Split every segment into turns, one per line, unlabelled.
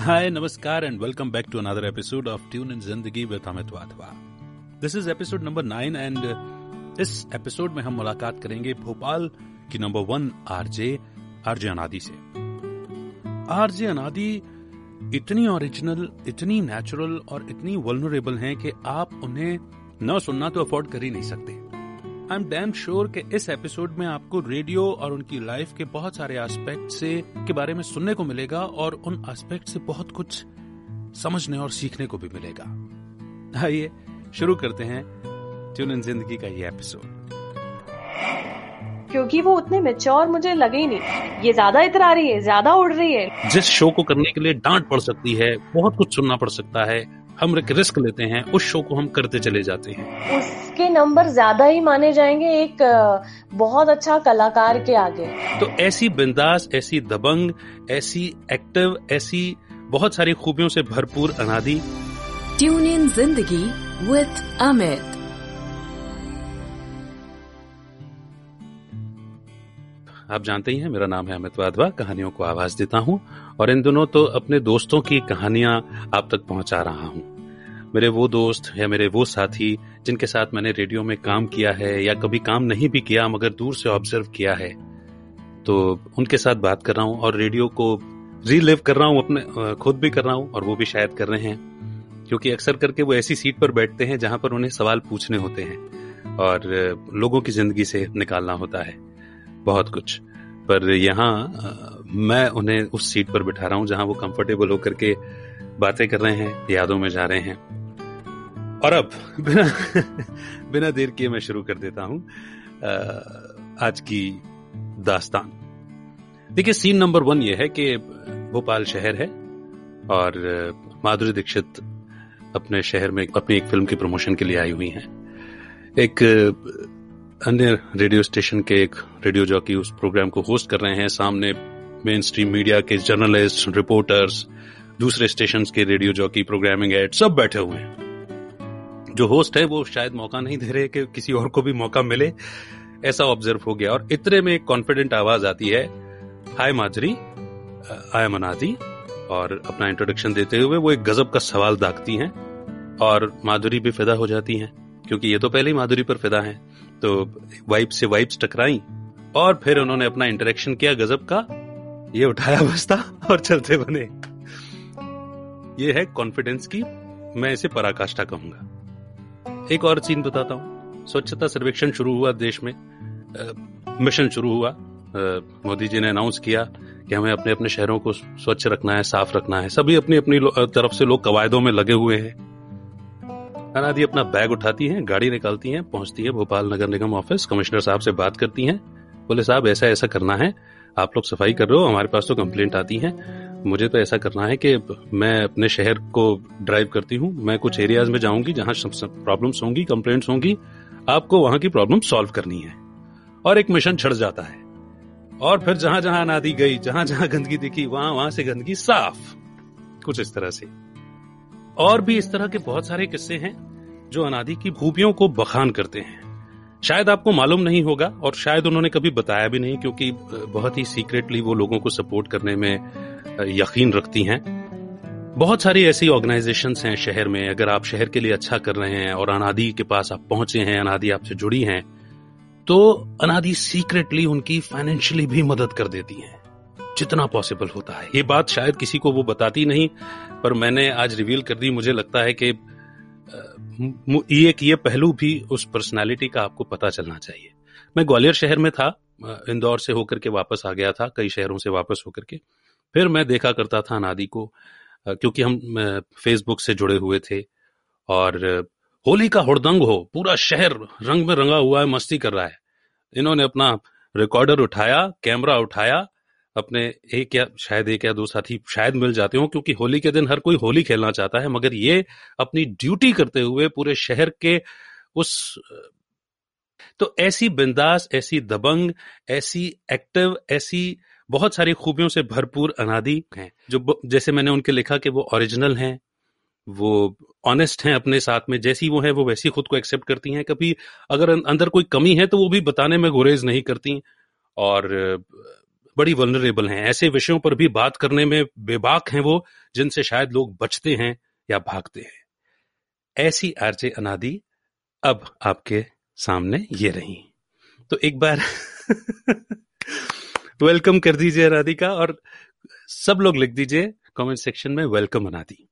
हाय, नमस्कार and welcome back to another episode of tune in zindagi with Amit Wadhwa this is episode number nine and इस episode में हम मुलाकात करेंगे भोपाल की नंबर वन आरजे आरजे अनादि से। आरजे अनादि इतनी ओरिजिनल इतनी नेचुरल और इतनी वल्नरेबल हैं कि आप उन्हें न सुनना तो अफोर्ड कर ही नहीं सकते। आई एम डैम श्योर कि इस एपिसोड में आपको रेडियो और उनकी लाइफ के बहुत सारे एस्पेक्ट से के बारे में सुनने को मिलेगा और उन एस्पेक्ट से बहुत कुछ समझने और सीखने को भी मिलेगा। आइए शुरू करते हैं ट्यून इन ज़िंदगी का ये एपिसोड
क्योंकि वो उतने मेच्योर मुझे लगे ही नहीं। ये ज़्यादा इतरा रही है ज़्यादा उड़ रही है।
जिस शो को करने के लिए डांट पड़ सकती है बहुत कुछ सुनना पड़ सकता है हम रिस्क लेते हैं उस शो को हम करते चले जाते हैं।
उसके नंबर ज़्यादा ही माने जाएँगे एक बहुत अच्छा कलाकार के आगे।
तो ऐसी बिंदास ऐसी दबंग ऐसी एक्टिव ऐसी बहुत सारी खूबियों से भरपूर अनादि।
ट्यून इन ज़िंदगी विथ अमित
आप जानते ही हैं मेरा नाम है अमित वाधवा कहानियों को आवाज़ देता हूँ और इन दिनों तो अपने दोस्तों की कहानियाँ आप तक पहुँचा रहा हूँ। मेरे वो दोस्त या मेरे वो साथी जिनके साथ मैंने रेडियो में काम किया है या कभी काम नहीं भी किया, मगर दूर से ऑब्ज़र्व किया है। तो उनके साथ बात कर रहा हूँ और रेडियो को रीलिव कर रहा हूँ, अपने खुद भी कर रहा हूँ और वो भी शायद कर रहे हैं। क्योंकि अक्सर करके वो ऐसी सीट पर बैठते हैं जहाँ पर उन्हें सवाल पूछने होते हैं और लोगों की ज़िंदगी से निकालना होता है। बहुत कुछ। पर यहाँ मैं उन्हें उस सीट पर बिठा रहा हूँ जहाँ वो कंफर्टेबल होकर के बातें कर रहे हैं, यादों में जा रहे हैं। और अब बिना बिना देर किए मैं शुरू कर देता हूँ आज की दास्तान। देखिए सीन नंबर वन ये है कि भोपाल शहर है और माधुरी दीक्षित अपने शहर में अपनी एक फ़िल्म की प्रमोशन के लिए आई हुई हैं। एक अन्य रेडियो स्टेशन के एक रेडियो जॉकी उस प्रोग्राम को होस्ट कर रहे हैं। सामने मेन स्ट्रीम मीडिया के जर्नलिस्ट रिपोर्टर्स दूसरे स्टेशन के रेडियो जॉकी प्रोग्रामिंग एड सब बैठे हुए हैं। जो होस्ट है, वो शायद मौका नहीं दे रहे कि किसी और को भी मौका मिले। ऐसा ऑब्ज़र्व हो गया। और इतने में एक कॉन्फिडेंट आवाज़ आती है। हाय माजरी आई एम और अपना इंट्रोडक्शन देते हुए वो एक गजब का सवाल दागती हैं। और माधुरी भी फिदा हो जाती हैं, क्योंकि ये तो पहले ही माधुरी पर फिदा है। तो वाइब से वाइब्स टकराई, और फिर उन्होंने अपना इंटरेक्शन किया गजब का। ये उठाया बस्ता और चलते बने। ये है कॉन्फिडेंस की। मैं इसे पराकाष्ठा कहूँगा। एक और सीन बताता हूँ। स्वच्छता सर्वेक्षण शुरू हुआ देश में। मिशन शुरू हुआ। मोदी जी ने अनाउंस किया कि हमें अपने अपने शहरों को स्वच्छ रखना है, साफ़ रखना है। सभी अपनी अपनी तरफ़ से लोग कवायदों में लगे हुए हैं। अनादि अपना बैग उठाती हैं, गाड़ी निकालती हैं, पहुँचती है भोपाल नगर निगम ऑफ़िस। कमिश्नर साहब से बात करती हैं। बोले, साहब, ऐसा ऐसा करना है। आप लोग सफ़ाई कर रहे हो, हमारे पास तो कंप्लेंट आती है। मुझे तो ऐसा करना है कि मैं अपने शहर को ड्राइव करती हूँ। मैं कुछ एरियाज़ में जाऊँगी जहाँ प्रॉब्लम्स होंगी कंप्लेंट्स होंगी। आपको वहाँ की प्रॉब्लम सॉल्व करनी है। और एक मिशन छड़ जाता है। और फिर जहाँ जहाँ अनादि गई जहाँ जहाँ गंदगी दिखी वहाँ वहाँ से गंदगी साफ़। कुछ इस तरह से। और भी इस तरह के बहुत सारे किस्से हैं जो अनादि की खूबियों को बखान करते हैं। शायद आपको मालूम नहीं होगा और शायद उन्होंने कभी बताया भी नहीं क्योंकि बहुत ही सीक्रेटली वो लोगों को सपोर्ट करने में यकीन रखती हैं। बहुत सारी ऐसी ऑर्गेनाइजेशन हैं शहर में, अगर आप शहर के लिए अच्छा कर रहे हैं और अनादि के पास आप पहुँचे हैं, अनादि आपसे जुड़ी हैं तो अनादि सीक्रेटली उनकी फाइनेंशियली भी मदद कर देती हैं। जितना पॉसिबल होता है। ये बात शायद किसी को वो बताती नहीं, पर मैंने आज रिवील कर दी। मुझे लगता है कि ये ये पहलू भी उस पर्सनालिटी का आपको पता चलना चाहिए। मैं ग्वालियर शहर में था इंदौर से होकर के वापस आ गया था, कई शहरों से वापस होकर के। फिर मैं देखा करता था अनादि को क्योंकि हम फेसबुक से जुड़े हुए थे और होली का हुड़दंग हो, पूरा शहर रंग में रंगा हुआ है, मस्ती कर रहा है। इन्होंने अपना रिकॉर्डर उठाया कैमरा उठाया, अपने एक या, शायद एक या दो साथी शायद मिल जाते हो, क्योंकि होली के दिन हर कोई होली खेलना चाहता है, मगर ये अपनी ड्यूटी करते हुए पूरे शहर के उस तो ऐसी बिंदास, ऐसी दबंग, ऐसी एक्टिव ऐसी बहुत सारी खूबियों से भरपूर अनादि हैं। जो जैसे मैंने उनके लिखा कि वो ओरिजिनल हैं, वो ऑनेस्ट हैं अपने साथ में, जैसी वो है, वो वैसी खुद को एक्सेप्ट करती हैं। कभी अगर अंदर कोई कमी है तो वो भी बताने में गुरेज नहीं करती। और, बड़ी वनरेबल हैं। ऐसे विषयों पर भी बात करने में बेबाक हैं वो, जिनसे शायद लोग बचते हैं या भागते हैं। ऐसी आरजे अनादि अब आपके सामने ये रही। तो एक बार वेलकम कर दीजिए राधिका और सब लोग लिख दीजिए कमेंट सेक्शन में वेलकम अनादि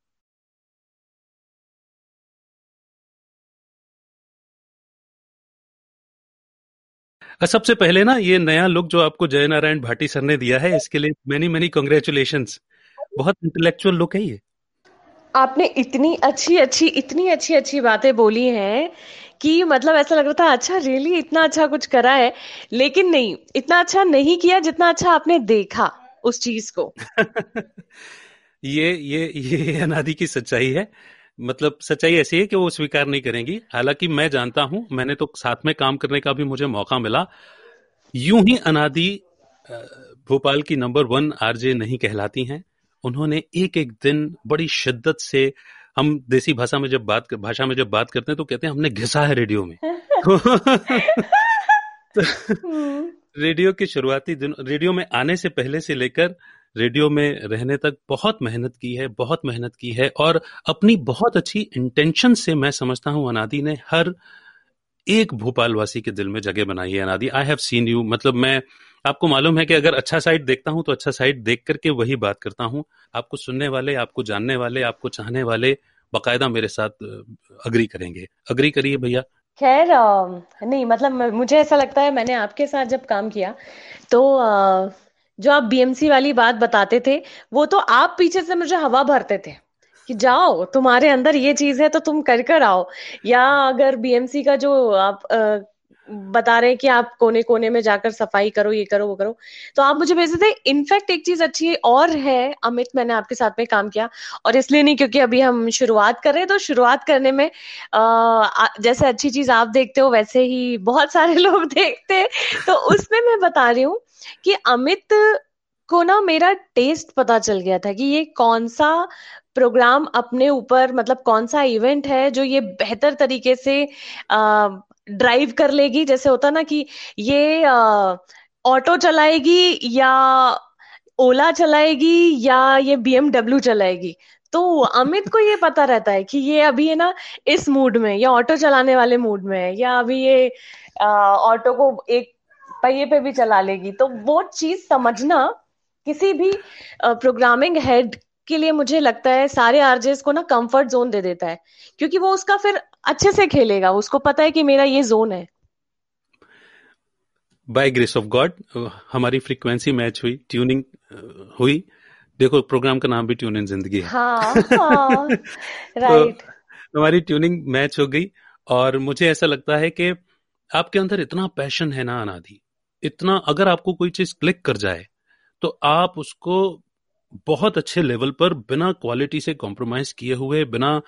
सबसे पहले ना ये नया लुक जो आपको जय नारायण भाटी सर ने दिया है, इसके लिए मेनी मेनी कॉन्ग्रेचुलेशन बहुत इंटेलेक्चुअल लुक है ये।
आपने इतनी अच्छी अच्छी, इतनी अच्छी अच्छी बातें बोली हैं कि मतलब ऐसा लग रहा था अच्छा रियली इतना अच्छा कुछ करा है। लेकिन नहीं, इतना अच्छा नहीं किया जितना अच्छा आपने देखा उस चीज़ को।
ये ये ये अनादि की सच्चाई है। मतलब सच्चाई ऐसी है कि वो स्वीकार नहीं करेंगी। हालाँकि मैं जानता हूँ, मैंने तो साथ में काम करने का भी मुझे मौका मिला। यूँ ही अनादि भोपाल की नंबर वन आरजे नहीं कहलाती हैं। उन्होंने एक एक दिन बड़ी शिद्दत से हम देसी भाषा में जब बात भाषा में जब बात करते हैं तो कहते हैं हमने घिसा है रेडियो में तो। रेडियो के शुरुआती दिन रेडियो में आने से पहले से लेकर रेडियो में रहने तक बहुत मेहनत की है बहुत मेहनत की है और अपनी बहुत अच्छी इंटेंशन से मैं समझता हूँ अनादि ने हर एक भोपाल वासी के दिल में जगह बनाई है अनादि आई हैव सीन यू मतलब मैं आपको मालूम है कि अगर अच्छा साइड देखता हूँ तो अच्छा साइड देख करके वही बात करता हूँ। आपको सुनने वाले आपको जानने वाले आपको चाहने वाले बकायदा मेरे साथ अग्री करेंगे। अग्री करिए भैया।
खैर नहीं मतलब मुझे ऐसा लगता है मैंने आपके साथ जब काम किया तो जो आप बीएमसी वाली बात बताते थे वो तो आप पीछे से मुझे हवा भरते थे कि जाओ तुम्हारे अंदर ये चीज़ है तो तुम कर कर आओ। या अगर बीएमसी का जो आप आ, बता रहे हैं कि आप कोने कोने में जाकर सफ़ाई करो ये करो वो करो। तो आप मुझे भेजे थे इनफैक्ट एक चीज़ अच्छी और है अमित मैंने आपके साथ में काम किया और इसलिए नहीं क्योंकि अभी हम शुरुआत कर रहे हैं तो शुरुआत करने में आ, जैसे अच्छी चीज़ आप देखते हो वैसे ही बहुत सारे लोग देखते तो उसमें मैं बता रही हूँ कि अमित को ना मेरा टेस्ट पता चल गया था कि ये कौन सा प्रोग्राम अपने ऊपर मतलब कौन सा इवेंट है जो ये बेहतर तरीके से ड्राइव कर लेगी। जैसे होता ना कि ये ऑटो चलाएगी या ओला चलाएगी या ये बीएमडब्ल्यू चलाएगी। तो अमित को ये पता रहता है कि ये अभी है ना इस मूड में, या ऑटो चलाने वाले मूड में है, या अभी ये ऑटो को एक पहिए पे भी चला लेगी। तो वो चीज़ समझना किसी भी प्रोग्रामिंग हेड के लिए मुझे लगता है सारे आरजेस को ना कंफर्ट जोन दे देता है। क्योंकि वो उसका फिर अच्छे से खेलेगा उसको पता है कि मेरा ये जोन है।
बाय ग्रेस ऑफ़ गॉड हमारी फ्रीक्वेंसी मैच हुई ट्यूनिंग हुई। देखो प्रोग्राम का नाम भी ट्यून इन ज़िंदगी है। हाँ, हाँ, राइट तो हमारी ट्यूनिंग मैच हो गई और मुझे ऐसा लगता है कि आपके अंदर इतना पैशन है ना अनादि। इतना अगर आपको कोई चीज़ क्लिक कर जाए तो आप उसको बहुत अच्छे लेवल पर बिना क्वालिटी से कॉम्प्रोमाइज किए हुए, बिना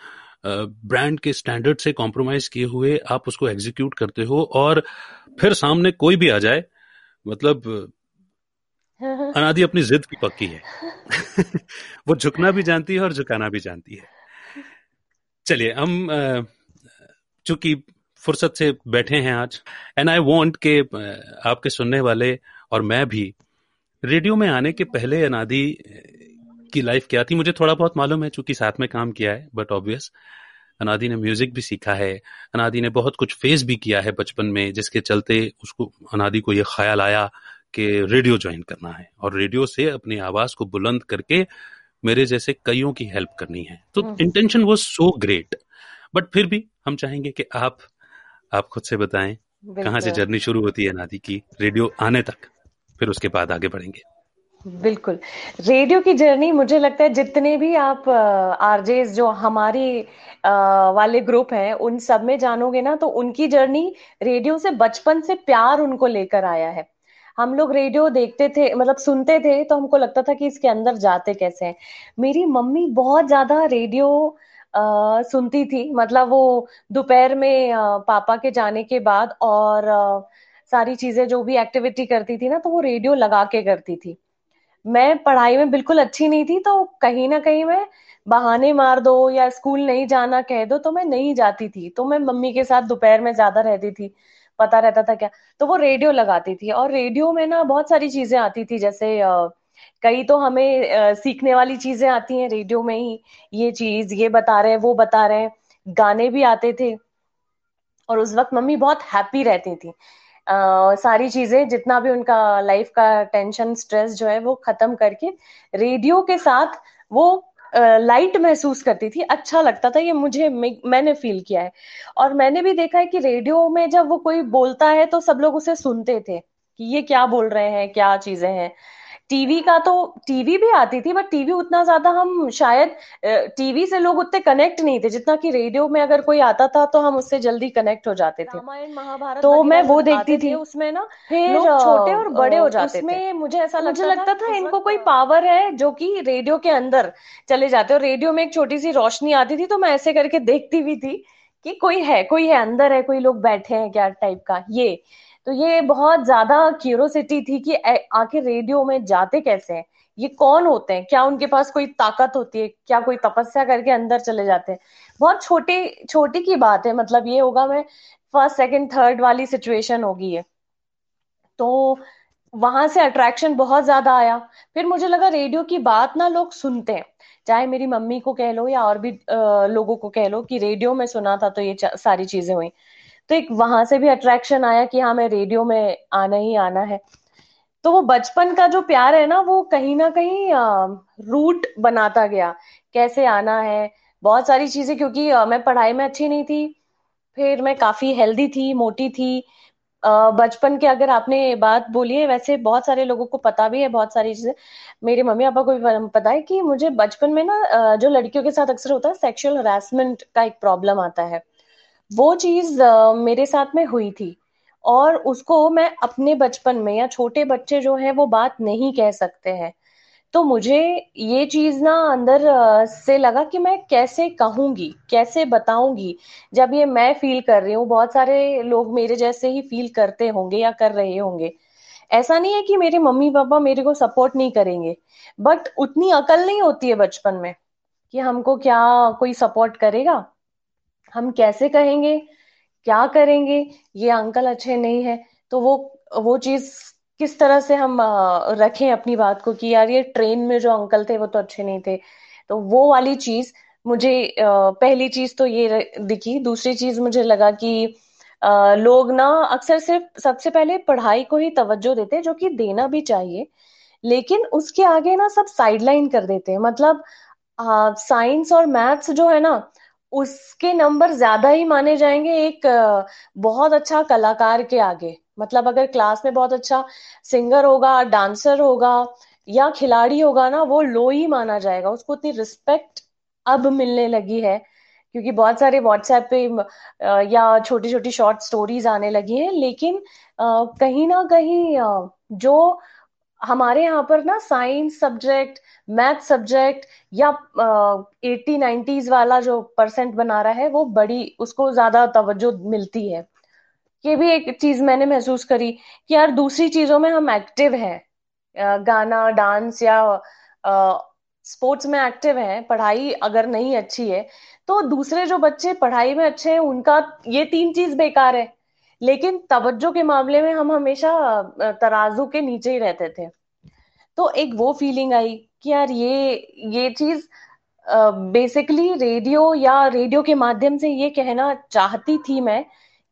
ब्रांड के स्टैंडर्ड से कॉम्प्रोमाइज किए हुए आप उसको एग्जीक्यूट करते हो और फिर सामने कोई भी आ जाए मतलब अनादि अपनी जिद की पक्की है। वो झुकना भी जानती है और झुकाना भी जानती है। चलिए, हम चूँकि फुर्सत से बैठे हैं आज एंड आई वॉन्ट के आपके सुनने वाले और मैं भी, रेडियो में आने के पहले अनादि की लाइफ क्या थी मुझे थोड़ा बहुत मालूम है चूँकि साथ में काम किया है बट ऑब्वियस अनादि ने म्यूज़िक भी सीखा है अनादि ने बहुत कुछ फेस भी किया है बचपन में जिसके चलते उसको अनादि को यह ख्याल आया कि रेडियो ज्वाइन करना है और रेडियो से अपनी आवाज़ को बुलंद करके मेरे जैसे कईयों की हेल्प करनी है। तो intention was so great but फिर भी हम चाहेंगे कि आप आप खुद से बताएँ कहाँ से जर्नी शुरू होती है नादी की रेडियो आने तक फिर उसके बाद आगे बढ़ेंगे।
बिल्कुल। रेडियो की जर्नी मुझे लगता है जितने भी आप आरजे जो हमारी आ, वाले ग्रुप हैं उन सब में जानोगे ना तो उनकी जर्नी रेडियो से बचपन से प्यार उनको लेकर आया है। हम लोग रेडियो देखते थे मतलब सुनते थे तो हमको लगता था कि इसके अंदर जाते कैसे हैं। मेरी मम्मी बहुत ज़्यादा रेडियो आ, सुनती थी मतलब वो दोपहर में आ, पापा के जाने के बाद और आ, सारी चीज़ें जो भी एक्टिविटी करती थी ना तो वो रेडियो लगा के करती थी। मैं पढ़ाई में बिल्कुल अच्छी नहीं थी तो कहीं ना कहीं मैं बहाने मार दो या स्कूल नहीं जाना कह दो तो मैं नहीं जाती थी। तो मैं मम्मी के साथ दोपहर में ज़्यादा रहती थी, पता रहता था क्या? तो वो रेडियो लगाती थी और रेडियो में ना बहुत सारी चीज़ें आती थी, जैसे कई तो हमें सीखने वाली चीज़ें आती हैं रेडियो में ही, ये चीज़, ये बता रहे हैं, वो बता रहे हैं, गाने भी आते थे। और उस वक्त मम्मी बहुत हैप्पी रहती थी। सारी चीज़ें जितना भी उनका लाइफ का टेंशन स्ट्रेस जो है वो खत्म करके रेडियो के साथ वो लाइट uh, महसूस करती थी। अच्छा लगता था ये मुझे मैंने फील किया है। और मैंने भी देखा है कि रेडियो में जब वो कोई बोलता है तो सब लोग उसे सुनते थे कि ये क्या बोल रहे हैं क्या चीज़ें हैं। टीवी का तो टीवी भी आती थी बट टीवी उतना ज़्यादा हम शायद टीवी से लोग उतने कनेक्ट नहीं थे जितना कि रेडियो में अगर कोई आता था तो हम उससे जल्दी कनेक्ट हो जाते थे। रामायण महाभारत तो मैं वो देखती थी। उसमें ना फिर छोटे और बड़े हो जाते उसमें मुझे ऐसा मुझे लगता था इनको कोई पावर है जो कि रेडियो के अंदर चले जाते और रेडियो में एक छोटी सी रोशनी आती थी तो मैं ऐसे करके देखती भी थी कि कोई है कोई है अंदर है कोई लोग बैठे हैं क्या टाइप का ये। तो ये बहुत ज़्यादा क्यूरोसिटी थी कि आखिर रेडियो में जाते कैसे हैं? ये कौन होते हैं? क्या उनके पास कोई ताकत होती है? क्या कोई तपस्या करके अंदर चले जाते हैं? बहुत छोटी छोटी की बात है। मतलब ये होगा मैं फ़र्स्ट सेकंड थर्ड वाली सिचुएशन होगी ये। तो वहाँ से अट्रैक्शन बहुत ज़्यादा आया। फिर मुझे लगा रेडियो की बात ना लोग सुनते हैं। चाहे मेरी मम्मी को कह लो या और भी आ, लोगों को कह लो कि रेडियो में सुना था तो ये सारी चीज़ें हुई। तो एक वहाँ से भी अट्रैक्शन आया कि हाँ मैं रेडियो में आना ही आना है। तो वो बचपन का जो प्यार है ना, वो कहीं ना कहीं रूट बनाता गया। कैसे आना है? बहुत सारी चीज़ें, क्योंकि मैं पढ़ाई में अच्छी नहीं थी, फिर मैं काफ़ी हेल्दी थी, मोटी थी। बचपन के अगर आपने बात बोली है, वैसे बहुत सारे लोगों को पता भी है, बहुत सारी चीज़ें। मेरे मम्मी पापा को भी पता है कि मुझे बचपन में ना जो लड़कियों के साथ अक्सर होता है सेक्सुअल हरासमेंट का एक प्रॉब्लम आता है। वो चीज़ मेरे साथ में हुई थी। और उसको मैं अपने बचपन में या छोटे बच्चे जो है, वो बात नहीं कह सकते हैं। तो मुझे ये चीज़ ना अंदर से लगा कि मैं कैसे कहूँगी, कैसे बताऊँगी। जब ये मैं फील कर रही हूँ, बहुत सारे लोग मेरे जैसे ही फील करते होंगे या कर रहे होंगे। ऐसा नहीं है कि मेरे मम्मी पापा मेरे को सपोर्ट नहीं करेंगे। बट उतनी अकल नहीं होती है बचपन में कि हमको क्या कोई सपोर्ट करेगा। हम कैसे कहेंगे? क्या करेंगे? ये अंकल अच्छे नहीं है। तो वो वो चीज़ किस तरह से हम रखें अपनी बात को कि यार ये ट्रेन में जो अंकल थे वो तो अच्छे नहीं थे। तो वो वाली चीज़ मुझे पहली चीज़ तो ये दिखी। दूसरी चीज़ मुझे लगा कि लोग ना अक्सर सिर्फ़, सबसे पहले पढ़ाई को ही तवज्जो देते हैं, जो कि देना भी चाहिए। लेकिन उसके आगे ना सब साइडलाइन कर देते हैं। मतलब साइंस और मैथ्स जो है ना उसके नंबर ज़्यादा ही माने जाएँगे एक बहुत अच्छा कलाकार के आगे। मतलब अगर क्लास में बहुत अच्छा सिंगर होगा, डांसर होगा या खिलाड़ी होगा ना, वो लो ही माना जाएगा। उसको उतनी रिस्पेक्ट अब मिलने लगी है, क्योंकि बहुत सारे व्हाट्सएप पे या छोटी छोटी शॉर्ट स्टोरीज आने लगी हैं। लेकिन कहीं ना कहीं जो हमारे यहाँ पर ना साइंस सब्जेक्ट मैथ सब्जेक्ट या एट्टी नाइन्टीज वाला जो परसेंट बना रहा है, वो बड़ी, उसको ज़्यादा तवज्जो मिलती है। ये भी एक चीज़ मैंने महसूस करी कि यार, दूसरी चीज़ों में हम एक्टिव हैं। गाना डांस या स्पोर्ट्स में एक्टिव हैं, पढ़ाई अगर नहीं अच्छी है तो दूसरे जो बच्चे पढ़ाई में अच्छे हैं, उनका ये तीन चीज़ बेकार है। लेकिन तवज्जो के मामले में हम हमेशा तराजू के नीचे ही रहते थे। तो एक वो फीलिंग आई कि यार ये ये चीज़ बेसिकली रेडियो या रेडियो के माध्यम से ये कहना चाहती थी मैं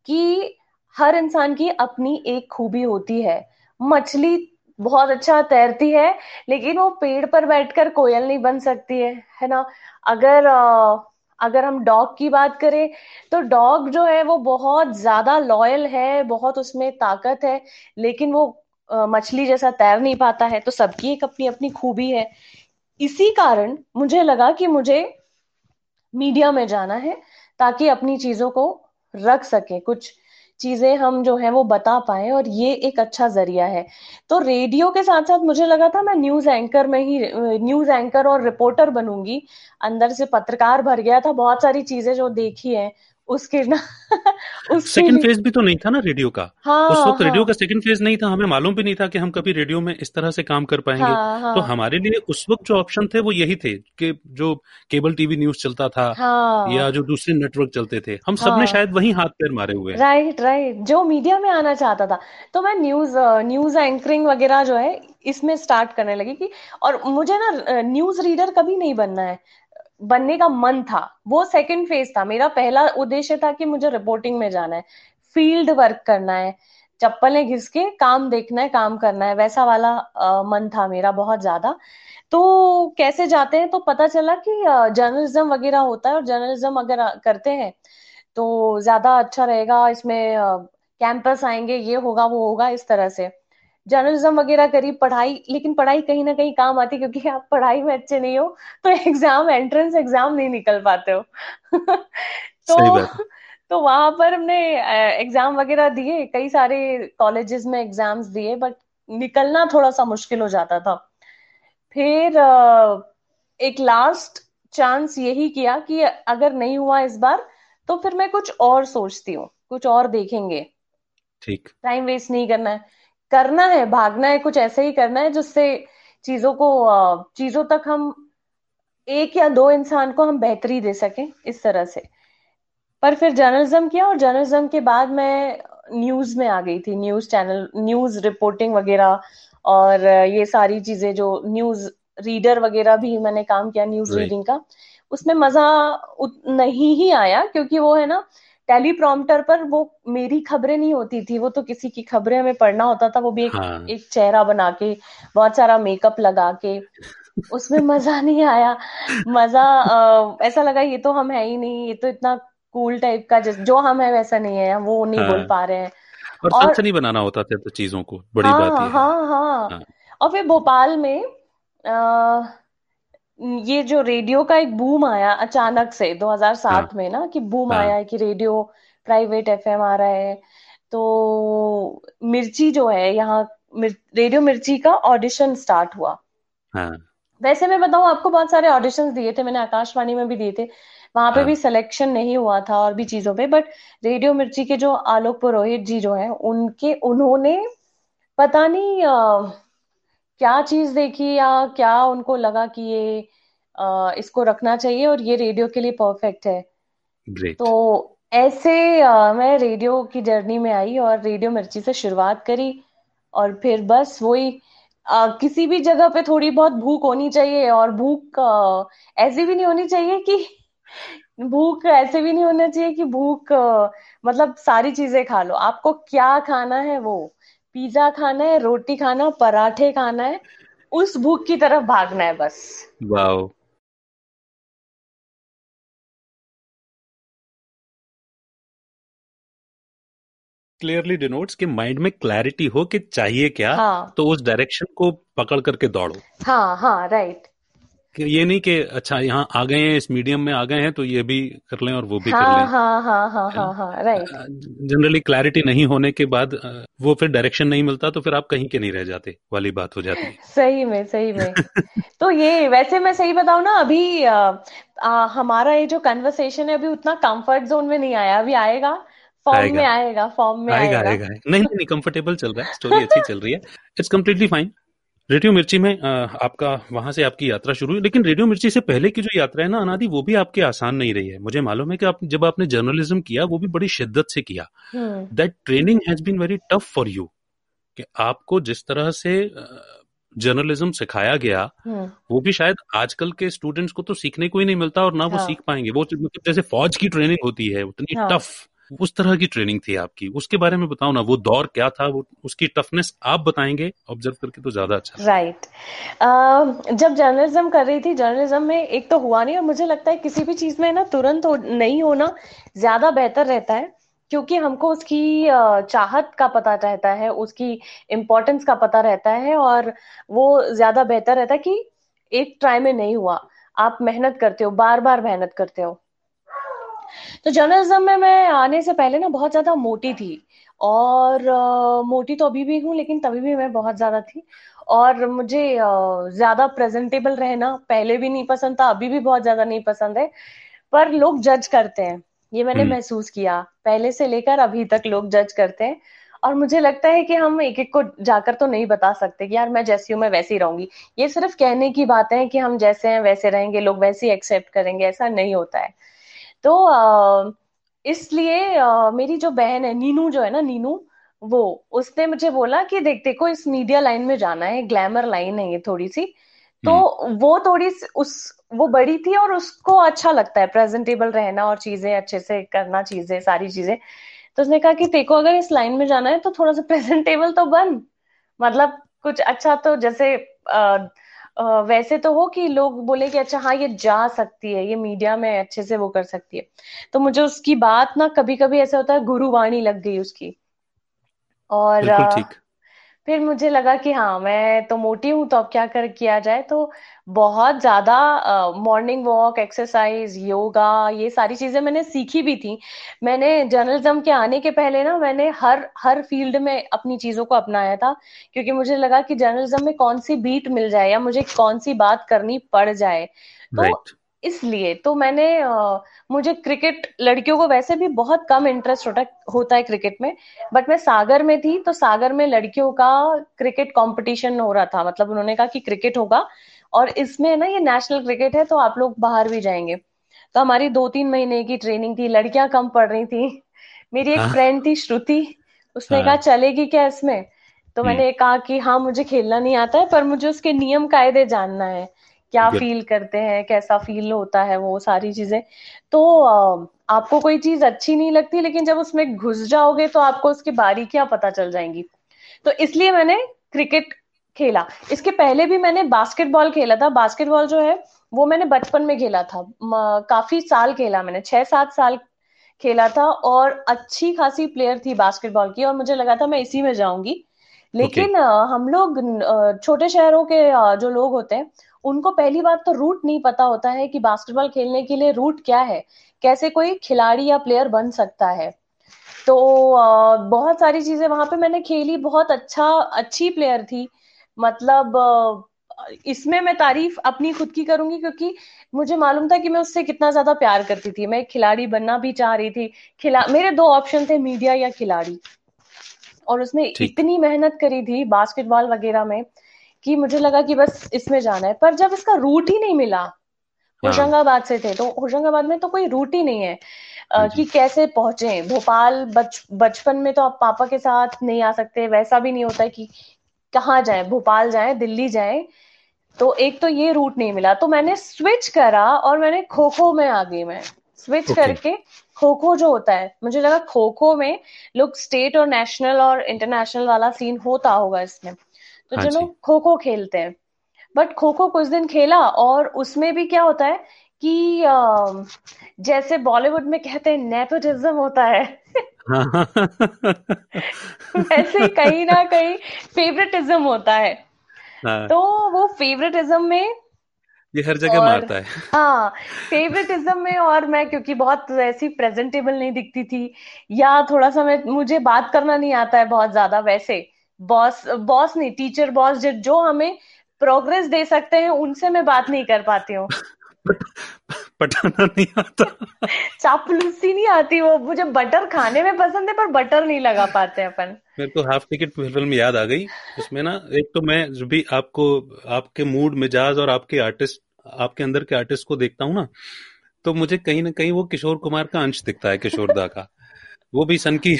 कि हर इंसान की अपनी एक खूबी होती है। मछली बहुत अच्छा तैरती है, लेकिन वो पेड़ पर बैठकर कोयल नहीं बन सकती है है ना? अगर अगर हम डॉग की बात करें तो डॉग जो है वो बहुत ज़्यादा लॉयल है, बहुत उसमें ताकत है, लेकिन वो मछली जैसा तैर नहीं पाता है तो सबकी एक अपनी अपनी खूबी है। इसी कारण मुझे लगा कि मुझे मीडिया में जाना है, ताकि अपनी चीज़ों को रख सके। कुछ चीज़ें हम जो है वो बता पाए, और ये एक अच्छा ज़रिया है। तो रेडियो के साथ साथ मुझे लगा था मैं न्यूज़ एंकर में ही न्यूज़ एंकर और रिपोर्टर बनूँगी। अंदर से पत्रकार भर गया था, बहुत सारी चीज़ें जो देखी है। उसके ना
सेकंड फ़ेज़ भी तो नहीं था ना रेडियो का।
हाँ,
उस वक्त
हाँ,
रेडियो का सेकंड फ़ेज़ नहीं था हमें मालूम भी नहीं था कि हम कभी रेडियो में इस तरह से काम कर पाएँगे।
हाँ, हाँ,
तो हमारे लिए उस वक्त जो ऑप्शन थे वो यही थे कि जो केबल टीवी न्यूज़ चलता था
हाँ,
या जो दूसरे नेटवर्क चलते थे हम सब
हाँ,
ने शायद वही हाथ पैर मारे हुए
राइट राइट जो मीडिया में आना चाहता था। तो मैं न्यूज़ न्यूज़ एंकरिंग वगैरह जो है इसमें स्टार्ट करने लगी कि और मुझे ना न्यूज़ रीडर कभी नहीं बनना है। बनने का मन था। वो सेकंड फ़ेज़ था। मेरा पहला उद्देश्य था कि मुझे रिपोर्टिंग में जाना है। फ़ील्ड वर्क करना है। चप्पलें घिस के काम देखना है काम करना है। वैसा वाला आ, मन था मेरा बहुत ज़्यादा। तो कैसे जाते हैं? तो पता चला कि जर्नलिज्म वगैरह होता है और जर्नलिज्म अगर करते हैं तो ज़्यादा अच्छा रहेगा। इसमें कैंपस आएँगे ये होगा वो होगा इस तरह से। जर्नलिज्म वगैरह करी पढ़ाई लेकिन पढ़ाई कहीं ना कहीं काम आती क्योंकि आप पढ़ाई में अच्छे नहीं हो तो एग्ज़ाम एंट्रेंस एग्ज़ाम नहीं निकल पाते हो। तो तो वहाँ पर हमने एग्ज़ाम वगैरह दिए कई सारे कॉलेजेस में एग्ज़ाम्स दिए बट निकलना थोड़ा सा मुश्किल हो जाता था। फिर एक लास्ट चांस यही किया कि अगर नहीं हुआ इस बार तो फिर मैं कुछ और सोचती हूँ कुछ और देखेंगे।
ठीक।
टाइम वेस्ट नहीं करना है। करना है भागना है कुछ ऐसे ही करना है जिससे चीज़ों को चीज़ों तक हम एक या दो इंसान को हम बेहतरी दे सकें इस तरह से। पर फिर जर्नलिज्म किया और जर्नलिज्म के बाद मैं न्यूज़ में आ गई थी न्यूज़ चैनल न्यूज़ रिपोर्टिंग वगैरह और ये सारी चीज़ें जो न्यूज़ रीडर वगैरह भी मैंने काम किया न्यूज़ रीडिंग का उसमें मज़ा नहीं ही आया क्योंकि वो है ना टेलीप्रॉम्प्टर पर वो मेरी खबरें नहीं होती थी वो तो किसी की खबरें हमें पढ़ना होता था वो भी एक, हाँ. एक चेहरा बना के बहुत सारा मेकअप लगा के उसमें मज़ा नहीं आया। मज़ा आ, ऐसा लगा ये तो हम है ही नहीं ये तो इतना कूल टाइप का जो हम है वैसा नहीं है वो नहीं हाँ. बोल पा रहे हैं।
और, और नहीं बनाना होता था तो चीज़ों को बड़ी
हाँ,
बात
है। हाँ, हाँ। हाँ। और फिर भोपाल में आ, ये जो रेडियो का एक बूम आया अचानक से 2007 हाँ, में ना कि बूम हाँ, आया है कि रेडियो प्राइवेट एफएम आ रहा है तो मिर्ची जो है यहाँ मिर, रेडियो मिर्ची का ऑडिशन स्टार्ट हुआ।
हाँ,
वैसे मैं बताऊँ आपको बहुत सारे ऑडिशन दिए थे मैंने आकाशवाणी में भी दिए थे वहाँ पे हाँ, भी सिलेक्शन नहीं हुआ था और भी चीज़ों पे बट रेडियो मिर्ची के जो आलोक पुरोहित जी जो है उनके उन्होंने पता नहीं आ, क्या चीज़ देखी या क्या उनको लगा कि ये इसको रखना चाहिए और ये रेडियो के लिए परफेक्ट है।
Great.
तो ऐसे आ, मैं रेडियो की जर्नी में आई और रेडियो मिर्ची से शुरुआत करी और फिर बस वही किसी भी जगह पे थोड़ी बहुत भूख होनी चाहिए और भूख ऐसी भी नहीं होनी चाहिए कि भूख ऐसे भी नहीं होना चाहिए कि भूख मतलब सारी चीज़ें खा लो। आपको क्या खाना है वो? पिज्जा खाना है रोटी खाना पराठे खाना है उस भूख की तरफ़ भागना है बस।
वाओ क्लियरली डिनोट्स कि माइंड में क्लैरिटी हो कि चाहिए क्या
हाँ.
तो उस डायरेक्शन को पकड़ करके दौड़ो।
हाँ हाँ राइट
कि ये नहीं कि अच्छा यहाँ आ गए हैं इस मीडियम में आ गए हैं तो ये भी कर लें और वो भी
हाँ,
कर लें।
हाँ हाँ हाँ हाँ हाँ राइट
जनरली क्लैरिटी नहीं होने के बाद वो फिर डायरेक्शन नहीं मिलता तो फिर आप कहीं के नहीं रह जाते वाली बात हो जाती है।
सही में सही में। तो ये वैसे मैं सही बताऊ ना अभी आ, आ, हमारा ये जो कन्वर्सेशन है अभी उतना कंफर्ट जोन में नहीं आया अभी आएगा। फॉर्म में आएगा फॉर्म में
आएगा आएगा, आएगा। नहीं नहीं कंफर्टेबल चल रहा है स्टोरी अच्छी चल रही है। इट्स कम्प्लीटली फाइन रेडियो मिर्ची में आपका वहाँ से आपकी यात्रा शुरू हुई लेकिन रेडियो मिर्ची से पहले की जो यात्रा है ना अनादि वो भी आपके आसान नहीं रही है। मुझे मालूम है कि आप जब आपने जर्नलिज्म किया वो भी बड़ी शिद्दत से किया। That training has been very tough for you कि आपको जिस तरह से जर्नलिज्म सिखाया गया वो भी शायद आजकल के स्टूडेंट्स को तो सीखने को ही नहीं मिलता और ना वो हाँ। सीख पाएँगे। वो मतलब जैसे फौज की ट्रेनिंग होती है उतनी हाँ। टफ उस तरह की ट्रेनिंग थी आपकी। उसके बारे में बताओ ना वो दौर क्या था वो उसकी टफनेस आप बताएँगे ऑब्ज़र्व करके तो ज़्यादा अच्छा
राइट right. uh, जब जर्नलिज्म कर रही थी जर्नलिज्म में एक तो हुआ नहीं और मुझे लगता है किसी भी चीज़ में ना तुरंत हो, नहीं होना ज़्यादा बेहतर रहता है क्योंकि हमको उसकी चाहत का पता रहता है उसकी इम्पोर्टेंस का पता रहता है और वो ज़्यादा बेहतर रहता है कि एक ट्राई में नहीं हुआ। आप मेहनत करते हो बार बार मेहनत करते हो। तो जर्नलिज्म में मैं आने से पहले ना बहुत ज़्यादा मोटी थी। और uh, मोटी तो अभी भी हूँ लेकिन तभी भी मैं बहुत ज़्यादा थी। और मुझे uh, ज़्यादा प्रेजेंटेबल रहना पहले भी नहीं पसंद था अभी भी बहुत ज़्यादा नहीं पसंद है। पर लोग जज करते हैं। ये मैंने
हम्म।
महसूस किया। पहले से लेकर अभी तक लोग जज करते हैं। और मुझे लगता है कि हम एक एक को जाकर तो नहीं बता सकते कि यार मैं जैसी हूँ मैं वैसी रहूँगी। ये सिर्फ़ कहने की बात है कि हम जैसे हैं वैसे रहेंगे लोग वैसे ही एक्सेप्ट करेंगे ऐसा नहीं होता है। तो इसलिए मेरी जो बहन है नीनू जो है ना नीनू वो उसने मुझे बोला कि देख देखो इस मीडिया लाइन में जाना है ग्लैमर लाइन है ये थोड़ी सी तो वो थोड़ी उस वो बड़ी थी और उसको अच्छा लगता है प्रेजेंटेबल रहना और चीज़ें अच्छे से करना चीज़ें सारी चीज़ें। तो उसने कहा कि देखो अगर इस लाइन में जाना है तो थोड़ा सा प्रेजेंटेबल तो बन। मतलब कुछ अच्छा तो जैसे आ, वैसे तो हो कि लोग बोले कि अच्छा हाँ ये जा सकती है ये मीडिया में अच्छे से वो कर सकती है। तो मुझे उसकी बात ना कभी कभी ऐसा होता है गुरुवाणी लग गई उसकी। और
ठीक।
फिर मुझे लगा कि हाँ मैं तो मोटी हूँ तो अब क्या कर, किया जाए? तो बहुत ज़्यादा मॉर्निंग वॉक एक्सरसाइज योगा ये सारी चीज़ें मैंने सीखी भी थी। मैंने जर्नलिज्म के आने के पहले ना, मैंने हर हर फ़ील्ड में अपनी चीज़ों को अपनाया था, क्योंकि मुझे लगा कि जर्नलिज्म में कौन सी बीट मिल जाए या मुझे कौन सी बात करनी पड़ जाए। तो
राइट
इसलिए तो मैंने अ, मुझे क्रिकेट लड़कियों को वैसे भी बहुत कम इंटरेस्ट होता होता है क्रिकेट में बट मैं सागर में थी तो सागर में लड़कियों का क्रिकेट कंपटीशन हो रहा था। मतलब उन्होंने कहा कि क्रिकेट होगा और इसमें ना ये नेशनल क्रिकेट है तो आप लोग बाहर भी जाएँगे। तो हमारी दो तीन महीने की ट्रेनिंग थी लड़कियाँ कम पढ़ रही थी। मेरी एक
हाँ।
फ्रेंड थी श्रुति उसने कहा
हाँ।
चलेगी क्या इसमें? तो
हम्म।
मैंने कहा कि हाँ मुझे खेलना नहीं आता है पर मुझे उसके नियम कायदे जानना है। क्या फील करते हैं कैसा फील होता है वो सारी चीज़ें। तो आपको कोई चीज़ अच्छी नहीं लगती लेकिन जब उसमें घुस जाओगे तो आपको उसकी बारीकियाँ पता चल जाएँगी। तो इसलिए मैंने क्रिकेट खेला। इसके पहले भी मैंने बास्केटबॉल खेला था। बास्केटबॉल जो है वो मैंने बचपन में खेला था। काफ़ी साल खेला मैंने छह सात साल खेला था और अच्छी खासी प्लेयर थी बास्केटबॉल की और मुझे लगा था मैं इसी में जाऊँगी। लेकिन अ, हम लोग छोटे शहरों के जो लोग होते हैं उनको पहली बात तो रूट नहीं पता होता है कि बास्केटबॉल खेलने के लिए रूट क्या है कैसे कोई खिलाड़ी या प्लेयर बन सकता है। तो बहुत सारी चीज़ें वहाँ पे मैंने खेली बहुत अच्छा अच्छी प्लेयर थी। मतलब इसमें मैं तारीफ़ अपनी खुद की करूँगी क्योंकि मुझे मालूम था कि मैं उससे कितना ज़्यादा प्यार करती थी। मैं खिलाड़ी बनना भी चाह रही थी। खिला मेरे दो ऑप्शन थे मीडिया या खिलाड़ी। और उसने इतनी मेहनत करी थी बास्केटबॉल वगैरह में कि मुझे लगा कि बस इसमें जाना है। पर जब इसका रूट ही नहीं मिला
हाँ।
होशंगाबाद से थे तो होशंगाबाद में तो कोई रूट ही नहीं है। कि कैसे पहुँचे? भोपाल बच बचपन में तो आप पापा के साथ नहीं आ सकते वैसा भी नहीं होता कि कहाँ जाए? भोपाल जाए दिल्ली जाए? तो एक तो ये रूट नहीं मिला। तो मैंने स्विच करा और मैंने खो खो में आ गई मैं। स्विच
ओके
करके खो खो जो होता है मुझे लगा खो खो में लोग स्टेट और नेशनल और इंटरनेशनल वाला सीन होता होगा इसमें। तो
हाँ
लोग खो खो खेलते हैं। बट खो खो कुछ दिन खेला और उसमें भी क्या होता है कि जैसे बॉलीवुड में कहते हैं नेपोटिज्म होता है।
हाँ।
वैसे कहीं ना कहीं फेवरेटिज्म होता है।
हाँ।
तो वो फेवरेटिज्म में
ये हर जगह मारता है।
हाँ फेवरेटिज्म में और मैं क्योंकि बहुत ऐसी प्रेजेंटेबल नहीं दिखती थी या थोड़ा सा मैं मुझे बात करना नहीं आता है बहुत ज़्यादा वैसे बॉस बॉस नहीं टीचर बॉस जो जो हमें प्रोग्रेस दे सकते हैं उनसे मैं बात नहीं कर पाती हूँ।
पटाना नहीं आता।
चापलूसी नहीं आती वो मुझे बटर खाने में पसंद है पर बटर नहीं लगा पाते अपन।
मेरे को हाफ़ टिकट फ़िल्म याद आ गई उसमें ना एक तो मैं जो भी आपको आपके मूड मिजाज और आपके आर्टिस्ट आपके अंदर के आर्टिस्ट को देखता हूँ ना तो मुझे कहीं ना कहीं वो किशोर कुमार का अंश दिखता है किशोर दा का। वो भी सन की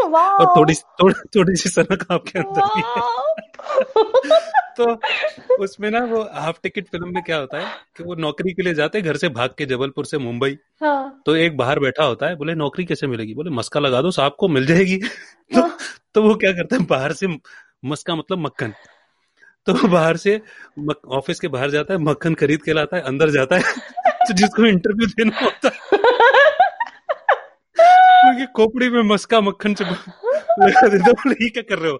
और थोड़ी थोड़ी थोड़ी सी सनक आपके अंदर भी है। तो उसमें ना वो हाफ़ टिकट फ़िल्म में क्या होता है कि वो नौकरी के लिए जाते हैं घर से भाग के जबलपुर से मुंबई।
हाँ।
तो एक बाहर बैठा होता है बोले नौकरी कैसे मिलेगी? बोले मस्का लगा दो साहब को मिल जाएगी। तो
हाँ।
तो वो क्या करता है बाहर से मस्का मतलब मक्खन। तो बाहर से ऑफ़िस के बाहर जाता है मक्खन खरीद के लाता है अंदर जाता है। तो जिसको इंटरव्यू देना होता है। उनकी खोपड़ी में मस्का मक्खन लगा देता बोले ये क्या कर रहे हो?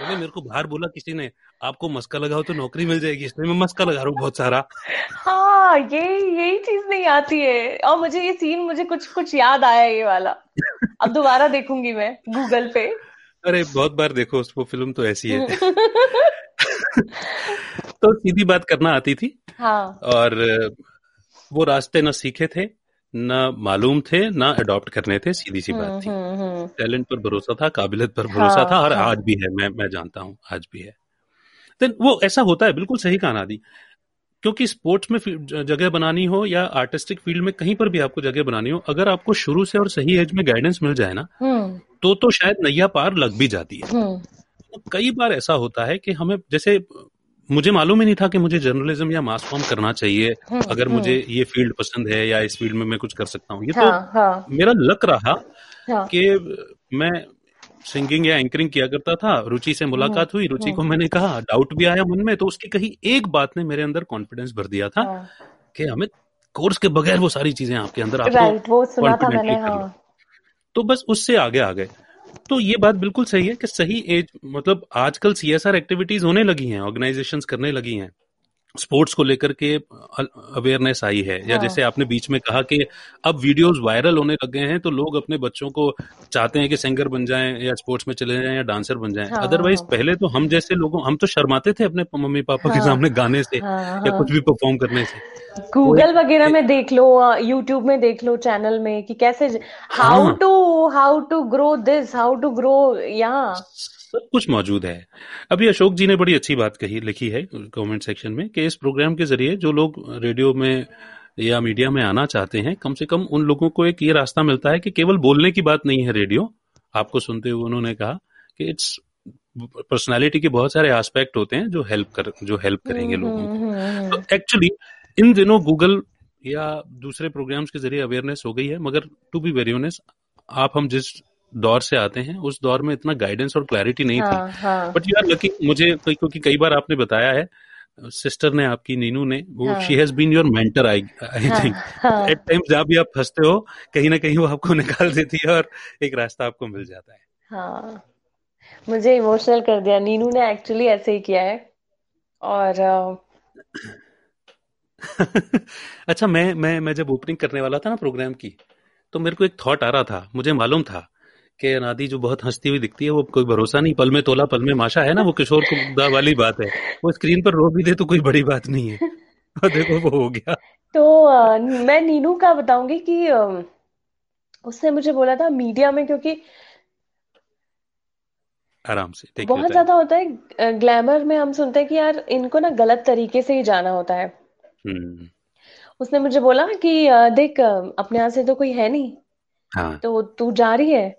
बोले मेरे को बाहर बोला किसी ने आपको मस्का लगाओ तो नौकरी मिल जाएगी इसलिए मैं मस्का लगा रहा हूँ बहुत सारा।
हाँ ये यही चीज़ नहीं आती है। और मुझे ये सीन मुझे कुछ कुछ याद आया ये वाला। अब दोबारा देखूँगी मैं गूगल पे।
अरे बहुत बार देखो वो फ़िल्म तो ऐसी है। तो सीधी बात करना आती थी।
हाँ।
और वो रास्ते न सीखे थे। ना मालूम थे ना अडॉप्ट करने थे सीधी सी बात थी टैलेंट पर भरोसा था काबिलियत पर भरोसा हाँ, था और हाँ. आज भी है मैं मैं जानता हूँ आज भी है देन वो ऐसा होता है बिल्कुल सही कहा नादी क्योंकि स्पोर्ट्स में जगह बनानी हो या आर्टिस्टिक फ़ील्ड में कहीं पर भी आपको जगह बनानी हो अगर आपको शुरू से और सही एज में गाइडेंस मिल जाए ना हम्म। तो तो शायद नैया पार लग भी जाती है हम्म। तो कई बार ऐसा होता है कि हमें जैसे मुझे मालूम ही नहीं था कि मुझे जर्नलिज्म या मास फॉर्म करना चाहिए। हम्म, अगर मुझे ये फ़ील्ड पसंद है या इस फ़ील्ड में मैं कुछ कर सकता हूँ। ये तो हाँ, तो हाँ, मेरा लक रहा हाँ, कि मैं सिंगिंग या एंकरिंग किया करता था रुचि से मुलाकात हुई रुचि को मैंने कहा डाउट भी आया मन में तो उसकी कहीं एक बात ने मेरे अंदर कॉन्फिडेंस भर दिया था हाँ। कि हमें कोर्स के बगैर वो सारी चीज़ें आपके अंदर आपको वो सुना था मैंने हाँ। तो बस उससे आगे आ गए। तो ये बात बिल्कुल सही है कि सही एज मतलब आजकल सीएसआर एक्टिविटीज़ होने लगी हैं ऑर्गेनाइजेशंस करने लगी हैं। स्पोर्ट्स को लेकर के अवेयरनेस आई है या हाँ. जैसे आपने बीच में कहा कि अब वीडियोस वायरल होने लग गए हैं तो लोग अपने बच्चों को चाहते हैं कि सिंगर बन जाएँ या स्पोर्ट्स में चले जाएँ या डांसर बन जाएँ अदरवाइज़ हाँ. पहले तो हम जैसे लोगों हम तो शर्माते थे अपने मम्मी पापा हाँ, के सामने गाने से हाँ, या हाँ। कुछ भी परफॉर्म करने से
गूगल वगैरह में देख लो यूट्यूब में देख लो चैनल में कि कैसे how to how to grow this how to grow यहाँ
सब कुछ मौजूद है। अभी अशोक जी ने बड़ी अच्छी बात कही लिखी है कमेंट सेक्शन में कि इस प्रोग्राम के ज़रिए जो लोग रेडियो में या मीडिया में आना चाहते हैं कम से कम उन लोगों को एक ये रास्ता मिलता है कि केवल बोलने की बात नहीं है रेडियो आपको सुनते हुए उन्होंने कहा कि इट्स पर्सनालिटी के बहुत सारे एस्पेक्ट होते हैं जो हेल्प कर जो हेल्प करेंगे हम्म, लोगों को। हम्म, तो एक्चुअली इन दिनों गूगल या दूसरे प्रोग्राम्स के ज़रिए अवेयरनेस हो गई है मगर टू बी वेरी ऑनेस्ट आप हम जिस दौर से आते हैं उस दौर में इतना गाइडेंस और क्लैरिटी नहीं हाँ, थी बट यू आर लकी मुझे क्योंकि कई बार आपने बताया है सिस्टर ने आपकी नीनू ने वो she has been your mentor I I think at times जहाँ भी आप फंसते हो कहीं ना कहीं वो आपको निकाल देती है और एक रास्ता आपको मिल जाता है।
हाँ। मुझे इमोशनल कर दिया। नीनू ने एक्चुअली ऐसे ही किया है। और
अच्छा मैं मैं मैं जब ओपनिंग करने वाला था ना प्रोग्राम की तो मेरे को एक थॉट आ रहा था मुझे मालूम था। कि अनादि जो बहुत हंसती हुई दिखती है वो कोई भरोसा नहीं। पल में तोला पल में माशा है ना वो किशोर कुमार वाली बात है। वो स्क्रीन पर रो भी दे तो कोई बड़ी बात नहीं है। और देखो वो हो गया।
तो आ, मैं नीनू का बताऊँगी कि उसने मुझे बोला था मीडिया में क्योंकि
आराम से
बहुत ज़्यादा होता है ग्लैमर में हम सुनते हैं कि यार इनको ना गलत तरीके से ही जाना होता है। हम्म। उसने मुझे बोला कि देख अपने यहाँ से तो कोई है नहीं। हाँ। तो तू जा रही है?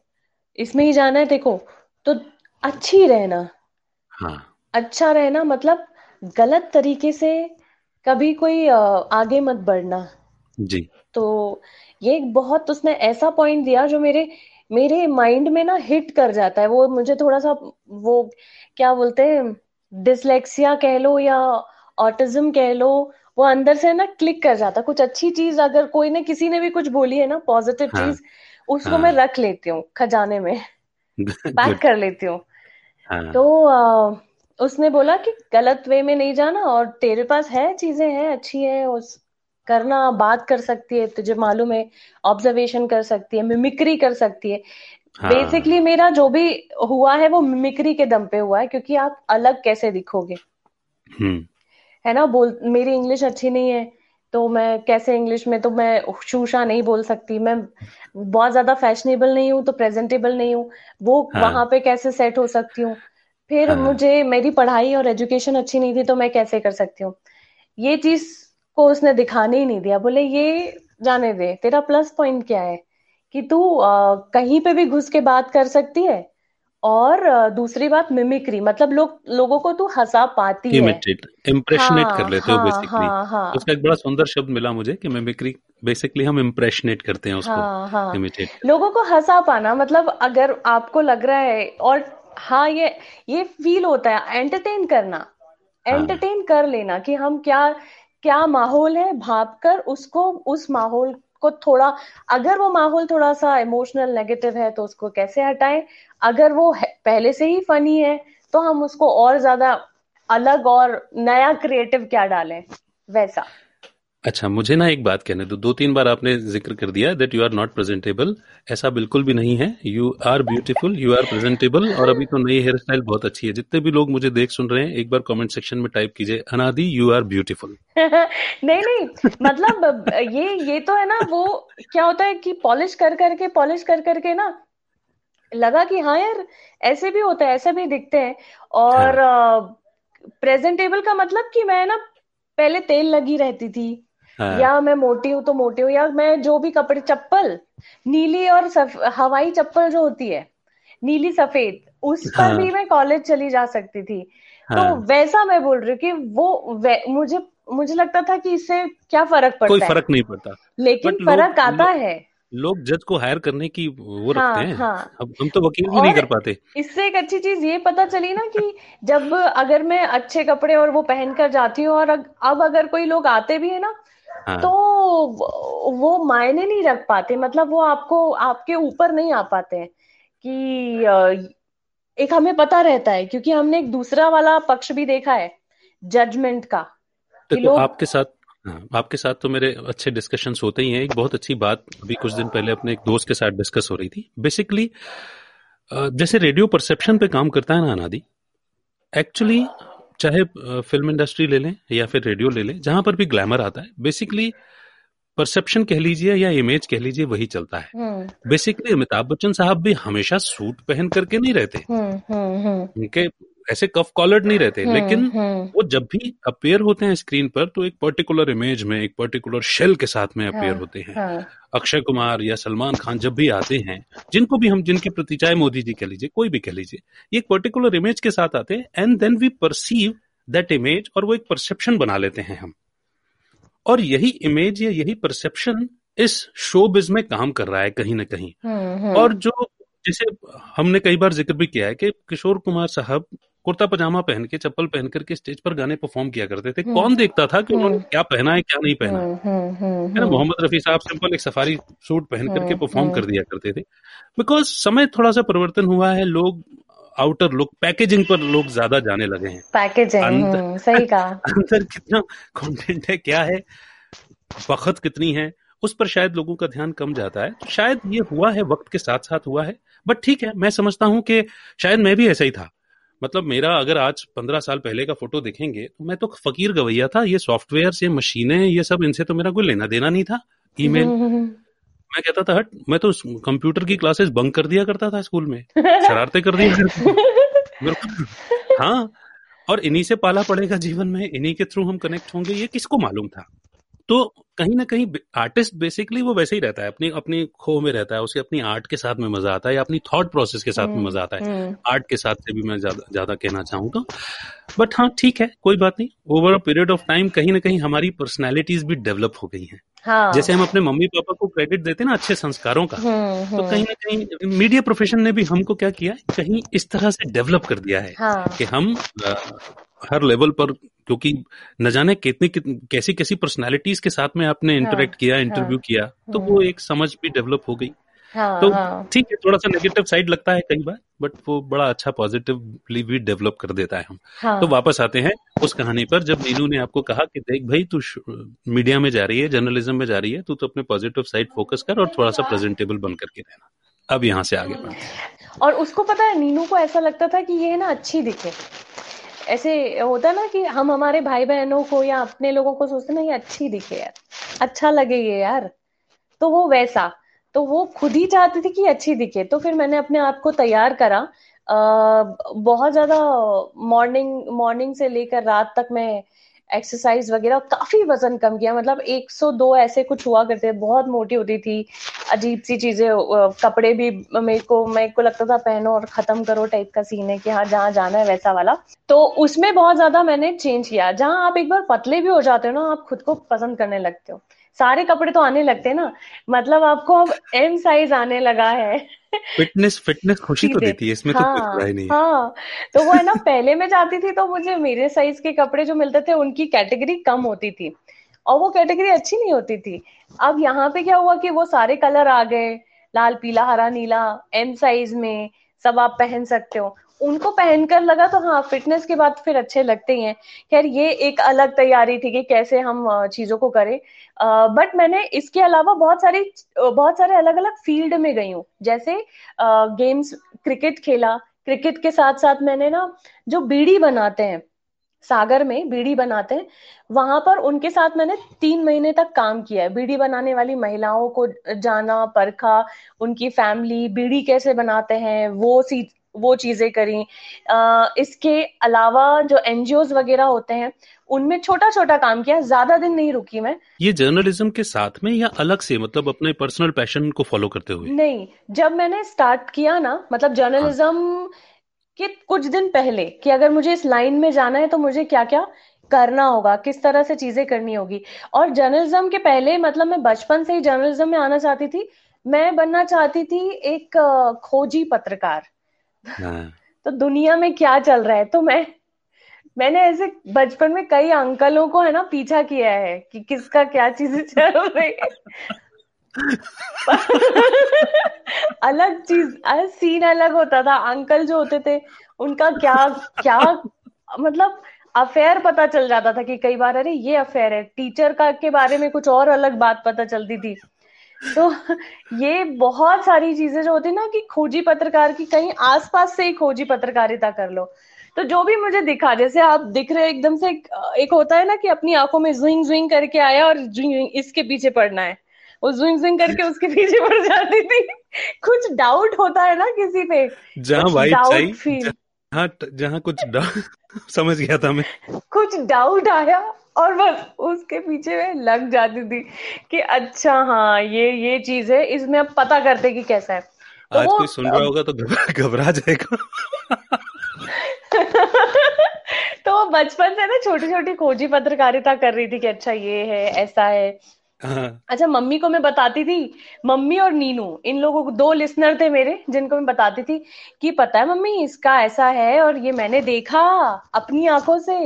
इसमें ही जाना है देखो। तो अच्छी रहना। हाँ। अच्छा रहना मतलब गलत तरीके से कभी कोई आगे मत बढ़ना।
जी।
तो ये एक बहुत उसने ऐसा पॉइंट दिया जो मेरे मेरे माइंड में ना हिट कर जाता है। वो मुझे थोड़ा सा वो क्या बोलते हैं डिसलेक्सिया कह लो या ऑटिज्म कह लो वो अंदर से ना क्लिक कर जाता। कुछ अच्छी चीज़ अगर कोई ने किसी ने भी कुछ बोली है ना पॉजिटिव हाँ, चीज़ उसको हाँ, मैं रख लेती हूँ खजाने में। पैक कर लेती हूँ। हाँ, तो आ, उसने बोला कि गलत वे में नहीं जाना और तेरे पास है चीज़ें हैं अच्छी है उस करना बात कर सकती है तुझे मालूम है ऑब्जर्वेशन कर सकती है मिमिक्री कर सकती है। हाँ, बेसिकली मेरा जो भी हुआ है वो मिमिक्री के दम पे हुआ है क्योंकि आप अलग कैसे दिखोगे? हम्म। है ना? बोल मेरी इंग्लिश अच्छी नहीं है तो मैं कैसे इंग्लिश में तो मैं शूशा नहीं बोल सकती। मैं बहुत ज़्यादा फैशनेबल नहीं हूँ तो प्रेजेंटेबल नहीं हूँ। वो हाँ. वहाँ पे कैसे सेट हो सकती हूँ? फिर हाँ. मुझे मेरी पढ़ाई और एजुकेशन अच्छी नहीं थी तो मैं कैसे कर सकती हूँ? ये चीज़ को उसने दिखाने ही नहीं दिया। बोले ये जाने दे तेरा प्लस पॉइंट क्या है? कि तू कहीं पे भी घुस के बात कर सकती है और दूसरी बात मिमिक्री मतलब लोग लोगों को तू हंसा पाती
इमिटेट इम्प्रेशनेट हाँ, कर लेते हाँ, हो बेसिकली हाँ, हाँ, उसका एक बड़ा सुंदर शब्द मिला मुझे कि मिमिक्री बेसिकली हम इम्प्रेशनेट करते हैं उसको। हाँ, हाँ,
इमिटेट लोगों को हंसा पाना मतलब अगर आपको लग रहा है और हाँ ये ये फील होता है एंटरटेन करना। एंटरटेन हाँ, कर लेना कि हम क्या क्या माहौल है भाप कर उसको उस माहौल को थोड़ा, अगर वो माहौल थोड़ा सा इमोशनल नेगेटिव है तो उसको कैसे हटाएँ? अगर वो पहले से ही फनी है तो हम उसको और ज़्यादा अलग और नया क्रिएटिव क्या डालें? वैसा।
अच्छा मुझे ना एक बात कहने दो। दो तीन बार आपने ज़िक्र कर दिया that you are not presentable ऐसा बिल्कुल भी नहीं है। You are beautiful you are presentable और अभी तो नई हेयर स्टाइल बहुत अच्छी है। जितने भी लोग मुझे देख सुन रहे हैं एक बार कमेंट सेक्शन में टाइप कीजिए अनादि यू आर ब्यूटीफुल
नहीं नहीं मतलब ये ये तो है ना वो क्या होता है कि पॉलिश कर करके पॉलिश कर करके ना लगा कि हाँ यार ऐसे भी होता है ऐसे भी दिखते हैं। और प्रेजेंटेबल हाँ। का मतलब कि मैं ना पहले तेल लगी रहती थी हाँ. या मैं मोटी हूँ तो मोटी हूँ या मैं जो भी कपड़े चप्पल नीली और सफ, हवाई चप्पल जो होती है नीली सफ़ेद उस पर हाँ. भी मैं कॉलेज चली जा सकती थी। तो हाँ. तो वैसा मैं बोल रही हूँ कि वो मुझे मुझे लगता था कि इससे क्या फ़र्क पड़ता
कोई फ़र्क नहीं पड़ता।
लेकिन फ़र्क आता है।
लोग जज को हायर करने की वो हाँ, रखते हैं। हाँ, अब हम तो वकील भी नहीं कर पाते।
इससे एक अच्छी चीज़ ये पता चली ना कि जब अगर मैं अच्छे कपड़े और वो पहन कर जाती हूँ और अब अगर कोई लोग आते भी है ना हाँ. तो वो मायने नहीं रख पाते मतलब वो आपको आपके ऊपर नहीं आ पाते हैं कि एक हमें पता रहता है क्योंकि हमने एक दूसरा वाला पक्ष भी देखा है जजमेंट का
देखो लोग... आपके साथ हाँ, आपके साथ तो मेरे अच्छे डिस्कशन होते ही हैं एक बहुत अच्छी बात अभी कुछ दिन पहले अपने एक दोस्त के साथ डिस्कस हो रही थी बेसिकली जैसे रेडियो परसेप्शन पे काम करता है ना अनादि एक्चुअली चाहे फ़िल्म इंडस्ट्री ले लें या फिर रेडियो ले लें जहाँ पर भी ग्लैमर आता है बेसिकली परसेप्शन कह लीजिए या इमेज कह लीजिए वही चलता है। बेसिकली हम्म। अमिताभ बच्चन साहब भी हमेशा सूट पहन करके नहीं रहते। हम्म, हम्म, उनके ऐसे कफ कॉलर्ड नहीं रहते हम्म, लेकिन हम्म। वो जब भी अपेयर होते हैं स्क्रीन पर तो एक पर्टिकुलर इमेज में एक पर्टिकुलर शेल के साथ में अपेयर हाँ, होते हैं हाँ. अक्षय कुमार या सलमान खान जब भी आते हैं जिनको भी हम जिनकी प्रति चाहे मोदी जी कह लीजिए कोई भी कह लीजिए एक पर्टिकुलर इमेज के साथ आते हैं and then we perceive that image और वो एक परसेप्शन बना लेते हैं हम और यही इमेज या यही परसेप्शन इस शो बिज में काम कर रहा है कहीं ना कहीं हम्म, और जो जैसे हमने कई बार ज़िक्र भी किया है कि किशोर कुमार साहब कुर्ता पजामा पहन के चप्पल पहन करके स्टेज पर गाने परफॉर्म किया करते थे। हम्म। कौन देखता था कि उन्होंने हम्म। क्या पहना है क्या नहीं पहना हम्म, है ना मोहम्मद रफी साहब सिंपल एक सफारी सूट पहन करके परफॉर्म कर दिया करते थे। बिकॉज़ समय थोड़ा सा परिवर्तन हुआ है लोग आउटर लुक पैकेजिंग पर लोग ज़्यादा जाने लगे हैं।
पैकेजिंग अंदर, सही कहा।
अंदर कितना कंटेंट है क्या है वक्त कितनी है उस पर शायद लोगों का ध्यान कम जाता है। तो शायद ये हुआ है वक्त के साथ साथ हुआ है बट ठीक है मैं समझता हूँ कि शायद मैं भी ऐसा ही था। मतलब मेरा अगर आज पंद्रह साल पहले का फ़ोटो देखेंगे तो मैं तो फकीर गवैया था ये सॉफ्टवेयर ये मशीनें ये सब इनसे तो मेरा कोई लेना देना नहीं था ईमेल। मैं कहता था हट मैं तो कंप्यूटर की क्लासेस बंक कर दिया करता था स्कूल में शरारते कर दिया हाँ और इन्हीं से पाला पड़ेगा जीवन में इन्हीं के थ्रू हम कनेक्ट होंगे ये किसको मालूम था? तो कहीं ना कहीं आर्टिस्ट बेसिकली वो वैसे ही रहता है अपनी अपनी खो में रहता है उसे अपनी आर्ट के साथ में मज़ा आता है या अपनी थॉट प्रोसेस के साथ में हम्म, मज़ा आता है आर्ट हम्म। के साथ से भी मैं ज़्यादा कहना चाहूँ तो बट हाँ ठीक है कोई बात नहीं over a period of time कहीं ना कहीं हमारी पर्सनैलिटीज भी डेवलप हो गई हैं हाँ. जैसे हम अपने मम्मी पापा को क्रेडिट देते ना अच्छे संस्कारों का हम्म, तो कहीं ना कहीं मीडिया प्रोफेशन ने भी हमको क्या किया कहीं इस तरह से डेवलप कर दिया है हाँ. कि हम हर लेवल पर क्योंकि न जाने कितनी कैसी कैसी पर्सनालिटीज के साथ में आपने इंटरेक्ट हाँ, किया इंटरव्यू हाँ, किया तो वो एक समझ भी डेवलप हो गई। हाँ, तो ठीक है थोड़ा सा नेगेटिव साइड लगता है कई बार बट वो बड़ा अच्छा पॉजिटिवली भी डेवलप कर देता है हम। हाँ, तो वापस आते हैं उस कहानी पर जब नीनू ने आपको कहा कि देख भाई तू मीडिया में जा रही है जर्नलिज्म में जा रही है तू तो अपने पॉजिटिव साइड फोकस कर और थोड़ा सा प्रेजेंटेबल बन करके रहना। अब यहाँ से आगे बढ़
और उसको पता है नीनू को ऐसा लगता था कि ये ना अच्छी दिखे। ऐसे होता है ना कि हम हमारे भाई बहनों को या अपने लोगों को सोचते ना ये अच्छी दिखे यार अच्छा लगे ये यार। तो वो वैसा तो वो खुद ही चाहती थी कि अच्छी दिखे। तो फिर मैंने अपने आप को तैयार करा। आ, बहुत ज़्यादा मॉर्निंग मॉर्निंग से लेकर रात तक मैं एक्सरसाइज वगैरह काफ़ी वज़न कम किया। मतलब 102 ऐसे कुछ हुआ करते बहुत मोटी होती थी। अजीब सी चीज़ें कपड़े भी मेरे को मेरे को लगता था पहनो और खत्म करो टाइप का सीन है कि हाँ जहाँ जाना है वैसा वाला। तो उसमें बहुत ज़्यादा मैंने चेंज किया। जहाँ आप एक बार पतले भी हो जाते हो ना, आप खुद को पसंद करने लगते हो। सारे कपड़े तो आने लगते हैं ना। मतलब आपको अब एम साइज़ आने लगा है।
फिटनेस फिटनेस खुशी तो देती है इसमें तो हाँ, तो कुछ नहीं।
हाँ। तो वो है ना पहले में जाती थी तो मुझे मेरे साइज़ के कपड़े जो मिलते थे उनकी कैटेगरी कम होती थी। और वो कैटेगरी अच्छी नहीं होती थी। अब यहाँ पे क्या हुआ कि वो सारे कलर आ गए। लाल पीला हरा नीला एम साइज़ में सब आप पहन सकते हो। उनको पहनकर लगा तो हाँ फिटनेस के बाद फिर अच्छे लगते ही हैं। खैर ये एक अलग तैयारी थी कि कैसे हम चीज़ों को करें। बट मैंने इसके अलावा बहुत सारी बहुत सारे अलग अलग फ़ील्ड में गई हूँ। जैसे गेम्स क्रिकेट खेला। क्रिकेट के साथ साथ मैंने ना जो बीड़ी बनाते हैं सागर में बीड़ी बनाते हैं वहाँ पर उनके साथ मैंने तीन महीने तक काम किया है। बीड़ी बनाने वाली महिलाओं को जाना परखा उनकी फैमिली बीड़ी कैसे बनाते हैं वो सी वो चीज़ें करी। आ, इसके अलावा जो एनजीओ वगैरह होते हैं उनमें छोटा छोटा काम किया ज़्यादा दिन नहीं रुकी मैं
ये जर्नलिज्म के साथ में या अलग से मतलब अपने पर्सनल पैशन को फॉलो करते हुए
नहीं जब मैंने स्टार्ट किया ना मतलब जर्नलिज्म हाँ. के कुछ दिन पहले कि अगर मुझे इस लाइन में जाना है तो मुझे क्या क्या करना होगा किस तरह से चीज़ें करनी होगी और जर्नलिज्म के पहले मतलब मैं बचपन से ही जर्नलिज्म में आना चाहती थी मैं बनना चाहती थी एक खोजी पत्रकार हाँ। तो दुनिया में क्या चल रहा है तो मैं मैंने ऐसे बचपन में कई अंकलों को, है ना, पीछा किया है कि किसका क्या चीज़ चल रही अलग चीज़ सीन अलग होता था। अंकल जो होते थे, उनका क्या क्या मतलब अफेयर पता चल जाता था कि कई बार, अरे, ये अफेयर है। टीचर का, के बारे में कुछ और अलग बात पता चलती थी। तो ये बहुत सारी चीज़ें जो होती ना कि खोजी पत्रकार की, कहीं आसपास से ही खोजी पत्रकारिता कर लो। तो जो भी मुझे दिखा जैसे आप दिख रहे एकदम से एक, होता है ना कि अपनी आँखों में जुइंग जुइंग करके आया और इसके पीछे पड़ना है। वो जुइंग जुइंग करके उसके पीछे पड़ जाती थी। कुछ डाउट होता है ना किसी पे।
जहाँ भाई डाउट फील हाँ जहाँ कुछ समझ गया था मैं।
कुछ डाउट आया और बस उसके पीछे में लग जाती थी कि अच्छा हाँ ये ये चीज़ है इसमें अब पता करते कि कैसा है।
तो आज कोई सुन रहा होगा तो घबरा जाएगा।
तो बचपन से ना छोटी छोटी खोजी पत्रकारिता कर रही थी कि अच्छा ये है ऐसा है। हाँ। अच्छा मम्मी को मैं बताती थी मम्मी और नीनू इन लोगों को दो लिसनर थे मेरे जिनको मैं बताती थी कि पता है मम्मी इसका ऐसा है और ये मैंने देखा अपनी आँखों से।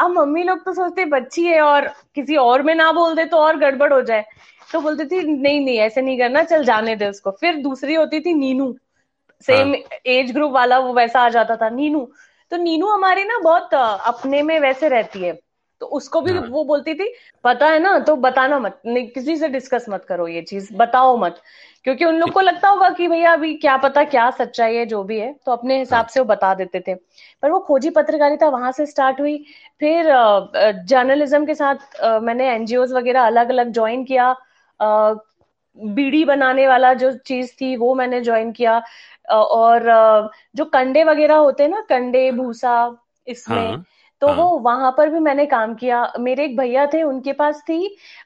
अब मम्मी लोग तो सोचते बच्ची है और किसी और में ना बोल दे तो और गड़बड़ हो जाए। तो बोलती थी नहीं नहीं ऐसे नहीं करना चल जाने दे उसको। फिर दूसरी होती थी नीनू। सेम. एज ग्रुप वाला वो वैसा आ जाता था नीनू। तो नीनू हमारी ना बहुत अपने में वैसे रहती है। तो उसको भी हाँ. वो बोलती थी पता है ना तो बताना मत नहीं किसी से डिस्कस मत करो ये चीज़ बताओ मत। क्योंकि उन लोग को लगता होगा कि भैया अभी क्या पता क्या सच्चाई है जो भी है तो अपने हिसाब हाँ। से वो बता देते थे। पर वो खोजी पत्रकारिता वहाँ से स्टार्ट हुई। फिर जर्नलिज्म के साथ मैंने एनजीओ वगैरह अलग अलग ज्वाइन किया बीड़ी बनाने वाला जो चीज़ थी वो मैंने ज्वाइन किया। और जो कंडे वगैरह होते हैं ना कंडे भूसा इसमें हाँ, तो हाँ. वो वहाँ पर भी मैंने काम किया। मेरे एक भैया थे उनके पास थी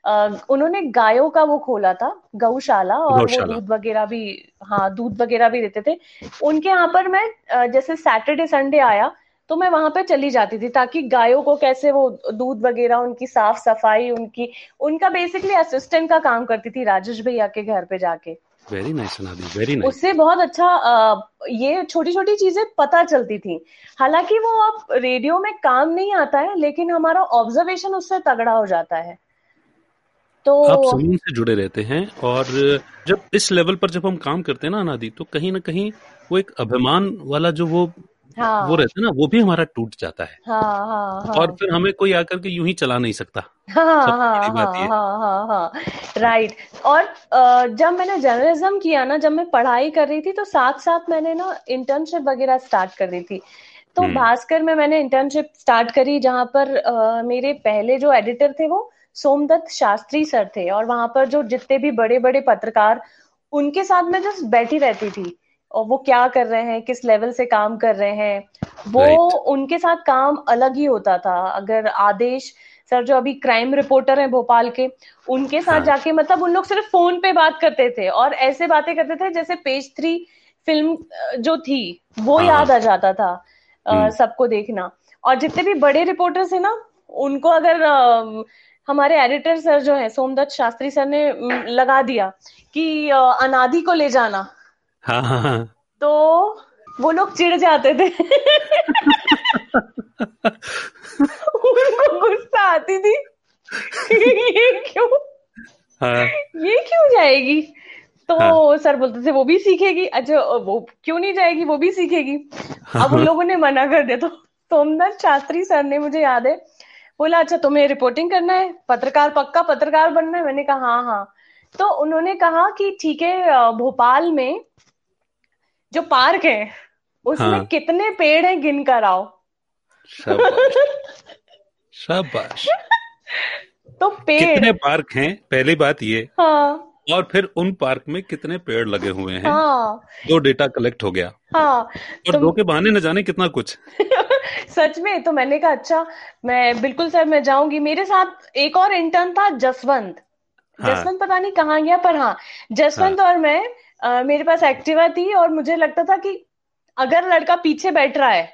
उन्होंने गायों का वो खोला था गौशाला और वो दूध वगैरह भी हाँ दूध वगैरह भी देते थे। उनके यहाँ पर मैं जैसे सैटरडे संडे आया तो मैं वहाँ पे चली जाती थी ताकि गायों को कैसे वो दूध वगैरह उनकी साफ़ सफ़ाई उनकी उनका बेसिकली असिस्टेंट का काम करती थी राजेश भैया के घर पे जाके।
वेरी नाइस वेरी नाइस
उससे बहुत अच्छा आ, ये छोटी छोटी चीज़ें पता चलती थी। हालाँकि वो अब रेडियो में काम नहीं आता है लेकिन हमारा ऑब्जर्वेशन उससे तगड़ा हो जाता है।
तो आप ज़मीन से जुड़े रहते हैं और जब इस लेवल पर जब हम काम करते हैं ना अनादि तो कहीं ना कहीं वो एक अभिमान वाला जो वो हाँ. वो रहता है ना वो भी हमारा टूट जाता है।
हाँ, हाँ, हाँ.
और फिर हमें कोई आकर के यूँ ही चला नहीं सकता।
हाँ, हाँ, हाँ, हाँ, हाँ, हाँ, राइट और जब मैंने जर्नलिज्म किया ना जब मैं पढ़ाई कर रही थी तो साथ साथ मैंने ना इंटर्नशिप वगैरह स्टार्ट कर दी थी। तो हम्म। भास्कर में मैंने इंटर्नशिप स्टार्ट करी जहाँ पर आ, मेरे पहले जो एडिटर थे वो सोमदत्त शास्त्री सर थे। और वहाँ पर जो जितने भी बड़े बड़े पत्रकार उनके साथ मैं जस्ट बैठी रहती थी। और वो क्या कर रहे हैं किस लेवल से काम कर रहे हैं वो right. उनके साथ काम अलग ही होता था अगर आदेश सर जो अभी क्राइम रिपोर्टर हैं भोपाल के उनके साथ हाँ. जाके मतलब उन लोग सिर्फ़ फ़ोन पे बात करते थे और ऐसे बातें करते थे जैसे पेज थ्री फ़िल्म जो थी वो हाँ. याद आ जाता था हम्म। सबको देखना और जितने भी बड़े रिपोर्टर्स है ना उनको अगर आ, हमारे एडिटर सर जो है सोमदत्त शास्त्री सर ने लगा दिया कि अनादि को ले जाना
हाँ हाँ हाँ।
तो वो लोग चिढ़ जाते थे। उनको गुस्सा आती थी ये क्यों? हाँ। ये क्यों जाएगी? तो
हाँ।
सर बोलते थे वो भी सीखेगी? अच्छा वो क्यों नहीं जाएगी? वो भी सीखेगी। अब उन लोगों ने मना कर दिया। तो सोमनाथ शास्त्री सर ने मुझे याद है बोला अच्छा तुम्हें रिपोर्टिंग करना है? पत्रकार पक्का पत्रकार बनना है? मैंने कहा हाँ हाँ। तो उन्होंने कहा कि ठीक है भोपाल में जो पार्क है उसमें
हाँ।
कितने पेड़ हैं गिन कर आओ।
शाबाश। शाबाश।
तो पेड़।
कितने पार्क हैं? पहली बात ये।
हाँ।
और फिर उन पार्क में कितने पेड़ लगे हुए हैं?
हाँ।
दो डेटा कलेक्ट हो गया।
हाँ।
और
तो
दो के बहाने न जाने कितना कुछ।
सच में तो मैंने कहा अच्छा मैं बिल्कुल सर मैं जाऊँगी। मेरे साथ एक और इंटर्न था जसवंत।
हाँ।
जसवंत पता नहीं कहाँ गया पर हाँ जसवंत
हाँ।
जसवंत और मैं मेरे पास एक्टिवा थी और मुझे लगता था कि अगर लड़का पीछे बैठ रहा है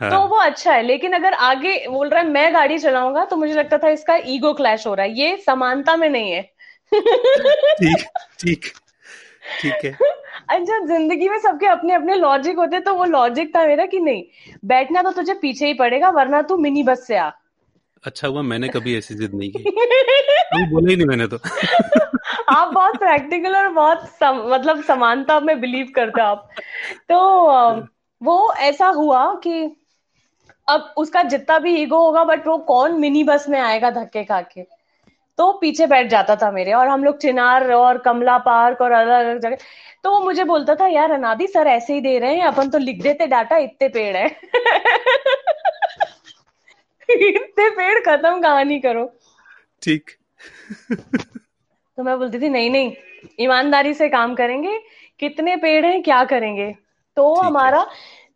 तो
हाँ
वो अच्छा है। लेकिन अगर आगे बोल रहा है मैं गाड़ी चलाऊँगा तो मुझे लगता था इसका ईगो क्लैश हो रहा है। ये समानता में नहीं है।
ठीक ठीक ठीक है।
अच्छा ज़िंदगी में सबके अपने अपने लॉजिक होते हैं, तो वो लॉजिक था मेरा कि नहीं बैठना तो तुझे पीछे ही पड़ेगा वरना तू मिनी बस से आ।
अच्छा हुआ मैंने कभी ऐसी जिद नहीं की। कभी बोला ही नहीं मैंने तो।
आप बहुत प्रैक्टिकल और बहुत सम, मतलब समानता में बिलीव करते हो आप। तो वो ऐसा हुआ कि अब उसका जितना भी ईगो होगा बट वो कौन मिनी बस में आएगा धक्के खा के? तो पीछे बैठ जाता था मेरे और हम लोग चिनार और कमला पार्क और अलग अलग जगह। तो वो मुझे बोलता था यार अनादि सर ऐसे ही दे रहे हैं अपन तो लिख देते डाटा इतने पेड़ है। इतने पेड़ खत्म कहानी करो।
ठीक।
तो मैं बोलती थी नहीं नहीं ईमानदारी से काम करेंगे। कितने पेड़ हैं क्या करेंगे? तो हमारा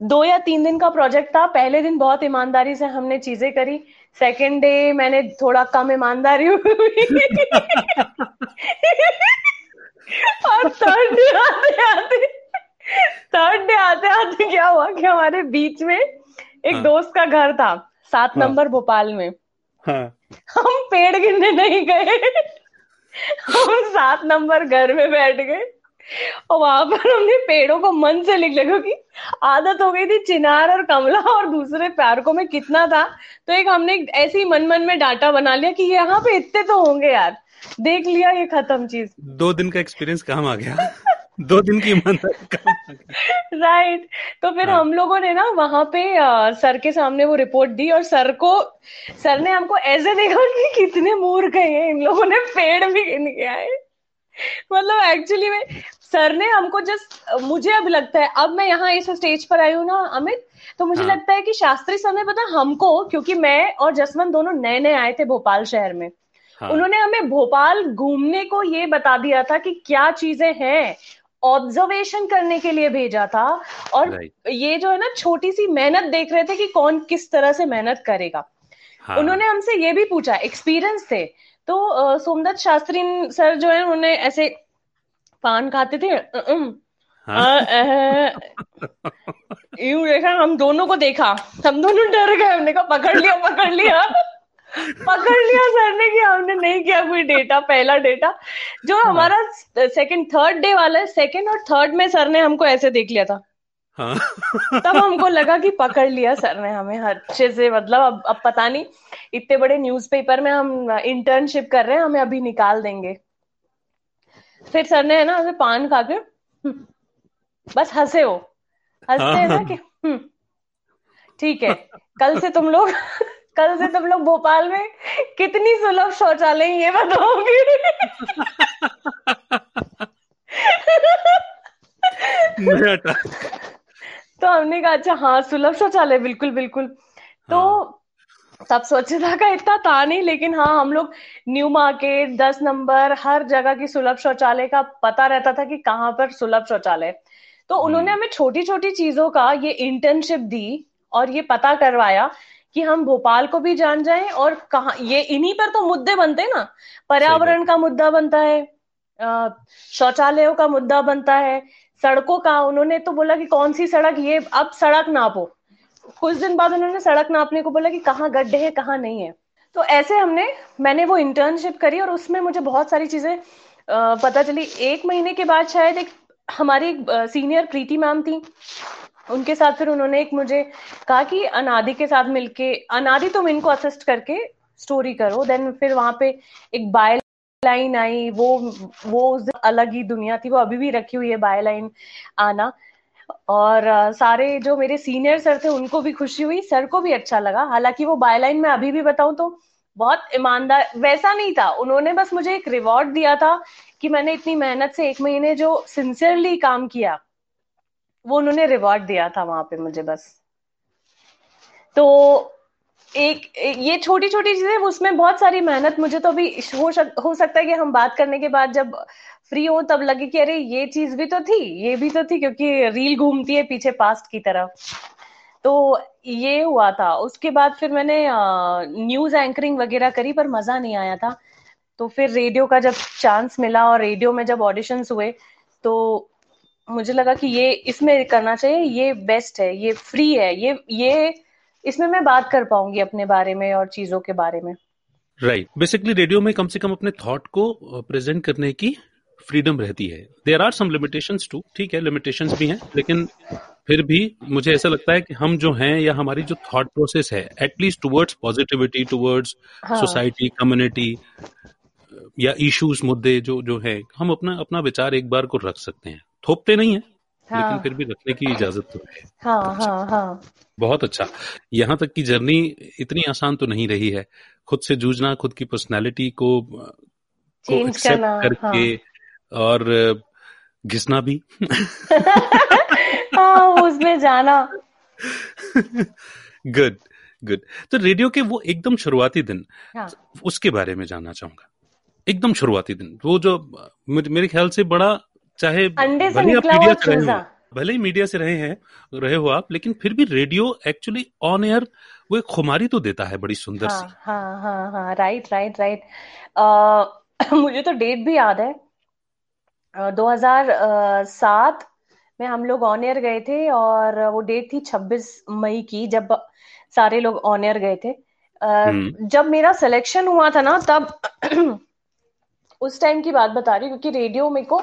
दो या तीन दिन का प्रोजेक्ट था। पहले दिन बहुत ईमानदारी से हमने चीज़ें करी। सेकेंड डे मैंने थोड़ा कम ईमानदारी हुई। और थर्ड डे आते आते थर्ड डे आते आते क्या हुआ कि हमारे बीच में एक
हाँ।
दोस्त का घर था। सात
हाँ।
नंबर भोपाल में।
हाँ।
हम पेड़ गिनने नहीं गए। हम सात नंबर घर में बैठ गए। और वहाँ पर हमने पेड़ों को मन से लिख लिया क्योंकि आदत हो गई थी चिनार और कमला और दूसरे पार्कों में कितना था। तो एक हमने ऐसे ही मन मन में डाटा बना लिया कि यहाँ पे इतने तो होंगे यार। देख लिया ये खत्म चीज़।
दो दिन का एक्सपीरियंस काम आ गया? दो दिन की ईमानदारी
राइट तो फिर
हाँ।
हम लोगों ने ना वहाँ पे सर के सामने वो रिपोर्ट दी और सर को सर ने हमको ऐसे देखा कि कितने मूर्ख हैं इन लोगों ने पेड़ भी गिन के आए। मतलब एक्चुअली में सर ने हमको जस्ट मुझे अब लगता है अब मैं यहाँ इस स्टेज पर आई हूँ ना अमित तो मुझे
हाँ।
लगता है कि शास्त्री सर ने पता हमको क्योंकि मैं और जसवंत दोनों नए नए आए थे भोपाल शहर में
हाँ।
उन्होंने हमें भोपाल घूमने को ये बता दिया था कि क्या चीज़ें हैं ऑब्जर्वेशन करने के लिए भेजा था और ये जो है ना छोटी सी मेहनत देख रहे थे कि कौन किस तरह से मेहनत करेगा।
हाँ।
उन्होंने हमसे ये भी पूछा एक्सपीरियंस थे। तो सोमदत्त शास्त्री सर जो है उन्होंने ऐसे पान खाते थे
हाँ।
यूँ देखा हम दोनों को देखा। हम दोनों डर गए हमने कहा पकड़ लिया पकड़ लिया। पकड़ लिया सर ने कि हमने नहीं किया कोई डेटा पहला डेटा जो
हाँ।
हमारा सेकंड थर्ड डे वाला है सेकंड और थर्ड में सर ने हमको ऐसे देख लिया था।
हाँ।
तब हमको लगा कि पकड़ लिया सर ने हमें हर अच्छे से मतलब अब अब पता नहीं इतने बड़े न्यूज़पेपर में हम इंटर्नशिप कर रहे हैं हमें अभी निकाल देंगे। फिर सर ने है ना हमें पान खा के "हम्म," बस हंसे हो। हँसते हैं ना
हाँ।
कि "हम्म, ठीक है कल से तुम लोग कल से तुम लोग भोपाल में कितनी सुलभ शौचालय ये बताओगे? तो हमने कहा अच्छा हाँ सुलभ शौचालय बिल्कुल बिल्कुल। तो
हाँ।
तब स्वच्छता का इतना था नहीं लेकिन हाँ हम लोग न्यू मार्केट दस नंबर हर जगह की सुलभ शौचालय का पता रहता था कि कहाँ पर सुलभ शौचालय तो उन्होंने
हम्म।
हमें छोटी छोटी चीज़ों का ये इंटर्नशिप दी और ये पता करवाया कि हम भोपाल को भी जान जाएँ और कहा, ये इन्हीं पर तो मुद्दे बनते हैं ना। पर्यावरण का मुद्दा बनता है शौचालयों का मुद्दा बनता है, सड़कों का, उन्होंने तो बोला कि कौन सी सड़क, ये अब सड़क नापो। कुछ दिन बाद उन्होंने सड़क नापने को बोला कि कहाँ गड्ढे हैं, कहाँ नहीं है। तो ऐसे हमने, मैंने वो इंटर्नशिप करी और उसमें मुझे बहुत सारी चीज़ें पता चली। एक महीने के बाद शायद एक, हमारी सीनियर प्रीति मैम थी। उनके साथ फिर उन्होंने एक मुझे कहा कि अनादि के साथ मिलके, अनादि तुम इनको असिस्ट करके स्टोरी करो। देन फिर वहाँ पे एक बाय लाइन आई, वो वो उस अलग ही दुनिया थी, वो अभी भी रखी हुई है बाय लाइन आना। और सारे जो मेरे सीनियर सर थे, उनको भी खुशी हुई सर को भी अच्छा लगा। हालाँकि वो बाय लाइन में अभी भी बताऊँ तो बहुत ईमानदार, वैसा नहीं था। उन्होंने बस मुझे एक रिवॉर्ड दिया था कि मैंने इतनी मेहनत से एक महीने जो सिंसियरली काम किया वो उन्होंने रिवॉर्ड दिया था वहाँ पे मुझे बस। तो एक, एक ये छोटी छोटी चीज़ें उसमें बहुत सारी मेहनत मुझे तो अभी हो, हो सकता है कि हम बात करने के बाद जब फ्री हो तब लगे कि अरे ये चीज़ भी तो थी ये भी तो थी क्योंकि रील घूमती है पीछे पास्ट की तरफ़ तो ये हुआ था। उसके बाद फिर मैंने न्यूज़ एंकरिंग वगैरह करी पर मज़ा नहीं आया था। तो फिर रेडियो का जब चांस मिला और रेडियो में जब ऑडिशंस हुए तो मुझे लगा कि ये इसमें करना चाहिए ये बेस्ट है ये फ्री है ये ये इसमें मैं बात कर पाऊँगी अपने बारे में और चीज़ों के बारे में।
राइट बेसिकली रेडियो में कम से कम अपने थॉट को प्रेजेंट करने की फ्रीडम रहती है। देर आर सम टू ठीक है लिमिटेशन भी हैं लेकिन फिर भी मुझे ऐसा लगता है कि हम जो हैं या हमारी जो थॉट प्रोसेस है at least towards positivity towards society community या इश्यूज़ मुद्दे जो जो है हम अपना अपना विचार एक बार को रख सकते हैं। थोपते नहीं है हाँ. लेकिन फिर भी रखने की इजाज़त तो है।
हाँ, हाँ, हाँ.
बहुत अच्छा। यहाँ तक की जर्नी इतनी आसान तो नहीं रही है। खुद से जूझना खुद की पर्सनैलिटी को को एक्सेप्ट करके हाँ. और घिसना भी।
हाँ, उसमें जाना।
गुड गुड तो रेडियो के वो एकदम शुरुआती दिन हाँ. उसके बारे में जानना चाहूँगा। एकदम शुरुआती दिन। वो जो मेरे ख्याल से बड़ा चाहे
मीडिया से रहे हो
भले ही मीडिया से रहे हैं रहे हो आप लेकिन फिर भी रेडियो एक्चुअली ऑन एयर वो एक खुमारी तो देता है बड़ी सुंदर
हाँ, सी। हाँ हाँ हाँ राइट राइट राइट मुझे तो डेट भी याद है। दो हज़ार सात में हम लोग ऑन एयर गए थे और वो डेट थी छब्बीस मई की जब सारे लोग ऑन एयर गए थे। हम्म। जब मेरा सिलेक्शन हुआ था ना तब उस टाइम की बात बता रही हूँ क्योंकि रेडियो मेरे को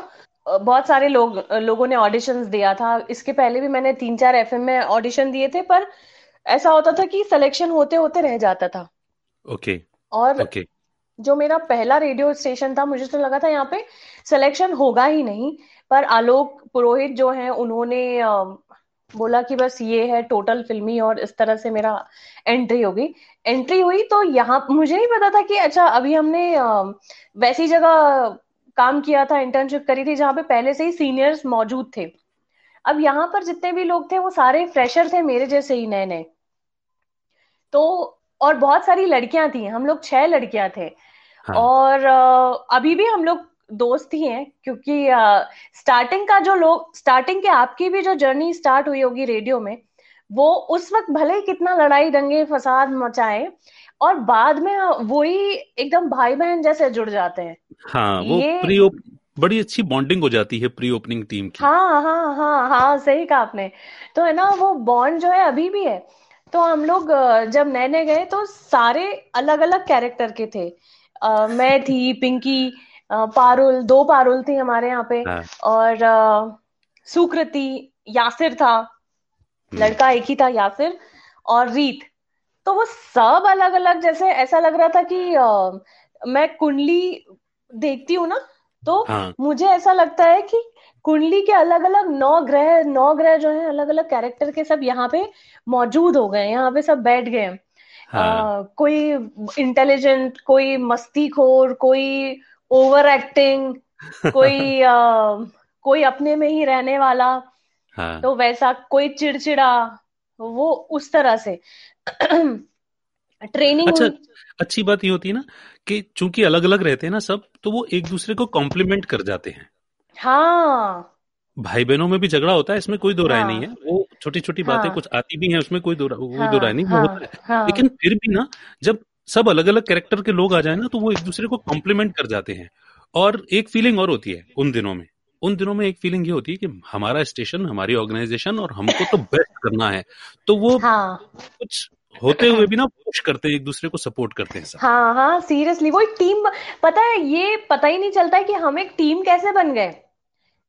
बहुत सारे लोग लोगों ने ऑडिशंस दिया था इसके पहले भी मैंने तीन चार एफ़ में ऑडिशन दिए थे पर ऐसा होता था कि सिलेक्शन होते होते रह जाता था
ओके okay.
और
okay.
जो मेरा पहला रेडियो स्टेशन था मुझे तो लगा था यहाँ पे सिलेक्शन होगा ही नहीं पर आलोक पुरोहित जो है उन्होंने बोला कि बस ये है टोटल फिल्मी और इस तरह से मेरा एंट्री होगी एंट्री हुई तो यहाँ मुझे नहीं पता था कि अच्छा अभी हमने वैसी जगह काम किया था इंटर्नशिप करी थी जहाँ पे पहले से ही सीनियर्स मौजूद थे। अब यहाँ पर जितने भी लोग थे वो सारे फ्रेशर थे मेरे जैसे ही नए नए तो और बहुत सारी लड़कियाँ थी हम लोग छह लड़कियाँ थे। हाँ. और अभी भी हम लोग दोस्त ही हैं क्योंकि स्टार्टिंग का जो लोग स्टार्टिंग के आपकी भी जो जर्नी स्टार्ट हुई होगी रेडियो में वो उस वक्त भले ही कितना लड़ाई दंगे फसाद मचाए और बाद में वही एकदम भाई बहन जैसे जुड़ जाते हैं।
हाँ वो ये... प्री ओप... बड़ी अच्छी बॉन्डिंग हो जाती है प्री ओपनिंग टीम की।
हाँ हाँ हाँ हाँ सही कहा आपने। तो है ना वो बॉन्ड जो है अभी भी है। तो हम लोग जब नए नए गए तो सारे अलग अलग कैरेक्टर के थे। आ, मैं थी पिंकी पारुल दो पारुल थी हमारे यहाँ पे। हाँ. और सुकृति यासिर था। हम्म। लड़का एक ही था यासिर। और रीत। तो वो सब अलग अलग जैसे ऐसा लग रहा था कि आ, मैं कुंडली देखती हूँ ना तो हाँ. मुझे ऐसा लगता है कि कुंडली के अलग अलग नौ ग्रह नौ ग्रह जो है अलग अलग कैरेक्टर के सब यहाँ पे मौजूद हो गए यहाँ पे सब बैठ गए हाँ. कोई इंटेलिजेंट कोई मस्तीखोर कोई ओवर एक्टिंग कोई आ, कोई अपने में ही रहने वाला हाँ. तो वैसा कोई चिड़चिड़ा वो उस तरह से ट्रेनिंग
अच्छा अच्छी बात ये होती है ना कि चूँकि अलग अलग रहते हैं ना सब तो वो एक दूसरे को कॉम्प्लीमेंट कर जाते हैं।
हाँ।
भाई बहनों में भी झगड़ा होता है इसमें कोई दो राय हाँ, नहीं है। वो छोटी छोटी हाँ, बातें हाँ, कुछ आती भी हैं उसमें कोई दो हाँ, दो राय नहीं हाँ, होता है। हाँ, लेकिन फिर भी ना जब सब अलग अलग कैरेक्टर के लोग आ जाए ना तो वो एक दूसरे को कॉम्प्लीमेंट कर जाते हैं। और एक फीलिंग और होती है उन दिनों में। उन दिनों में एक फीलिंग ये होती है कि हमारा स्टेशन हमारी ऑर्गेनाइजेशन और हमको तो बेस्ट करना है। तो वो हाँ. कुछ होते हुए भी ना पुश करते हैं एक दूसरे को सपोर्ट करते हैं सब।
हाँ हाँ सीरियसली वो एक टीम पता है ये पता ही नहीं चलता है कि हम एक टीम कैसे बन गए।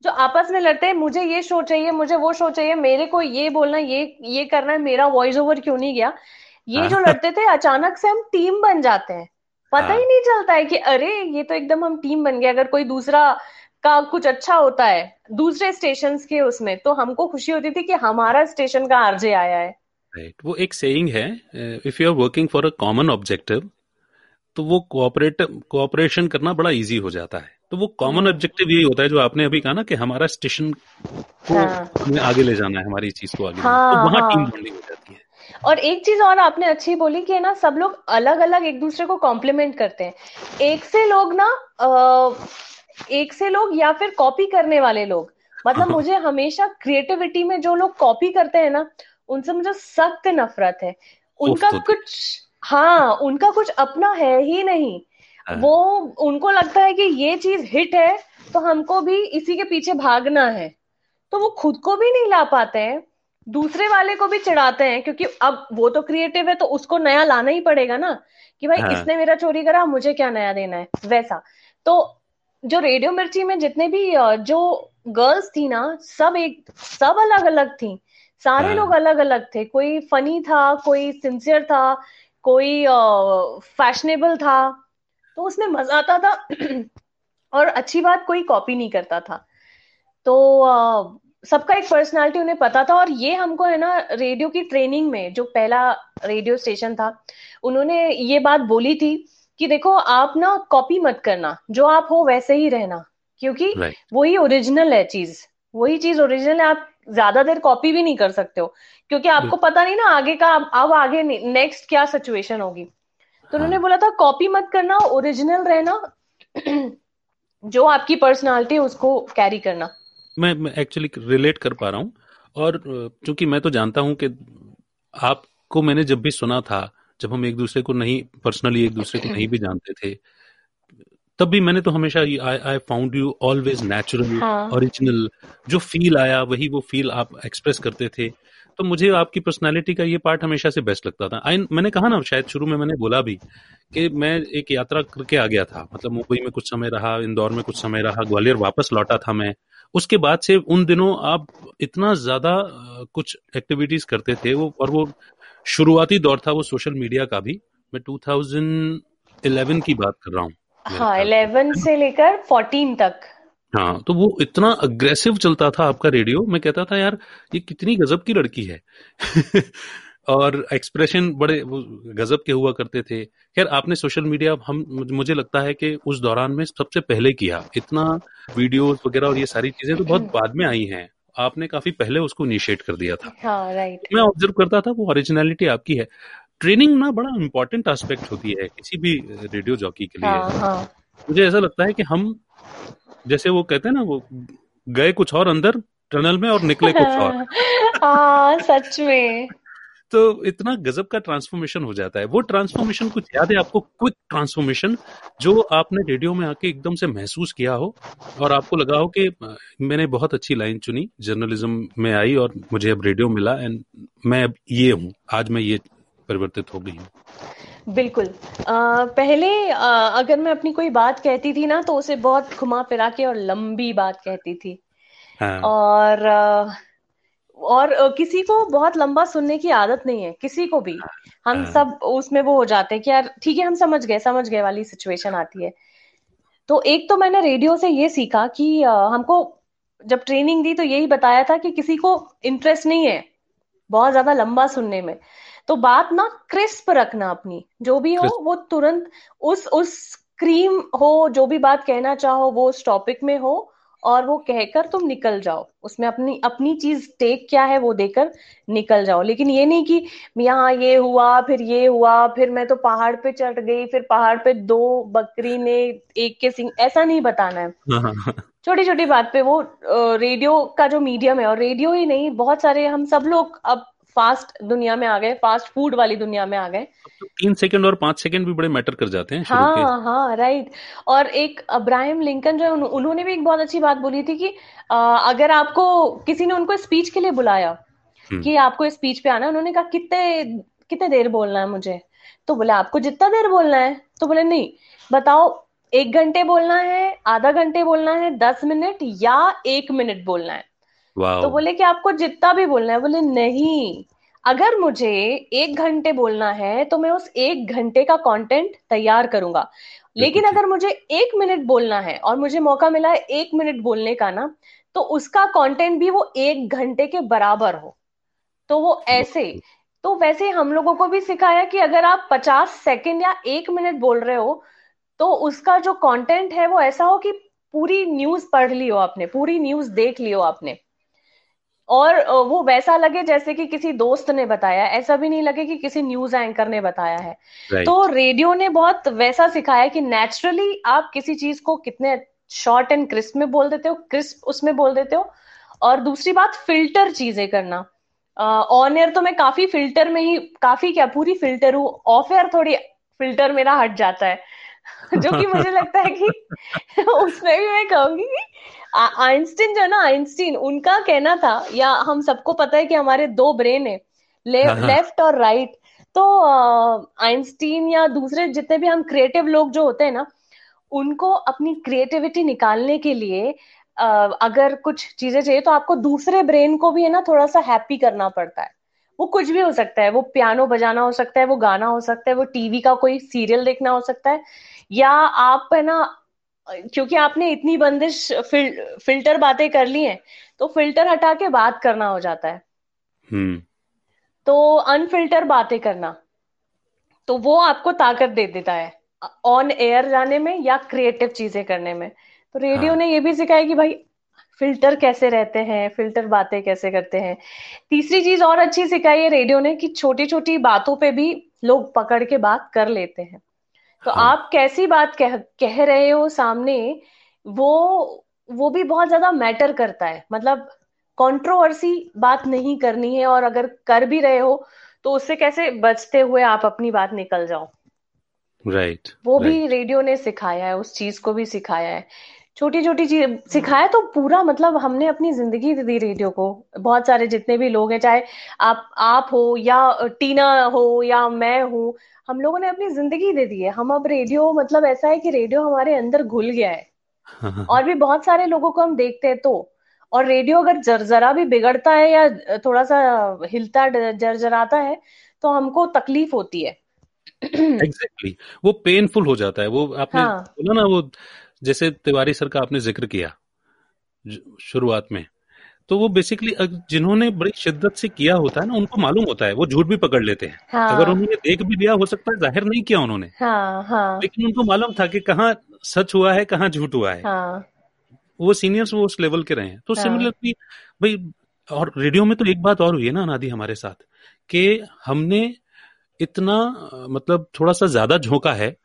जो आपस में लड़ते हैं मुझे ये शो चाहिए मुझे वो शो चाहिए मेरे को ये बोलना ये ये करना है मेरा वॉइस ओवर क्यों नहीं गया? ये जो हाँ। लड़ते थे अचानक से हम टीम बन जाते हैं। पता
हाँ।
ही नहीं चलता है कि अरे ये तो एकदम हम टीम बन गए अगर कोई दूसरा का कुछ अच्छा होता है दूसरे स्टेशन के उसमें तो हमको खुशी होती थी कि हमारा स्टेशन का आरजे आया है।
राइट वो एक सेइंग है if you are working for a common objective तो वो कोऑपरेट कोऑपरेशन करना बड़ा इजी हो जाता है। तो वो कॉमन
हम्म।
ऑब्जेक्टिव यही होता है जो आपने अभी कहा ना कि हमारा स्टेशन को
हाँ।
हमें आगे ले जाना है हमारी चीज़ को आगे जाना है। तो
हाँ
टीम
हाँ।
बॉन्डिंग हो जाती है।
और एक चीज़ और आपने अच्छी बोली कि है ना सब लोग अलग अलग एक दूसरे को कॉम्प्लीमेंट करते हैं। एक से लोग ना अ, एक से लोग या फिर कॉपी करने वाले लोग। मतलब मुझे हमेशा क्रिएटिविटी में जो लोग कॉपी करते हैं ना उनसे मुझे सख्त नफरत है। उनका
तो
कुछ हाँ उनका कुछ अपना है ही नहीं।
हाँ।
वो उनको लगता है कि ये चीज़ हिट है तो हमको भी इसी के पीछे भागना है। तो वो खुद को भी नहीं ला पाते हैं दूसरे वाले को भी चिढ़ाते हैं क्योंकि अब वो तो क्रिएटिव है तो उसको नया लाना ही पड़ेगा ना कि भाई
हाँ।
इसने मेरा चोरी करा मुझे क्या नया देना है? वैसा। तो जो रेडियो मिर्ची में जितने भी जो गर्ल्स थी ना सब एक सब अलग अलग थी। सारे
हाँ।
लोग अलग अलग थे। कोई फनी था कोई सिंसियर था कोई फैशनेबल था। तो उसमें मज़ा आता था और अच्छी बात कोई कॉपी नहीं करता था। तो सबका एक पर्सनालिटी उन्हें पता था और ये हमको है ना रेडियो की ट्रेनिंग में जो पहला रेडियो स्टेशन था उन्होंने ये बात बोली थी कि देखो आप ना कॉपी मत करना। जो आप हो वैसे ही रहना। क्योंकि
राइट
वही ओरिजिनल है चीज़। वही चीज़ ओरिजिनल है आप ज़्यादा देर कॉपी भी नहीं कर सकते हो। क्योंकि आपको पता नहीं ना आगे का अब आगे नेक्स्ट क्या सिचुएशन होगी। तो उन्होंने
हाँ।
बोला था कॉपी मत करना ओरिजिनल रहना। जो आपकी पर्सनालिटी है उसको कैरी करना।
मैं एक्चुअली रिलेट कर पा रहा हूँ। और चूँकि मैं तो जानता हूँ कि आपको मैंने जब भी सुना था जब हम एक दूसरे को नहीं पर्सनली एक दूसरे को नहीं भी जानते थे तब भी मैंने तो हमेशा I I found you always natural original जो फील आया वही वो फील आप एक्सप्रेस करते थे। तो मुझे आपकी पर्सनालिटी का ये पार्ट हमेशा से बेस्ट लगता था। आई मैंने कहा ना शायद शुरू में मैंने बोला भी कि मैं एक यात्रा करके आ गया था। मतलब मुंबई में कुछ समय रहा इंदौर में कुछ समय रहा ग्वालियर वापस लौटा था मैं। उसके बाद से उन दिनों आप इतना ज़्यादा कुछ एक्टिविटीज़ करते थे वो और वो शुरुआती दौर था वो सोशल मीडिया का भी। मैं 2011 की बात कर रहा हूँ
हाँ इलेवन से। लेकर फोर्टीन तक।
हाँ तो वो इतना अग्रेसिव चलता था आपका रेडियो मैं कहता था यार ये कितनी गजब की लड़की है। और एक्सप्रेशन बड़े गजब के हुआ करते थे। खैर आपने सोशल मीडिया हम मुझे लगता है कि उस दौरान में सबसे पहले किया। इतना वीडियोस वगैरह और ये सारी चीज़ें तो बहुत बाद में आई हैं। आपने काफ़ी पहले उसको इनिशिएट कर दिया था।
हाँ राइट
मैं ऑब्ज़र्व करता था वो ओरिजिनलिटी आपकी है। ट्रेनिंग ना बड़ा इम्पोर्टेंट एस्पेक्ट होती है किसी भी रेडियो जॉकी के लिए।
हाँ हाँ।
मुझे ऐसा लगता है कि हम जैसे वो कहते हैं ना वो गए कुछ और अंदर टनल में और निकले कुछ और।
हाँ सच में।
इतना गजब का ट्रांसफॉर्मेशन हो जाता है। वो ट्रांसफॉर्मेशन कुछ याद है आपको? क्विक ट्रांसफॉर्मेशन जो आपने रेडियो में आके एकदम से महसूस किया हो और आपको लगा हो कि मैंने बहुत अच्छी लाइन चुनी जर्नलिज्म में आई और मुझे अब रेडियो मिला एंड मैं अब ये हूँ। आज मैं ये परिवर्तित हो गई हूँ।
बिल्कुल। अ, पहले अ, अगर मैं अपनी कोई बात कहती थी ना तो उसे बहुत घुमा फिरा के और लंबी बात कहती थी।
हाँ।
और अ, और किसी को बहुत लंबा सुनने की आदत नहीं है किसी को भी। हम
हाँ।
सब उसमें वो हो जाते हैं कि यार ठीक है हम समझ गए समझ गए वाली सिचुएशन आती है। तो एक तो मैंने रेडियो से ये सीखा कि हमको जब ट्रेनिंग दी तो यही बताया था कि किसी को इंटरेस्ट नहीं है बहुत ज़्यादा लंबा सुनने में। तो बात ना क्रिस्प रखना अपनी जो भी हो वो तुरंत उस उस क्रीम हो जो भी बात कहना चाहो वो उस टॉपिक में हो और वो कहकर तुम निकल जाओ। उसमें अपनी अपनी चीज़ टेक क्या है वो देकर निकल जाओ। लेकिन ये नहीं कि यहाँ ये हुआ फिर ये हुआ फिर मैं तो पहाड़ पे चढ़ गई फिर पहाड़ पे दो बकरी ने एक के सिंह ऐसा नहीं बताना है।
हाँ हाँ हाँ।
छोटी छोटी बात पे वो रेडियो का जो मीडियम है और रेडियो ही नहीं बहुत सारे हम सब लोग अब फास्ट दुनिया में आ गए फास्ट फ़ूड वाली दुनिया में आ गए।
तो तीन सेकंड और पाँच सेकंड भी बड़े मैटर कर जाते हैं
हाँ हाँ राइट और एक अब्राहम लिंकन जो है उन, उन्होंने भी एक बहुत अच्छी बात बोली थी कि अ, अगर आपको किसी ने उनको स्पीच के लिए बुलाया
हम्म।
कि आपको स्पीच पे आना है उन्होंने कहा कितने कितने देर बोलना है मुझे? तो बोले आपको जितना देर बोलना है? तो बोले नहीं बताओ एक घंटे बोलना है आधा घंटे बोलना है दस मिनट या एक मिनट बोलना है? तो बोले कि आपको जितना भी बोलना है बोले नहीं अगर मुझे एक घंटे बोलना है तो मैं उस एक घंटे का कंटेंट तैयार करूँगा। लेकिन अगर मुझे एक मिनट बोलना है और मुझे मौका मिला है एक मिनट बोलने का ना तो उसका कंटेंट भी वो एक घंटे के बराबर हो। तो वो ऐसे तो वैसे हम लोगों को भी सिखाया कि अगर आप पचास सेकेंड या एक मिनट बोल रहे हो तो उसका जो कंटेंट है वो ऐसा हो कि पूरी न्यूज़ पढ़ लियो आपने पूरी न्यूज़ देख लियो आपने। और वो वैसा लगे जैसे कि किसी दोस्त ने बताया। ऐसा भी नहीं लगे कि किसी न्यूज़ एंकर ने बताया है। Right. तो रेडियो ने बहुत वैसा सिखाया कि नेचुरली आप किसी चीज़ को कितने शॉर्ट एंड क्रिस्प में बोल देते हो क्रिस्प उसमें बोल देते हो। और दूसरी बात फ़िल्टर चीज़ें करना। ऑन एयर तो मैं काफ़ी फ़िल्टर में ही काफ़ी क्या पूरी फ़िल्टर हूँ। ऑफ़ एयर थोड़ी फ़िल्टर मेरा हट जाता है। जो कि मुझे लगता है कि उसमें भी मैं कहूँगी आइंस्टीन जो है ना आइंस्टीन उनका कहना था या हम सबको पता है कि हमारे दो ब्रेन है ले, हाँ, हाँ। लेफ़्ट और राइट तो आइंस्टीन या दूसरे जितने भी हम क्रिएटिव लोग जो होते हैं ना उनको अपनी क्रिएटिविटी निकालने के लिए अगर कुछ चीज़ें चाहिए तो आपको दूसरे ब्रेन को भी है ना थोड़ा सा हैप्पी करना पड़ता है वो कुछ भी हो सकता है वो पियानो बजाना हो सकता है वो गाना हो सकता है वो टीवी का कोई सीरियल देखना हो सकता है या आप है ना क्योंकि आपने इतनी बंदिश फिल, फ़िल्टर बातें कर ली हैं तो फ़िल्टर हटा के बात करना हो जाता है। हम्म। तो अनफिल्टर बातें करना तो वो आपको ताकत दे देता है ऑन एयर जाने में या क्रिएटिव चीज़ें करने में। तो रेडियो हाँ. ने ये भी सिखाया कि भाई फ़िल्टर कैसे रहते हैं फ़िल्टर बातें कैसे करते हैं। तीसरी चीज़ और अच्छी सिखाई है रेडियो ने कि छोटी छोटी बातों पे भी लोग पकड़ के बात कर लेते हैं। तो हाँ. आप कैसी बात कह कह रहे हो सामने वो वो भी बहुत ज़्यादा मैटर करता है। मतलब कंट्रोवर्सी बात नहीं करनी है और अगर कर भी रहे हो तो उससे कैसे बचते हुए आप अपनी बात निकल जाओ।
राइट right,
वो right. भी रेडियो ने सिखाया है उस चीज़ को भी सिखाया है। छोटी छोटी चीज़ सिखाया तो पूरा मतलब हमने अपनी ज़िंदगी दे दी रेडियो को। बहुत सारे जितने भी लोग हैं चाहे आप आप हो या टीना हो या मैं हूँ हम लोगों ने अपनी ज़िंदगी दे दी है। हम अब रेडियो मतलब ऐसा है कि रेडियो हमारे अंदर घुल गया है। और भी बहुत सारे लोगों को हम देखते हैं तो। और रेडियो अगर जरजरा भी बिगड़ता है या थोड़ा सा हिलता जरजराता है तो हमको तकलीफ़ होती है।
Exactly exactly. वो पेनफुल हो जाता है। वो आपने हाँ. बोला ना वो जैसे तिवारी सर का आपने ज़िक्र किया शुरुआत में तो वो बेसिकली जिन्होंने बड़ी शिद्दत से किया होता है ना उनको मालूम होता है वो झूठ भी पकड़ लेते हैं हाँ। अगर उन्होंने देख भी लिया हो सकता है ज़ाहिर नहीं किया उन्होंने
हाँ, हाँ।
लेकिन उनको मालूम था कि कहाँ सच हुआ है कहाँ झूठ हुआ है हाँ। वो सीनियर्स वो उस लेवल के रहे हैं तो हाँ। सिमिलरली भाई और रेडियो में तो एक बात और हुई है ना अनादि हमारे साथ कि हमने इतना मतलब थोड़ा सा ज़्यादा झोंका है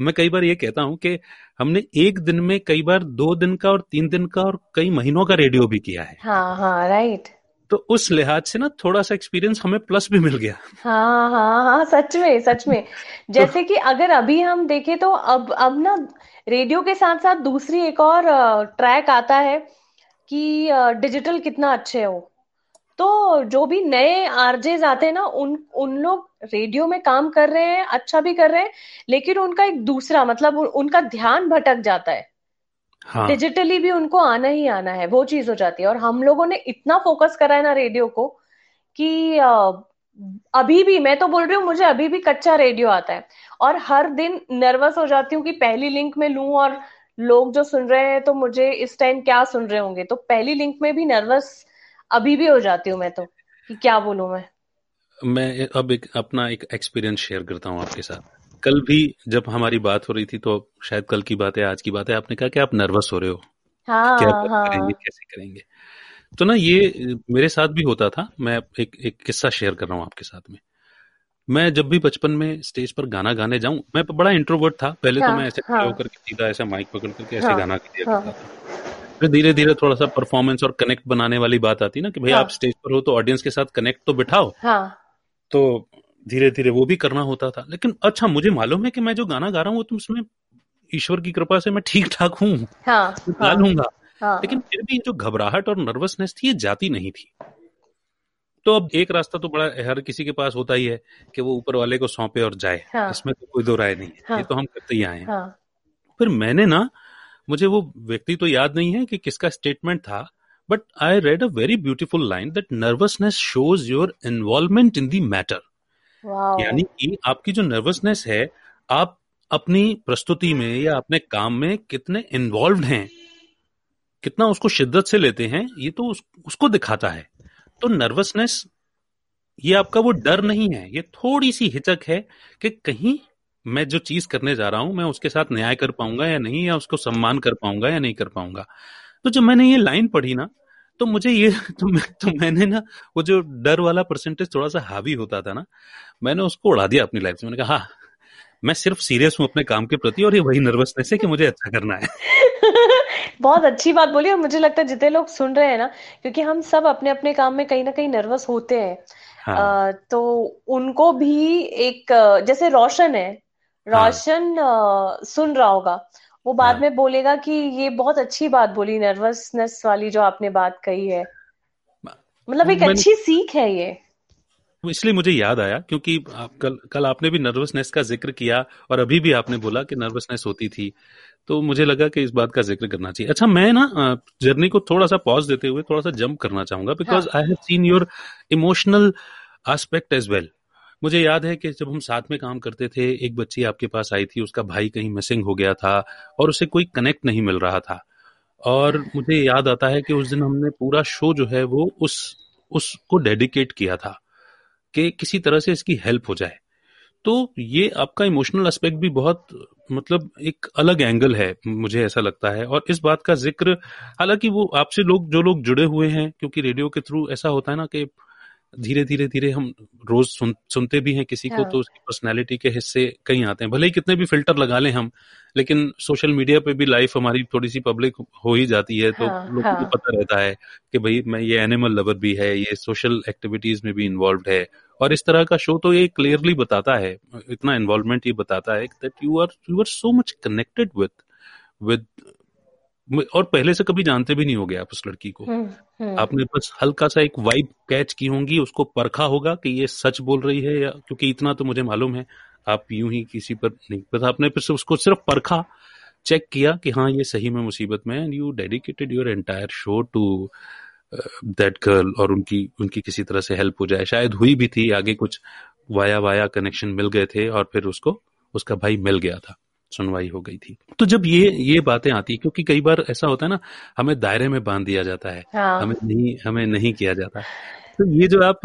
मैं कई बार ये कहता हूँ कि हमने एक दिन में कई बार दो दिन का और तीन दिन का और कई महीनों का रेडियो भी किया है।
हाँ हाँ राइट
तो उस लिहाज से ना थोड़ा सा एक्सपीरियंस हमें प्लस भी मिल गया।
हाँ हाँ हाँ सच में सच में। जैसे कि अगर अभी हम देखें तो अब अब ना रेडियो के साथ साथ दूसरी एक और ट्रैक आता है कि डिजिटल कितना अच्छे हो। तो जो भी नए आरजेज आते हैं ना उन उन लोग रेडियो में काम कर रहे हैं अच्छा भी कर रहे हैं लेकिन उनका एक दूसरा मतलब उनका ध्यान भटक जाता है। हाँ. डिजिटली भी उनको आना ही आना है वो चीज़ हो जाती है। और हम लोगों ने इतना फोकस करा है ना रेडियो को कि अभी भी मैं तो बोल रही हूँ मुझे अभी भी कच्चा रेडियो आता है। और हर दिन नर्वस हो जाती हूँ कि पहली लिंक में लू और लोग जो सुन रहे हैं तो मुझे इस टाइम क्या सुन रहे होंगे? तो पहली लिंक में भी नर्वस अभी भी हो जाती हूँ मैं तो कि क्या बोलूँ मैं?
मैं अब एक अपना एक एक्सपीरियंस शेयर करता हूँ आपके साथ। कल भी जब हमारी बात हो रही थी तो शायद कल की बात है आज की बात है आपने कहा कि आप नर्वस हो रहे हो।
हाँ,
क्या
हाँ,
करेंगे कैसे करेंगे? तो ना ये मेरे साथ भी होता था मैं एक एक किस्सा शेयर कर रहा हूँ आपके साथ में। मैं जब भी बचपन में स्टेज पर गाना गाने जाऊँ मैं बड़ा इंट्रोवर्ट था। पहले तो हाँ, तो मैं ऐसे हाँ, होकर सीधा ऐसा माइक पकड़ करके ऐसे हाँ, गाना दिया हाँ, करता था। फिर धीरे धीरे थोड़ा सा परफॉर्मेंस और कनेक्ट बनाने वाली बात आती ना कि भाई हाँ, आप स्टेज पर हो तो ऑडियंस के साथ कनेक्ट तो बिठाओ।
हाँ,
तो धीरे धीरे वो भी करना होता था। लेकिन अच्छा मुझे मालूम है कि मैं जो गाना गा रहा हूँ वो तुम उसमें ईश्वर की कृपा से मैं ठीक ठाक हूँ
हाँ,
गा हाँ, लूँगा। हाँ, लेकिन फिर भी जो घबराहट और नर्वसनेस थी ये जाती नहीं थी। तो अब एक रास्ता तो बड़ा हर किसी के पास होता ही है कि वो ऊपर वाले को सौंपे और जाए। हाँ, इसमें तो कोई दो राय नहीं है। हाँ, ये तो हम करते ही आए हैं। हाँ, फिर मैंने ना मुझे वो व्यक्ति तो याद नहीं है कि किसका स्टेटमेंट था but I read a very beautiful line that nervousness shows your involvement in the matter यानी कि आपकी जो नर्वसनेस है आप अपनी प्रस्तुति में या अपने काम में कितने इन्वॉल्व हैं कितना उसको शिद्दत से लेते हैं ये तो उस, उसको दिखाता है। तो नर्वसनेस ये आपका वो डर नहीं है ये थोड़ी सी हिचक है कि कहीं मैं जो चीज़ करने जा रहा हूँ मैं उसके साथ न्याय कर पाऊँगा या नहीं या उसको सम्मान कर पाऊँगा या नहीं कर पाऊँगा। तो जब मैंने ये लाइन पढ़ी ना तो मुझे ये तो, मैं, तो मैंने ना वो जो डर वाला परसेंटेज थोड़ा सा हावी होता था ना मैंने उसको उड़ा दिया अपनी लाइफ से मैंने कहा हाँ मैं सिर्फ़ सीरियस हूँ अपने काम के प्रति और ये वही नर्वसनेस है कि मुझे अच्छा करना है
बहुत अच्छी बात बोली और मुझे लगता है जितने लोग सुन रहे हैं ना क्योंकि हम सब अपने अपने काम में कहीं ना कहीं नर्वस होते हैं हाँ. तो उनको भी एक जैसे रोशन है हाँ। रोशन हाँ. सुन रहा होगा वो बाद हाँ. में बोलेगा कि ये बहुत अच्छी बात बोली नर्वसनेस वाली जो आपने बात कही है। मतलब एक अच्छी सीख है ये।
इसलिए मुझे याद आया क्योंकि आप कल कल आपने भी नर्वसनेस का ज़िक्र किया और अभी भी आपने बोला कि नर्वसनेस होती थी। तो मुझे लगा कि इस बात का ज़िक्र करना चाहिए। अच्छा मैं ना जर्नी को थोड़ा सा पॉज देते हुए थोड़ा सा जंप करना चाहूँगा because I have seen your emotional aspect as well मुझे याद है कि जब हम साथ में काम करते थे, एक बच्ची आपके पास आई थी, उसका भाई कहीं मिसिंग हो गया था और उसे कोई कनेक्ट नहीं मिल रहा था। और मुझे याद आता है कि उस दिन हमने पूरा शो जो है वो उस, उसको डेडिकेट किया था कि किसी तरह से इसकी हेल्प हो जाए। तो ये आपका इमोशनल एस्पेक्ट भी बहुत मतलब एक अलग एंगल है, मुझे ऐसा लगता है। और इस बात का ज़िक्र, हालाँकि वो आपसे लोग, जो लोग जुड़े हुए हैं, क्योंकि रेडियो के थ्रू ऐसा होता है ना कि धीरे धीरे धीरे हम रोज सुन, सुनते भी हैं किसी हाँ. को तो उसकी पर्सनैलिटी के हिस्से कहीं आते हैं भले ही कितने भी फ़िल्टर लगा लें हम लेकिन सोशल मीडिया पे भी लाइफ हमारी थोड़ी सी पब्लिक हो ही जाती है तो हाँ, लोगों हाँ. को पता रहता है कि भाई मैं ये एनिमल लवर भी है ये सोशल एक्टिविटीज़ में भी इन्वॉल्व है और इस तरह का शो तो ये क्लियरली बताता है इतना इन्वॉल्वमेंट ये बताता है that you are you are so much connected with with और पहले से कभी जानते भी नहीं होगे आप उस लड़की को। हुँ, हुँ. आपने बस हल्का सा एक वाइब कैच की होंगी उसको परखा होगा कि ये सच बोल रही है या क्योंकि इतना तो मुझे मालूम है आप यूँ ही किसी पर नहीं। बस आपने फिर उसको सिर्फ़ परखा चेक किया कि हाँ ये सही में मुसीबत में and you dedicated your entire show to that girl और उनकी उनकी किसी तरह से हेल्प हो जाए। शायद हुई भी थी आगे कुछ वाया वाया कनेक्शन मिल गए थे और फिर उसको उसका भाई मिल गया था। सुनवाई हो गई थी। तो जब ये ये बातें आती है क्योंकि कई बार ऐसा होता है ना हमें दायरे में बाँध दिया जाता है हाँ। हमें नहीं हमें नहीं किया जाता। तो ये जो आप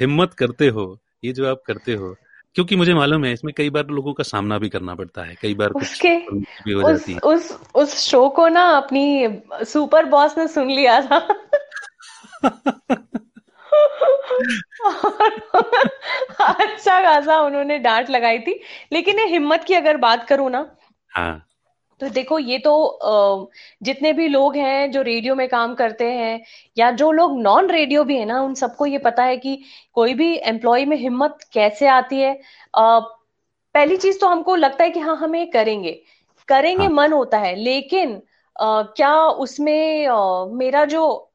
हिम्मत करते हो ये जो आप करते हो क्योंकि मुझे मालूम है इसमें कई बार लोगों का सामना भी करना पड़ता है कई बार
उसके भी हो उस, जाती है। उस उस शो को ना अपनी सुपर बॉस ने सुन लिया था। अच्छा खासा उन्होंने डांट लगाई थी। लेकिन ये हिम्मत की अगर बात करूँ ना हाँ। तो देखो ये तो जितने भी लोग हैं जो रेडियो में काम करते हैं या जो लोग नॉन रेडियो भी है ना उन सबको ये पता है कि कोई भी एम्प्लॉय में हिम्मत कैसे आती है। पहली चीज़ तो हमको लगता है कि हाँ हम ये करेंगे। करेंगे हाँ. मन होता है लेकिन क्या उसमें मेरा जो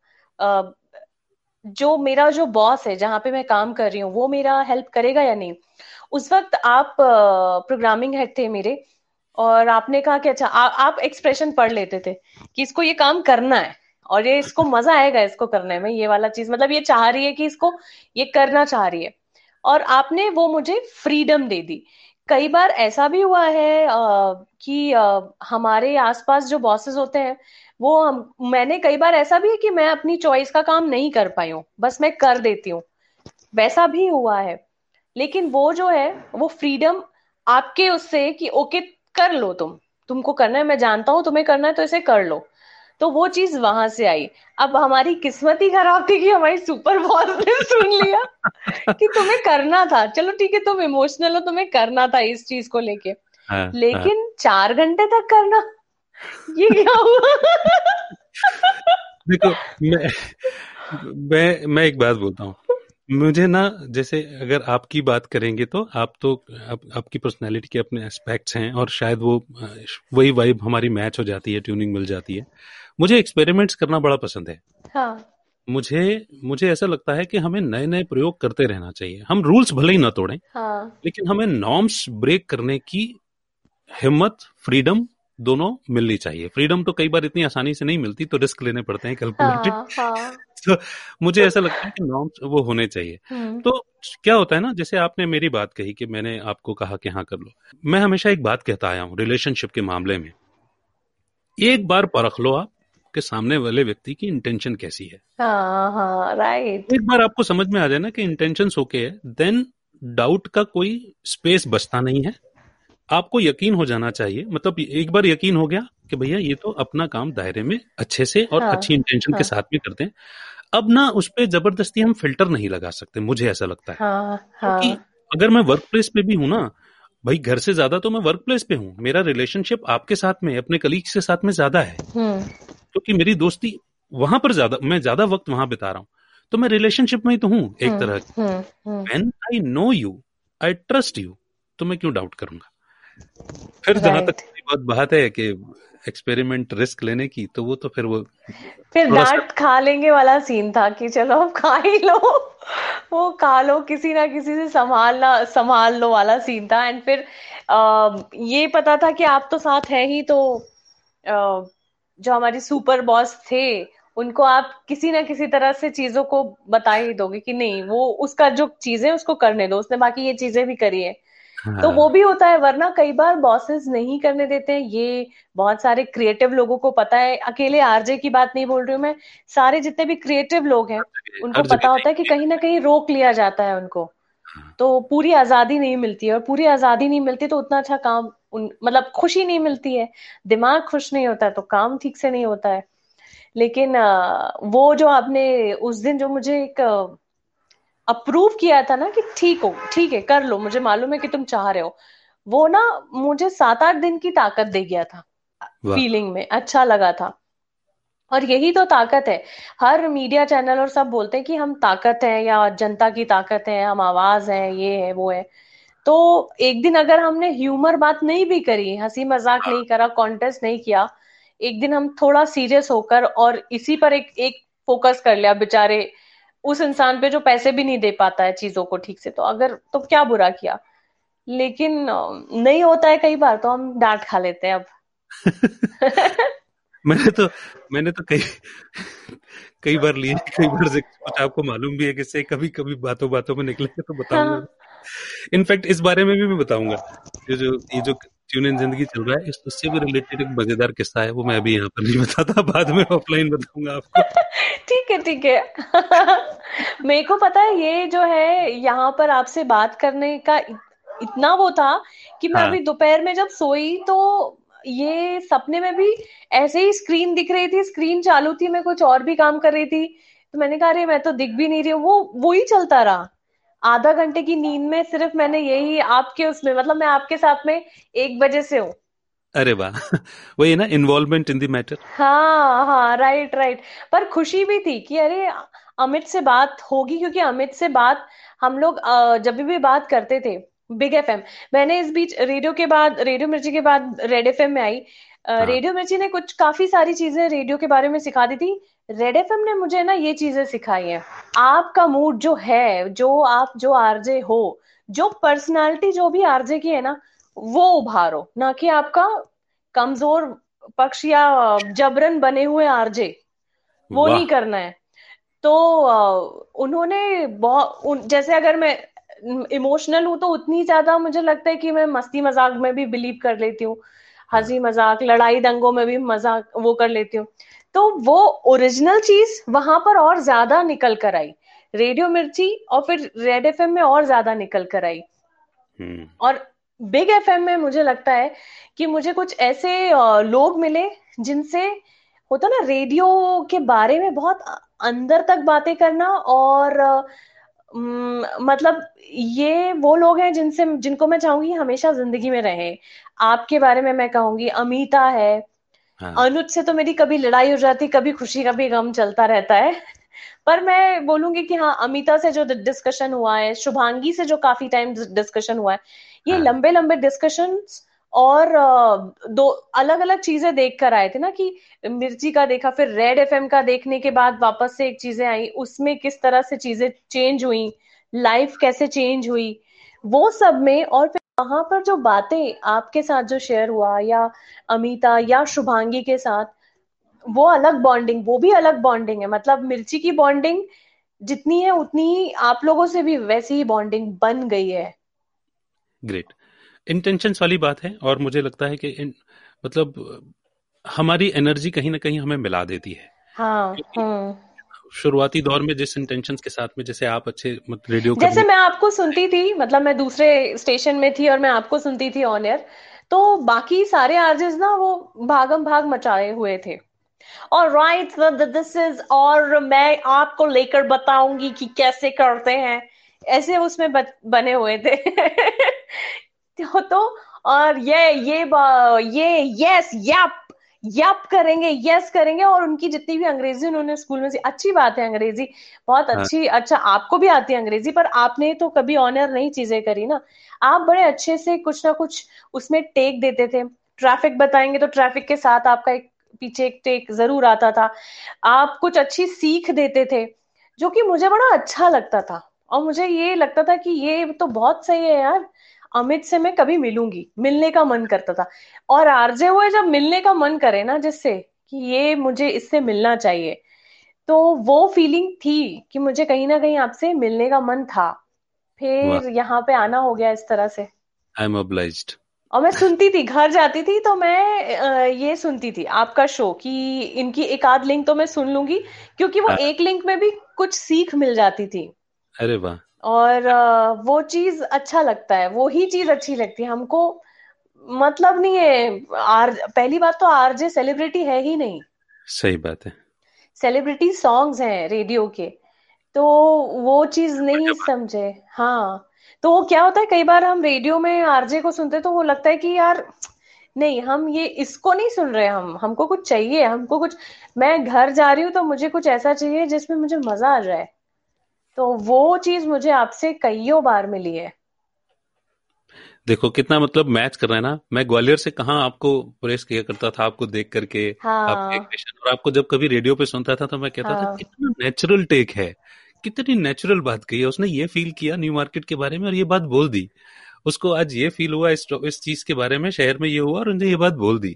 जो मेरा जो बॉस है जहाँ पे मैं काम कर रही हूँ वो मेरा हेल्प करेगा या नहीं? उस वक्त आप प्रोग्रामिंग हेड थे मेरे और आपने कहा कि अच्छा आ, आप एक्सप्रेशन पढ़ लेते थे कि इसको ये काम करना है और ये इसको मज़ा आएगा इसको करने में ये वाला चीज़। मतलब ये चाह रही है कि इसको ये करना चाह रही है। और आपने वो मुझे फ्रीडम दे दी। कई बार ऐसा भी हुआ है आ, कि आ, हमारे आसपास जो बॉसेस होते हैं वो हम मैंने कई बार ऐसा भी है कि मैं अपनी चॉइस का काम नहीं कर पाई हूँ बस मैं कर देती हूँ। वैसा भी हुआ है। लेकिन वो जो है वो फ्रीडम आपके उससे कि ओके कर लो तुम। तुमको करना है मैं जानता हूँ तुम्हें करना है तो इसे कर लो। तो वो चीज़ वहाँ से आई। अब हमारी किस्मत ही खराब थी कि हमारी सुपर बॉस ने सुन लिया कि तुम्हें करना था। चलो ठीक है तुम इमोशनल हो तुम्हें करना था इस चीज़ को लेके। हाँ, लेकिन हाँ. चार घंटे तक करना। ये क्या हुआ?
देखो मैं मैं मैं एक बात बोलता हूँ। मुझे ना जैसे अगर आपकी बात करेंगे तो आप तो आप, आपकी पर्सनैलिटी के अपने एस्पेक्ट्स हैं और शायद वो वही वाइब हमारी मैच हो जाती है ट्यूनिंग मिल जाती है। मुझे एक्सपेरिमेंट्स करना बड़ा पसंद है। हाँ. मुझे मुझे ऐसा लगता है कि हमें नए नए प्रयोग करते रहना चाहिए। हम रूल्स भले ही ना तोड़ें हाँ. लेकिन हमें नॉर्म्स ब्रेक करने की हिम्मत फ्रीडम दोनों मिलनी चाहिए। फ्रीडम तो कई बार इतनी आसानी से नहीं मिलती तो रिस्क लेने पड़ते हैं कैलकुलेटेड हाँ, हाँ. तो मुझे ऐसा लगता है कि नॉर्म्स वो होने चाहिए। हम्म। तो क्या होता है ना जैसे आपने मेरी बात कही कि मैंने आपको कहा कि हाँ कर लो। मैं हमेशा एक बात कहता आया हूँ रिलेशनशिप के मामले में। एक बार परख लो आप के सामने वाले व्यक्ति की इंटेंशन कैसी है।
हाँ हाँ राइट
एक बार आपको समझ में आ जाए ना कि इंटेंशन ओके है देन डाउट का कोई स्पेस बचता नहीं है। आपको यकीन हो जाना चाहिए मतलब एक बार यकीन हो गया कि भैया ये तो अपना काम दायरे में अच्छे से और हाँ, अच्छी इंटेंशन हाँ, के साथ में करते हैं। अब ना उस पर ज़बरदस्ती हम फ़िल्टर नहीं लगा सकते मुझे ऐसा लगता है। हाँ, क्योंकि हाँ, अगर मैं वर्क प्लेस पे भी हूँ ना भाई घर से ज़्यादा तो मैं वर्क प्लेस पे हूँ मेरा रिलेशनशिप आपके साथ में अपने कलीग के साथ में ज़्यादा है। हम्म। क्योंकि तो मेरी दोस्ती वहाँ पर ज़्यादा मैं ज़्यादा वक्त वहाँ बिता रहा हूँ। तो मैं रिलेशनशिप में ही तो हूँ एक हम्म, तरह की when I know you I trust you तो मैं क्यों डाउट करूँगा? फिर जहाँ तक बात बात है कि एक्सपेरिमेंट रिस्क लेने की तो वो तो फिर वो
फिर डांट खा लेंगे वाला सीन था कि चलो अब खा ही लो। वो खा लो किसी ना किसी से संभालना संभाल लो वाला सीन था। एंड फिर आ, ये पता था कि आप तो साथ है ही तो आ, जो हमारी सुपर बॉस थे उनको आप किसी ना किसी तरह से चीज़ों को बता ही दोगे कि नहीं वो उसका जो चीज़ें उसको करने दो। उसने बाकी ये चीज़ें भी करी है। हाँ। तो वो भी होता है वरना कई बार बॉसेस नहीं करने देते हैं। ये बहुत सारे क्रिएटिव लोगों को पता है। अकेले आरजे की बात नहीं बोल रही हूँ मैं। सारे जितने भी क्रिएटिव लोग हैं उनको पता होता है कि कहीं ना कहीं रोक लिया जाता है उनको। हाँ। तो पूरी आज़ादी नहीं मिलती है और पूरी आज़ादी नहीं मिलती तो उतना अच्छा काम उन मतलब खुशी नहीं मिलती है। दिमाग खुश नहीं होता है तो काम ठीक से नहीं होता है। लेकिन वो जो आपने उस दिन जो मुझे एक अप्रूव किया था ना कि ठीक हो ठीक है कर लो मुझे मालूम है कि तुम चाह रहे हो। वो ना मुझे सात आठ दिन की ताकत दे गया था फीलिंग में अच्छा लगा था। और यही तो ताकत है। हर मीडिया चैनल और सब बोलते हैं कि हम ताकत है या जनता की ताकत है हम आवाज़ है ये है वो है। तो एक दिन अगर हमने ह्यूमर बात नहीं भी करी हँसी मज़ाक नहीं करा कॉन्टेस्ट नहीं किया एक दिन हम थोड़ा सीरियस होकर और इसी पर एक एक फोकस कर लिया बेचारे उस इंसान पे जो पैसे भी नहीं दे पाता है चीज़ों को ठीक से तो अगर तो क्या बुरा किया? लेकिन नहीं होता है कई बार तो हम डांट खा लेते हैं अब।
मैंने तो मैंने तो कई कई बार लिए कई बार से कुछ आपको मालूम भी है कि से कभी कभी बातों बातों में निकलेंगे तो बताऊँगा। हाँ। इनफैक्ट इस बारे में भी मैं बताऊँगा। ये जो ये जो ट्यून इन ज़िंदगी चल रहा है। इस उससे भी रिलेटेड एक मज़ेदार किस्सा है वो मैं अभी यहाँ पर नहीं बताता बाद में ऑफलाइन बताऊँगा आपको।
ठीक है ठीक है। मेरे को पता है ये जो है यहाँ पर आपसे बात करने का इतना वो था कि मैं हाँ. अभी दोपहर में जब सोई तो ये सपने में भी ऐसे ही स्क्रीन दिख रही थी स्क्रीन चालू थी मैं कुछ और भी काम कर रही थी तो मैंने कहा अरे मैं तो दिख भी नहीं रही हूँ। वो वो ही चलता रहा। आधा घंटे की नींद में सिर्फ़ मैंने यही आपके उसमें मतलब मैं आपके साथ में एक बजे से हूँ।
अरे वाह। वही ना इन्वॉल्वमेंट इन द मैटर
हाँ हाँ राइट राइट पर खुशी भी थी कि अरे अमित से बात होगी क्योंकि अमित से बात हम लोग जब भी बात करते थे बिग एफएम मैंने इस बीच रेडियो के बाद रेडियो मिर्ची के बाद रेड एफ़ में आई। हाँ. रेडियो मिर्ची ने कुछ काफ़ी सारी चीज़ें रेडियो के बारे में सिखा दी थी। रेड एफएम ने मुझे ना ये चीज़ें सिखाई है। आपका मूड जो है जो आप जो आरजे हो जो पर्सनालिटी जो भी आरजे की है ना वो उभारो। ना कि आपका कमज़ोर पक्ष या जबरन बने हुए आरजे वो नहीं करना है। तो उन्होंने बहुत जैसे अगर मैं इमोशनल हूँ तो उतनी ज़्यादा मुझे लगता है कि मैं मस्ती मज़ाक में भी बिलीव कर लेती हूँ। हँसी मज़ाक लड़ाई दंगों में भी मज़ाक वो कर लेती हूँ। तो वो ओरिजिनल चीज़ वहाँ पर और ज़्यादा निकल कर आई। रेडियो मिर्ची और फिर रेड एफएम में और ज़्यादा निकल कर आई। हम्म। और बिग एफएम में मुझे लगता है कि मुझे कुछ ऐसे लोग मिले जिनसे होता ना रेडियो के बारे में बहुत अंदर तक बातें करना और मतलब ये वो लोग हैं जिनसे जिनको मैं चाहूँगी हमेशा ज़िंदगी में रहे। आपके बारे में मैं कहूँगी अमिता है हाँ. अनुज से तो मेरी कभी लड़ाई हो जाती कभी खुशी कभी गम चलता रहता है पर मैं बोलूँगी कि हाँ अमिता से जो डिस्कशन हुआ है शुभांगी से जो काफ़ी टाइम डिस्कशन हुआ है ये हाँ. लंबे लंबे डिस्कशन और दो अलग अलग चीज़ें देख कर आए थे ना कि मिर्ची का देखा फिर रेड एफएम का देखने के बाद वापस से एक चीज़ें आई उसमें किस तरह से चीज़ें चेंज हुई लाइफ कैसे चेंज हुई वो सब में और फिर वहाँ पर जो बातें आपके साथ जो शेयर हुआ या अमिता या शुभांगी के साथ वो अलग बॉन्डिंग वो भी अलग बॉन्डिंग है। मतलब मिर्ची की बॉन्डिंग जितनी है उतनी ही आप लोगों से भी वैसी ही बॉन्डिंग बन गई है।
ग्रेट इंटेंशंस वाली बात है और मुझे लगता है कि इन, मतलब हमारी एनर्जी कहीं ना कहीं हमें मिला देती है।
हाँ हाँ
शुरुआती दौर में जिस इंटेंशंस के साथ में जैसे आप अच्छे रेडियो
जैसे मैं आपको सुनती थी मतलब मैं दूसरे स्टेशन में थी और मैं आपको सुनती थी ऑन एयर तो बाकी सारे आर्जेस ना वो भागम भाग मचाए हुए थे। और राइट दिस इज़ और मैं आपको लेकर बताऊँगी कि कैसे करते हैं। ऐसे उसमें बने हुए थे। तो, तो और ये ये ये यस यप यप करेंगे यस करेंगे और उनकी जितनी भी अंग्रेज़ी उन्होंने स्कूल में अच्छी बात है अंग्रेज़ी बहुत हाँ। अच्छी हाँ. अच्छा आपको भी आती है अंग्रेज़ी पर आपने तो कभी ऑनर नहीं चीज़ें करी ना आप बड़े अच्छे से कुछ ना कुछ उसमें टेक देते थे ट्रैफ़िक बताएँगे तो ट्रैफ़िक के साथ आपका एक पीछे एक टेक ज़रूर आता था आप कुछ अच्छी सीख देते थे जो कि मुझे बड़ा अच्छा लगता था और मुझे ये लगता था कि ये तो बहुत सही है यार अमित से मैं कभी मिलूँगी। मिलने का मन करता था। और आरजे हुए जब मिलने का मन करे ना जिससे कि ये मुझे इससे मिलना चाहिए तो वो फीलिंग थी कि मुझे कहीं ना कहीं आपसे मिलने का मन था। फिर यहाँ पे आना हो गया इस तरह से।
आई एम ऑब्लाइज्ड
और मैं सुनती थी घर जाती थी तो मैं ये सुनती थी आपका शो कि इनकी एक आध लिंक तो मैं सुन लूँगी क्योंकि वो हाँ। एक लिंक में भी कुछ सीख मिल जाती थी।
अरे वाह।
और वो चीज़ अच्छा लगता है वो ही चीज़ अच्छी लगती है। हमको मतलब नहीं है आर पहली बात तो आरजे सेलिब्रिटी है ही नहीं।
सही बात है।
सेलिब्रिटी सॉन्ग्स हैं रेडियो के तो वो चीज़ नहीं समझे हाँ। तो वो क्या होता है कई बार हम रेडियो में आरजे को सुनते तो वो लगता है कि यार नहीं हम ये इसको नहीं सुन रहे हम हमको कुछ चाहिए हमको कुछ मैं घर जा रही हूँ तो मुझे कुछ ऐसा चाहिए जिसमें मुझे मज़ा आ जाए। तो वो चीज़ मुझे आपसे कईयों बार मिली है।
देखो कितना मतलब मैच कर रहे हैं ना मैं ग्वालियर से कहा आपको प्रेस किया करता था आपको देख करके हाँ। आपके और आपको जब कभी रेडियो पे सुनता था तो मैं कहता हाँ। था कितना नेचुरल टेक है कितनी नेचुरल बात कही है। उसने ये फील किया न्यू मार्केट के बारे में और ये बात बोल दी। उसको आज ये फील हुआ इस, इस चीज़ के बारे में शहर में ये हुआ और उन्हें ये बात बोल दी।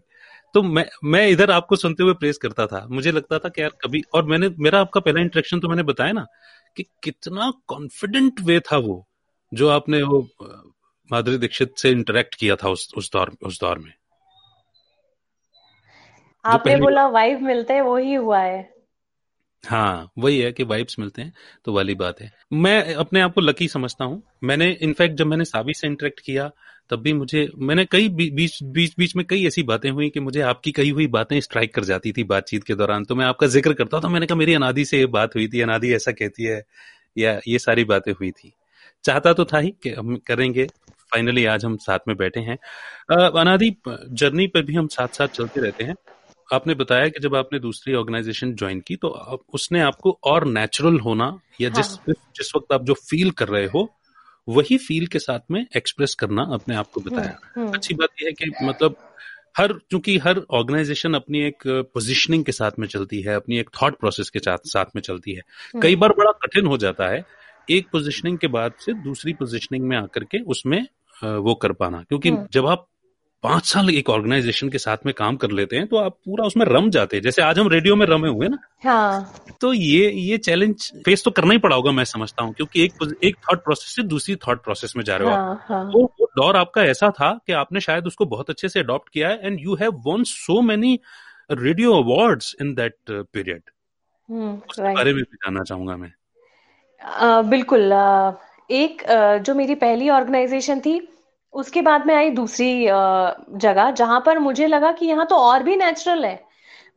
तो मैं मैं इधर आपको सुनते हुए प्रेस करता था। मुझे लगता था कि यार कभी और मैंने मेरा आपका पहला इंट्रेक्शन तो मैंने बताया ना कि कितना कॉन्फिडेंट वे था वो जो आपने वो माधुरी दीक्षित से इंटरेक्ट किया था उस उस दौर उस दौर में?
आपने बोला वाइफ मिलते वो ही हुआ है।
हाँ वही है कि वाइब्स मिलते हैं तो वाली बात है। मैं अपने आप को लकी समझता हूँ। मैंने इनफैक्ट जब मैंने साबी से इंटरेक्ट किया, तब भी मुझे, मैंने कई बीच बीच बीच में कई ऐसी बातें हुई कि मुझे आपकी कही हुई बातें स्ट्राइक कर जाती थी बातचीत के दौरान। तो मैं आपका ज़िक्र करता था मैंने कहा, मेरी अनादि से ये बात हुई थी, अनादि ऐसा कहती है, या ये सारी बातें हुई थी। चाहता तो था ही कि हम करेंगे। फाइनली आज हम साथ में बैठे हैं। अनादि जर्नी पर भी हम साथ साथ चलते रहते हैं। आपने बताया कि जब आपने दूसरी ऑर्गेनाइजेशन ज्वाइन की तो उसने आपको और नेचुरल होना या हाँ. जिस जिस वक्त आप जो फील कर रहे हो वही फील के साथ में एक्सप्रेस करना अपने आप को बताया हम्म, हम्म। अच्छी बात यह है कि मतलब हर चूँकि हर ऑर्गेनाइजेशन अपनी एक पोजिशनिंग के साथ में चलती है अपनी एक थॉट प्रोसेस के साथ में चलती है हम्म। कई बार बड़ा कठिन हो जाता है एक पोजिशनिंग के बाद से दूसरी पोजिशनिंग में आकर के उसमें वो कर पाना क्योंकि जब आप पाँच साल एक ऑर्गेनाइजेशन के साथ में काम कर लेते हैं तो आप पूरा उसमें रम जाते हैं। जैसे आज हम रेडियो में रमे हुए ना
हाँ।
तो ये ये चैलेंज फेस तो करना ही पड़ा होगा मैं समझता हूँ क्योंकि एक एक थॉट प्रोसेस से दूसरी थॉट प्रोसेस में जा रहे हो हाँ, आप। हाँ. तो वो दौर आपका ऐसा था कि आपने शायद उसको बहुत अच्छे से अडॉप्ट किया है and you have won so many radio awards in that period उसके बारे में भी जानना चाहूँगा मैं।
uh, बिल्कुल uh, एक जो मेरी पहली ऑर्गेनाइजेशन थी उसके बाद में आई दूसरी जगह जहाँ पर मुझे लगा कि यहाँ तो और भी नेचुरल है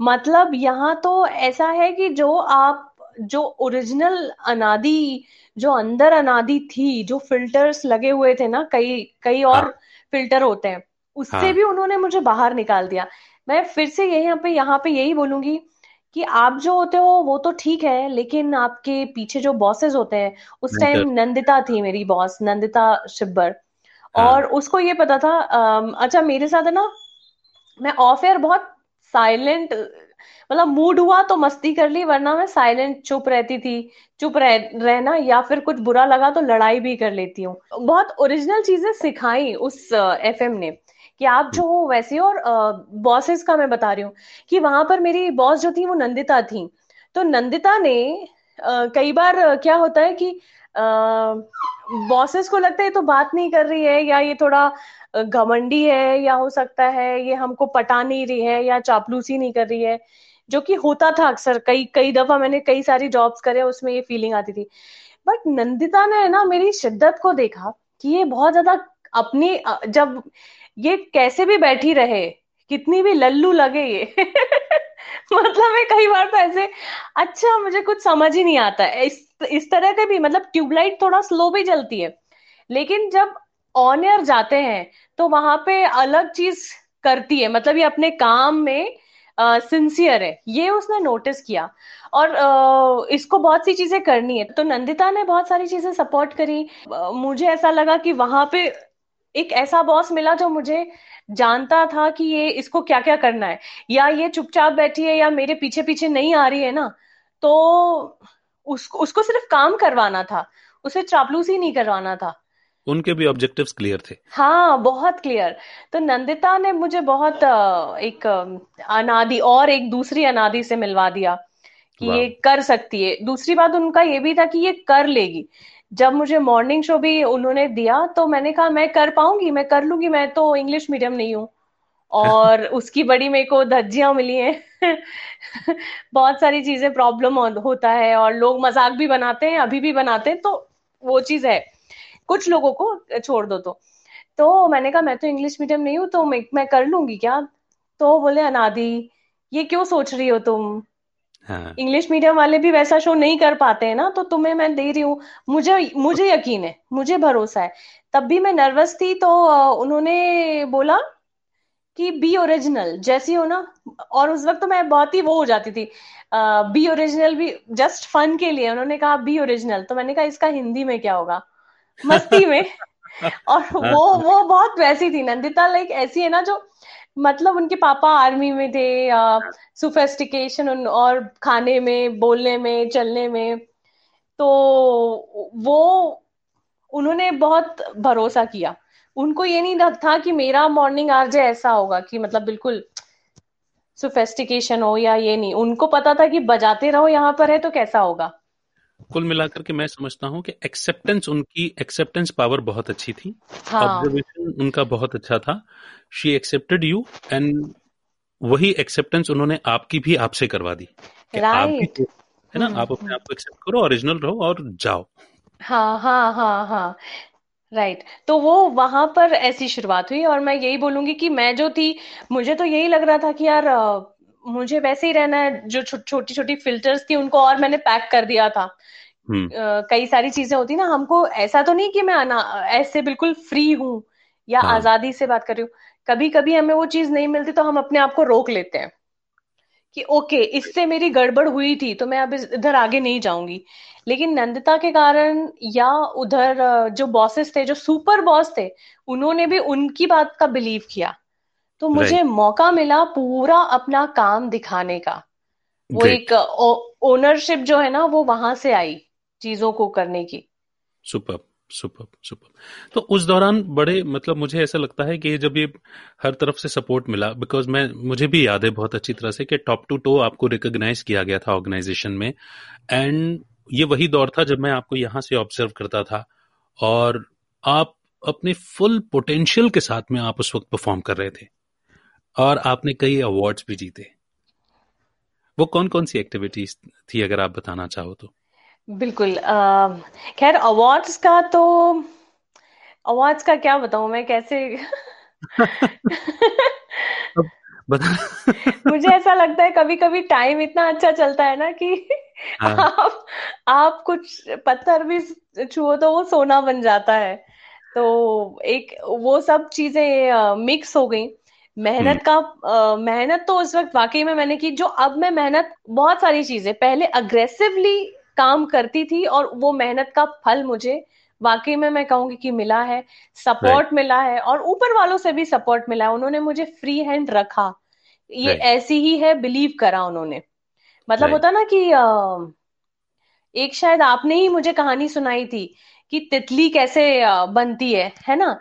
मतलब यहाँ तो ऐसा है कि जो आप जो ओरिजिनल अनादि जो अंदर अनादि थी जो फिल्टर्स लगे हुए थे ना कई कई और हाँ. फ़िल्टर होते हैं उससे हाँ. भी उन्होंने मुझे बाहर निकाल दिया मैं फिर से यही यहाँ पे यहाँ पे यही बोलूँगी कि आप जो होते हो वो तो ठीक है लेकिन आपके पीछे जो बॉसेस होते हैं उस टाइम नंदिता थी मेरी बॉस नंदिता शिब्बर. और उसको ये पता था अच्छा मेरे साथ है ना मैं ऑफ़ एयर बहुत साइलेंट मतलब मूड हुआ तो मस्ती कर ली वरना मैं साइलेंट चुप रहती थी चुप रह रहना या फिर कुछ बुरा लगा तो लड़ाई भी कर लेती हूँ। बहुत ओरिजिनल चीज़ें सिखाई उस एफएम ने कि आप जो हो वैसे और बॉसेस का मैं बता रही हूँ कि वहाँ पर मेरी बॉस जो थी वो नंदिता थी। तो नंदिता ने आ, कई बार क्या होता है कि बॉसेस को लगता है ये तो बात नहीं कर रही है, या ये थोड़ा घमंडी है, या हो सकता है ये हमको पटा नहीं रही है, या चापलूसी नहीं कर रही है, जो कि होता था अक्सर। कई कई दफ़ा मैंने कई सारी जॉब्स करे, उसमें ये फीलिंग आती थी। बट नंदिता ने ना मेरी शिद्दत को देखा कि ये बहुत ज़्यादा अपनी जब ये कैसे भी बैठी रहे, कितनी भी लल्लू लगे ये मैं कई बार तो ऐसे अच्छा मुझे कुछ समझ ही नहीं आता इस इस तरह के भी मतलब ट्यूबलाइट थोड़ा स्लो भी जलती है लेकिन जब ऑन एयर जाते हैं तो वहाँ पे अलग चीज़ करती है मतलब ये अपने काम में सिंसियर है। ये उसने नोटिस किया। और आ, इसको बहुत सी चीज़ें करनी है। तो नंदिता ने बहुत सारी चीज़ें सपोर्ट करी। मुझे ऐसा लगा कि वहाँ पे एक ऐसा बॉस मिला जो मुझे जानता था कि ये इसको क्या क्या करना है। या ये चुपचाप बैठी है या मेरे पीछे पीछे नहीं आ रही है ना तो उसको उसको सिर्फ़ काम करवाना था उसे चापलूसी नहीं करवाना था।
उनके भी ऑब्जेक्टिव्स क्लियर थे।
हाँ बहुत क्लियर तो नंदिता ने मुझे बहुत एक अनादि और एक दूसरी अनादि से मिलवा दिया कि ये कर सकती है। दूसरी बात उनका ये भी था कि ये कर लेगी। जब मुझे मॉर्निंग शो भी उन्होंने दिया तो मैंने कहा मैं कर पाऊँगी मैं कर लूँगी मैं तो इंग्लिश मीडियम नहीं हूँ। और उसकी बड़ी मेरे को धज्जियाँ मिली हैं। बहुत सारी चीज़ें प्रॉब्लम होता है और लोग मज़ाक भी बनाते हैं अभी भी बनाते हैं तो वो चीज़ है। कुछ लोगों को छोड़ दो तो। तो मैंने कहा मैं तो इंग्लिश मीडियम नहीं हूँ तो मैं, मैं कर लूँगी क्या? तो बोले अनादि ये क्यों सोच रही हो तुम. इंग्लिश मीडियम वाले भी वैसा शो नहीं कर पाते हैं ना तो तुम्हें मैं दे रही हूँ। मुझे मुझे यकीन है मुझे भरोसा है। तब भी मैं नर्वस थी तो उन्होंने बोला कि बी ओरिजिनल जैसी हो ना। और उस वक्त तो मैं बहुत ही वो हो जाती थी। बी ओरिजिनल भी जस्ट फन के लिए उन्होंने कहा बी ओरिजिनल तो मैंने कहा इसका हिंदी में क्या होगा? मस्ती में। और वो वो बहुत वैसी थी नंदिता लाइक ऐसी है ना जो मतलब उनके पापा आर्मी में थे सुफेस्टिकेशन और खाने में, बोलने में, चलने में। तो वो, उन्होंने बहुत भरोसा किया। उनको ये नहीं था कि मेरा मॉर्निंग आरजे ऐसा होगा कि मतलब बिल्कुल सुफेस्टिकेशन हो या ये नहीं। उनको पता था कि बजाते रहो यहाँ पर है तो कैसा होगा।
कुल मिलाकर के मैं समझता हूँ कि एक्सेप्टेंस उनकी एक्सेप्टेंस पावर बहुत अच्छी थी। ऑब्जर्वेशन हाँ. उनका बहुत अच्छा था। शी एक्सेप्टेड यू एंड वही एक्सेप्टेंस उन्होंने आपकी भी आपसे करवा दी। right. है ना? हम्म, आप अपने आप को एक्सेप्ट करो ओरिजिनल रहो और जाओ।
हाँ हाँ हाँ हाँ। Right right. तो वो वहाँ पर ऐसी शुरुआत हुई और मैं यही बोलूँगी कि मैं जो थी मुझे तो यही लग रहा था कि यार मुझे वैसे ही रहना है जो छोटी छोटी फिल्टर्स थी उनको और मैंने पैक कर दिया था हम्म। कई सारी चीज़ें होती ना हमको ऐसा तो नहीं कि मैं ऐसे बिल्कुल फ्री हूँ या हाँ. आज़ादी से बात कर रही हूँ कभी कभी हमें वो चीज़ नहीं मिलती तो हम अपने आप को रोक लेते हैं कि ओके इससे मेरी गड़बड़ हुई थी तो मैं अब इधर आगे नहीं जाऊँगी लेकिन नंदिता के कारण या उधर जो बॉसेस थे जो सुपर बॉस थे उन्होंने भी उनकी बात का बिलीव किया तो मुझे मौका मिला पूरा अपना काम दिखाने का। वो एक ओनरशिप जो है ना वो वहाँ से आई चीज़ों को करने की।
सुपर सुपर सुपर तो उस दौरान बड़े मतलब मुझे ऐसा लगता है कि जब ये हर तरफ़ से सपोर्ट मिला बिकॉज़ मैं मुझे भी याद है बहुत अच्छी तरह से कि टॉप टू टो आपको रिकॉग्नाइज किया गया था ऑर्गेनाइजेशन में। एंड ये वही दौर था जब मैं आपको यहाँ से ऑब्ज़र्व करता था। और आप अपने फुल पोटेंशियल के साथ में आप उस वक्त परफॉर्म कर रहे थे। और आपने कई अवार्ड्स भी जीते। वो कौन कौन सी एक्टिविटीज़ थी अगर आप बताना चाहो तो?
बिल्कुल खैर अवार्ड्स का तो अवार्ड्स का क्या बताऊँ मैं कैसे? मुझे ऐसा लगता है कभी कभी टाइम इतना अच्छा चलता है ना कि हाँ. आप आप कुछ पत्थर भी छुओ तो वो सोना बन जाता है। तो एक वो सब चीज़ें मिक्स हो गई। मेहनत हम्म। का मेहनत तो उस वक्त वाकई में मैंने की जो अब मैं मेहनत बहुत सारी चीज़ें पहले अग्रेसिवली काम करती थी और वो मेहनत का फल मुझे वाकई में मैं कहूँगी कि मिला है सपोर्ट मिला है और ऊपर वालों से भी सपोर्ट मिला है उन्होंने मुझे फ्री हैंड रखा। ये ऐसी ही है बिलीव करा उन्होंने। मतलब होता ना कि एक शायद आपने ही मुझे कहानी सुनाई थी कि तितली कैसे बनती है है ना?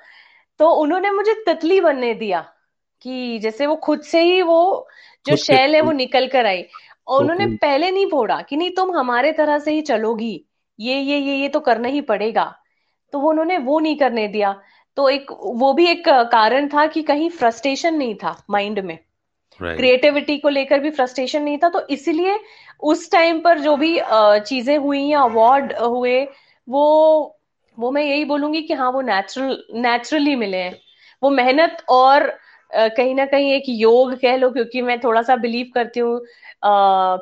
तो उन्होंने मुझे तितली बनने दिया। कि जैसे वो खुद से ही वो जो शैल है वो निकल कर आई। और उन्होंने पहले नहीं फोड़ा कि नहीं तुम हमारे तरह से ही चलोगी। ये ये ये ये तो करना ही पड़ेगा। तो वो उन्होंने वो नहीं करने दिया। तो एक वो भी एक कारण था कि कहीं फ्रस्ट्रेशन नहीं था माइंड में। Creativity right. को लेकर भी फ्रस्ट्रेशन नहीं था। तो इसीलिए उस टाइम पर जो भी चीज़ें हुई या अवार्ड हुए वो वो मैं यही बोलूँगी कि हाँ वो नेचुरल नेचुरली मिले हैं। वो मेहनत और कहीं ना कहीं एक योग कह लो क्योंकि मैं थोड़ा सा बिलीव करती हूँ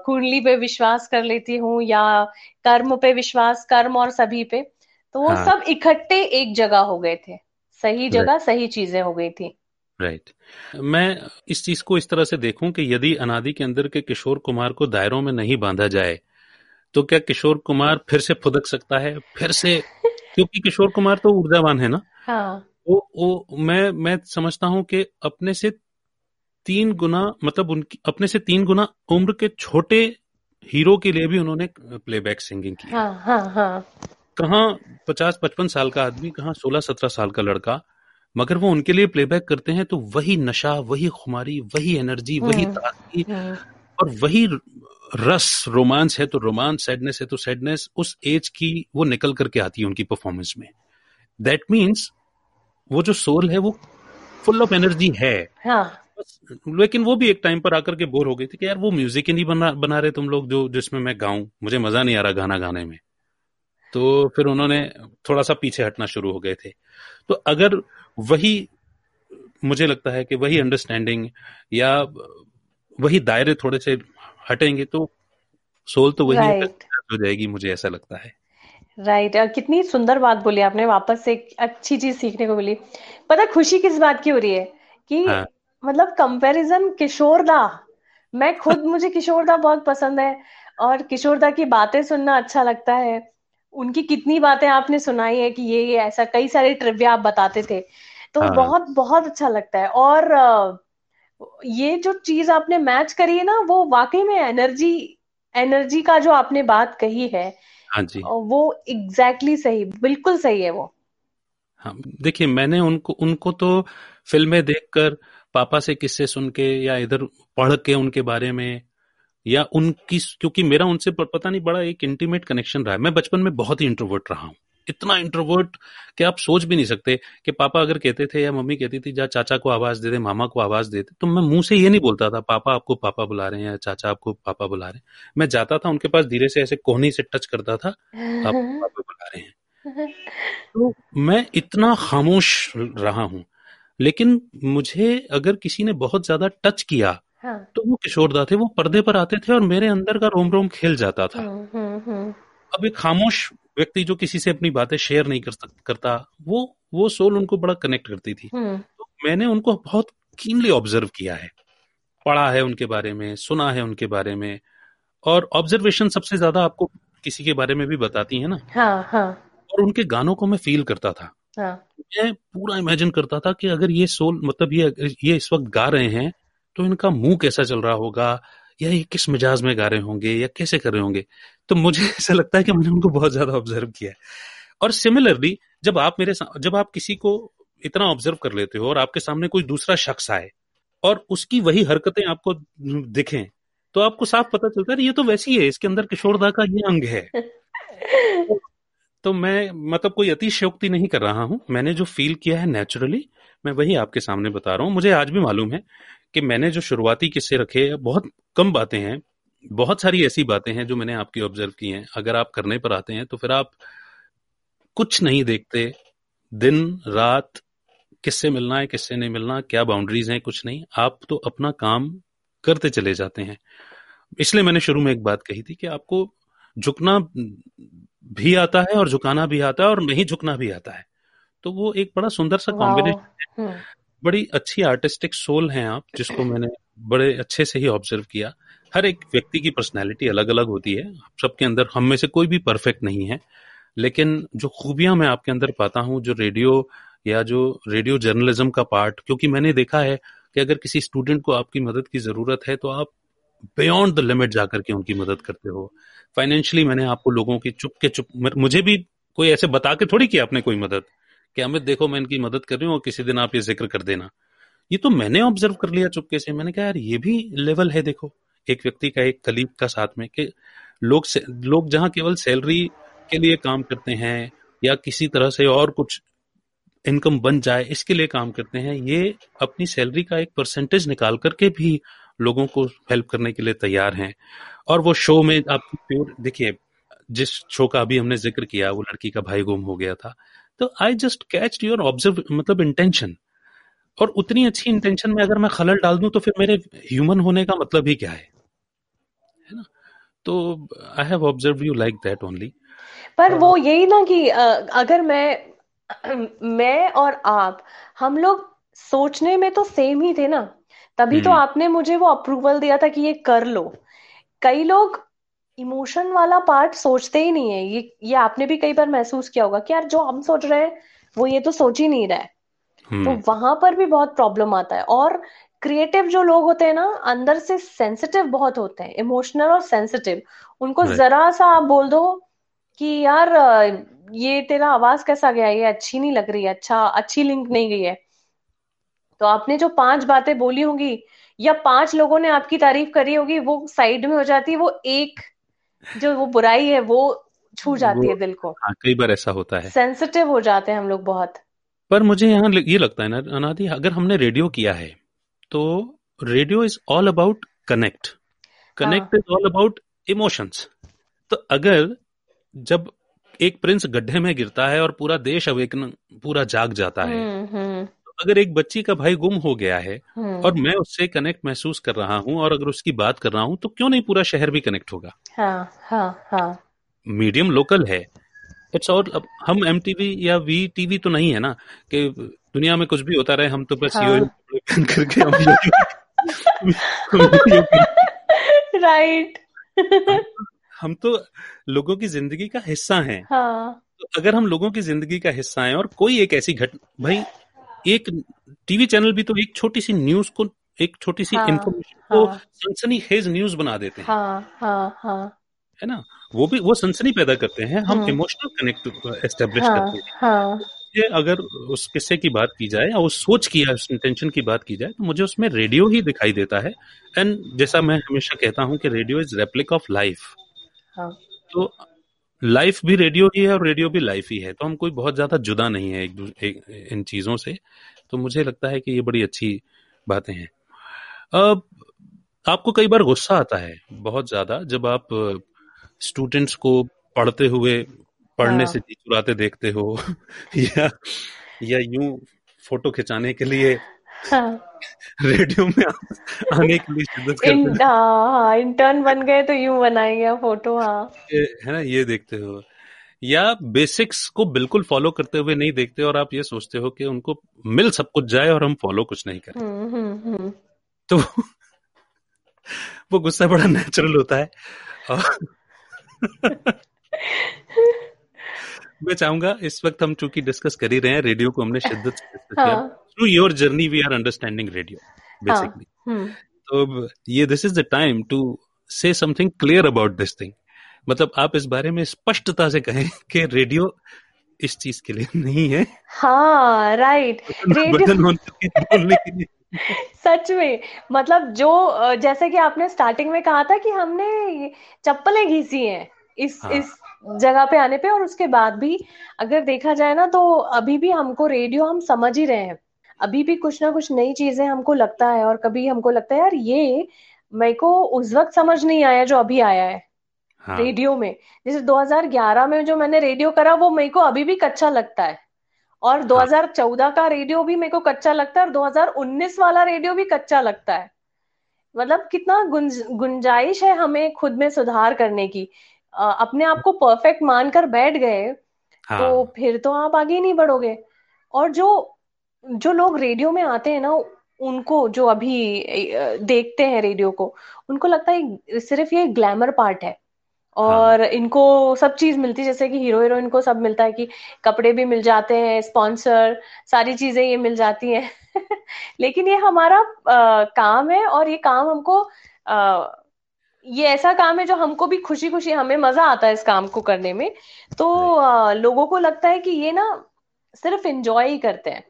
कुंडली पे विश्वास कर लेती हूँ या कर्म पे विश्वास कर्म और सभी पे तो वो हाँ. सब इकट्ठे एक जगह हो गए थे सही जगह सही चीज़ें हो गई थी
राइट right. मैं इस चीज़ को इस तरह से देखूँ कि यदि अनादि के अंदर के किशोर कुमार को दायरों में नहीं बांधा जाए तो क्या किशोर कुमार फिर से फुदक सकता है फिर से क्योंकि किशोर कुमार तो ऊर्जावान है ना हाँ. वो वो मैं मैं समझता हूँ कि अपने से तीन गुना मतलब उनकी अपने से तीन गुना उम्र के छोटे हीरो के लिए भी उन्होंने प्लेबैक सिंगिंग की हाँ, हाँ, हाँ. कहा पचास पचपन साल का आदमी कहा सोलह सत्रह साल का लड़का मगर वो उनके लिए प्लेबैक करते हैं तो वही नशा वही खुमारी वही एनर्जी वही हम्म, ताजगी हम्म। और वही रस रोमांस है तो रोमांस सैडनेस है तो सैडनेस उस एज की वो निकल करके आती है उनकी परफॉर्मेंस में दैट मीन्स वो जो सोल है वो फुल ऑफ़ एनर्जी है। हाँ. लेकिन वो भी एक टाइम पर आकर के बोर हो गई थी कि यार वो म्यूज़िक ही नहीं बना बना रहे तुम लोग जो जिसमें मैं गाऊं। मुझे मज़ा नहीं आ रहा गाना गाने में। तो फिर उन्होंने थोड़ा सा पीछे हटना शुरू हो गए थे। तो अगर वही मुझे लगता है कि वही अंडरस्टैंडिंग या वही दायरे थोड़े से हटेंगे तो सोल तो वही right. हो जाएगी मुझे ऐसा लगता है।
Right right. कितनी सुंदर बात बोली आपने वापस से एक अच्छी चीज़ सीखने को मिली पता खुशी किस बात की हो रही है कि हाँ. मतलब कंपैरिजन किशोर दा मैं खुद मुझे किशोर दा बहुत पसंद है और किशोर दा की बातें सुनना अच्छा लगता है उनकी कितनी बातें आपने सुनाई है कि ये ये ऐसा कई सारे ट्रिव्या आप बताते थे तो हाँ. बहुत बहुत अच्छा लगता है और ये जो चीज़ आपने मैच करी है ना वो वाकई में एनर्जी एनर्जी का जो आपने बात कही है हाँ जी। वो एग्जैक्टली exactly सही बिल्कुल सही है वो।
हाँ देखिए मैंने उनको उनको तो फ़िल्में देखकर पापा से किस्से सुन के या इधर पढ़ के उनके बारे में या उनकी क्योंकि मेरा उनसे पता नहीं बड़ा एक इंटीमेट कनेक्शन रहा है। मैं बचपन में बहुत ही इंट्रोवर्ट रहा हूँ। इतना इंट्रोवर्ट कि आप सोच भी नहीं सकते कि पापा अगर कहते थे या मम्मी कहती थी जा चाचा को आवाज़ दे दे मामा को आवाज़ दे दे। तो मैं मुँह से ये नहीं बोलता था पापा आपको पापा बुला रहे हैं या चाचा आपको पापा बुला रहे हैं। मैं जाता था उनके पास धीरे से ऐसे कोहनी से टच करता था आपको पापा बुला रहे हैं। तो मैं इतना खामोश रहा हूँ। लेकिन मुझे अगर किसी ने बहुत ज़्यादा टच किया हाँ. तो वो किशोरदा थे वो पर्दे पर आते थे और मेरे अंदर का रोम रोम खेल जाता था। हम्म, हम्म, हम्म। अब एक खामोश व्यक्ति जो किसी से अपनी बातें शेयर नहीं कर करता वो वो सोल उनको बड़ा कनेक्ट करती थी। तो मैंने उनको बहुत कीनली ऑब्ज़र्व किया है। पढ़ा है उनके बारे में सुना है उनके बारे में और ऑब्जर्वेशन सबसे ज़्यादा आपको किसी के बारे में भी बताती है ना। हाँ, हाँ. और उनके गानों को मैं फील करता था। हाँ. मैं पूरा इमेजिन करता था कि अगर ये सोल मतलब ये ये इस वक्त गा रहे हैं तो इनका मुँह कैसा चल रहा होगा या ये किस मिजाज में गा रहे होंगे या कैसे कर रहे होंगे? तो मुझे ऐसा लगता है कि मैंने उनको बहुत ज़्यादा ऑब्ज़र्व किया है। और सिमिलरली जब आप मेरे जब आप किसी को इतना ऑब्ज़र्व कर लेते हो और आपके सामने कोई दूसरा शख्स आए और उसकी वही हरकतें आपको दिखें तो आपको साफ़ पता चलता है ये तो वैसी है इसके अंदर किशोरदा का ये अंग है। तो मैं मतलब कोई अतिशयोक्ति नहीं कर रहा हूँ। मैंने जो फील किया है नेचुरली मैं वही आपके सामने बता रहा हूँ। मुझे आज भी मालूम है कि मैंने जो शुरुआती किस्से रखे बहुत कम बातें हैं बहुत सारी ऐसी बातें हैं जो मैंने आपकी ऑब्ज़र्व की हैं। अगर आप करने पर आते हैं तो फिर आप कुछ नहीं देखते। दिन रात किससे मिलना है किससे नहीं मिलना क्या बाउंड्रीज हैं कुछ नहीं। आप तो अपना काम करते चले जाते हैं। इसलिए मैंने शुरू में एक बात कही थी कि आपको झुकना भी आता है और झुकाना भी आता है और नहीं झुकना भी आता है। तो वो एक बड़ा सुंदर सा कॉम्बिनेशन है। हम्म। बड़ी अच्छी आर्टिस्टिक सोल हैं आप, जिसको मैंने बड़े अच्छे से ही ऑब्ज़र्व किया। हर एक व्यक्ति की पर्सनैलिटी अलग अलग होती है। आप सबके अंदर, हम में से कोई भी परफेक्ट नहीं है। लेकिन जो खूबियाँ मैं आपके अंदर पाता हूँ, जो रेडियो या जो रेडियो जर्नलिज्म का पार्ट क्योंकि मैंने देखा है कि अगर किसी स्टूडेंट को आपकी मदद की ज़रूरत है तो आप बियॉन्ड द लिमिट जाकर के उनकी मदद करते हो। फाइनेंशियली मैंने आपको लोगों की चुप के चुप मुझे भी कोई ऐसे बता के थोड़ी किया आपने कोई मदद। कि अमित देखो, मैं इनकी मदद कर रही हूँ और किसी दिन आप ये ज़िक्र कर देना। ये तो मैंने ऑब्ज़र्व कर लिया चुपके से। मैंने कहा, यार, ये भी लेवल है, देखो। एक व्यक्ति का, एक कलीग का साथ में कि लोग लोग जहाँ केवल सैलरी के लिए काम करते हैं या किसी तरह से और कुछ इनकम बन जाए, इसके लिए काम करते हैं, ये अपनी सैलरी का एक परसेंटेज निकाल करके भी लोगों को हेल्प करने के लिए तैयार हैं। और वो शो में आप प्योर देखिए, जिस शो का अभी हमने ज़िक्र किया, वो लड़की का भाई गुम हो गया था। तो I just catch your observe मतलब इंटेंशन और उतनी अच्छी इंटेंशन में अगर मैं खलल डाल दूँ तो फिर मेरे ह्यूमन होने का मतलब ही क्या है? है ना? तो I have observe you like that only
पर वो यही ना कि अगर मैं मैं और आप हम लोग सोचने में तो सेम ही थे ना? तभी तो हम्म। आपने मुझे वो अप्रूवल दिया था कि ये कर लो। कई लोग इमोशन वाला पार्ट सोचते ही नहीं है। ये ये आपने भी कई बार महसूस किया होगा कि यार जो हम सोच रहे हैं वो ये तो सोच ही नहीं रहा है। तो हम्म। वहाँ पर भी बहुत प्रॉब्लम आता है। और क्रिएटिव जो लोग होते हैं ना अंदर से सेंसिटिव बहुत होते हैं। इमोशनल और सेंसिटिव उनको जरा सा आप बोल दो कि यार ये तेरा आवाज़ कैसा गया? ये अच्छी नहीं लग रही है। अच्छा अच्छी लिंक नहीं गई है। तो आपने जो पाँच बातें बोली होंगी या पाँच लोगों ने आपकी तारीफ़ करी होगी वो साइड में हो जाती है वो एक जो वो बुराई है वो छू जाती है दिल को।
हाँ, कई बार ऐसा होता है।
सेंसिटिव हो जाते हैं हम लोग बहुत।
पर मुझे यहाँ ये लगता है ना अनादि अगर हमने रेडियो किया है तो radio is all about connect connect is all about emotions तो अगर जब एक प्रिंस गड्ढे में गिरता है और पूरा देश अवेकन पूरा जाग जाता है हम्म, हम्म। अगर एक बच्ची का भाई गुम हो गया है हम्म। और मैं उससे कनेक्ट महसूस कर रहा हूँ और अगर उसकी बात कर रहा हूँ तो क्यों नहीं पूरा शहर भी कनेक्ट होगा
हाँ, हाँ, हाँ.
मीडियम लोकल है इट्स और हम एमटीवी या वी टीवी तो नहीं है ना कि दुनिया में कुछ भी होता रहे हम तो बस हाँ. करके
राइट
हम तो लोगों की ज़िंदगी का हिस्सा हैं हाँ. तो अगर हम लोगों की ज़िंदगी का हिस्सा हैं और कोई एक ऐसी घटना भाई एक टीवी चैनल भी तो एक छोटी सी न्यूज़ को एक छोटी सी हाँ, इंफॉर्मेशन हाँ, को सनसनी खेज न्यूज़ बना देते हैं।
हाँ, हाँ, हाँ,
है ना? वो भी वो सनसनी पैदा करते हैं हम इमोशनल कनेक्ट एस्टेब्लिश करते हैं। हाँ, ये अगर उस किस्से की बात की जाए या उस सोच की या उस इंटेंशन की बात की जाए तो मुझे उसमें रेडियो ही दिखाई देता है। एंड जैसा मैं हमेशा कहता हूँ कि radio is replica of life तो लाइफ भी रेडियो ही है और रेडियो भी लाइफ ही है तो हम कोई बहुत ज़्यादा जुदा नहीं है एक, एक इन चीज़ों से तो मुझे लगता है कि ये बड़ी अच्छी बातें हैं अब आपको कई बार गुस्सा आता है बहुत ज़्यादा जब आप स्टूडेंट्स को पढ़ते हुए पढ़ने हाँ. से जी चुराते देखते हो या या यूँ फ़ोटो खिंचाने के लिए. रेडियो में आने के लिए शिद्दत
करते हाँ। इंटर्न बन गए तो यूँ बनाएँगे फ़ोटो हाँ।
है ना ये देखते हो। या बेसिक्स को बिल्कुल फॉलो करते हुए नहीं देखते और आप ये सोचते हो कि उनको मिल सब कुछ जाए और हम फॉलो कुछ नहीं करें। हम्म, हम्म, हम्म। तो वो गुस्सा बड़ा नेचुरल होता है। मैं चाहूँगा इस वक्त हम चूँकि डिस्कस कर ही रहे हैं रेडियो को हमने शिद्दत से डिस्कस किया। Through your journey we are understanding radio basically तो ये this is the time to say something clear about this thing मतलब आप इस बारे में स्पष्टता से कहें कि रेडियो इस चीज़ के लिए नहीं है।
हाँ राइट रेडियो सच में। मतलब जो जैसे कि आपने स्टार्टिंग में कहा था कि हमने चप्पलें घीसी हैं। इस हाँ. इस जगह पे आने पे और उसके बाद भी अगर देखा जाए ना तो अभी भी हमको रेडियो हम समझ ही रहे हैं। अभी भी कुछ ना कुछ नई चीज़ें हमको लगता है और कभी हमको लगता है यार ये मेरे को उस वक्त समझ नहीं आया जो अभी आया है। हाँ. रेडियो में। जैसे 2011 में जो मैंने रेडियो करा वो मेरे को अभी भी कच्चा लगता है। और 2014 हाँ. का रेडियो भी मेरे को कच्चा लगता है और 2019 वाला रेडियो भी कच्चा लगता है। मतलब कितना गुंज, गुंजाइश है हमें खुद में सुधार करने की। अपने आप को परफेक्ट मानकर बैठ गए हाँ. तो फिर तो आप आगे नहीं बढ़ोगे और जो जो लोग रेडियो में आते हैं ना उनको जो अभी देखते हैं रेडियो को उनको लगता है सिर्फ़ ये ग्लैमर पार्ट है और हाँ. इनको सब चीज़ मिलती है जैसे कि हीरो हीरोइन को सब मिलता है कि कपड़े भी मिल जाते हैं स्पॉन्सर सारी चीज़ें ये मिल जाती हैं लेकिन ये हमारा आ, काम है और ये काम हमको आ, ये ऐसा काम है जो हमको भी खुशी खुशी हमें मज़ा आता है इस काम को करने में। तो आ, लोगों को लगता है कि ये ना सिर्फ़ इंजॉय ही करते हैं।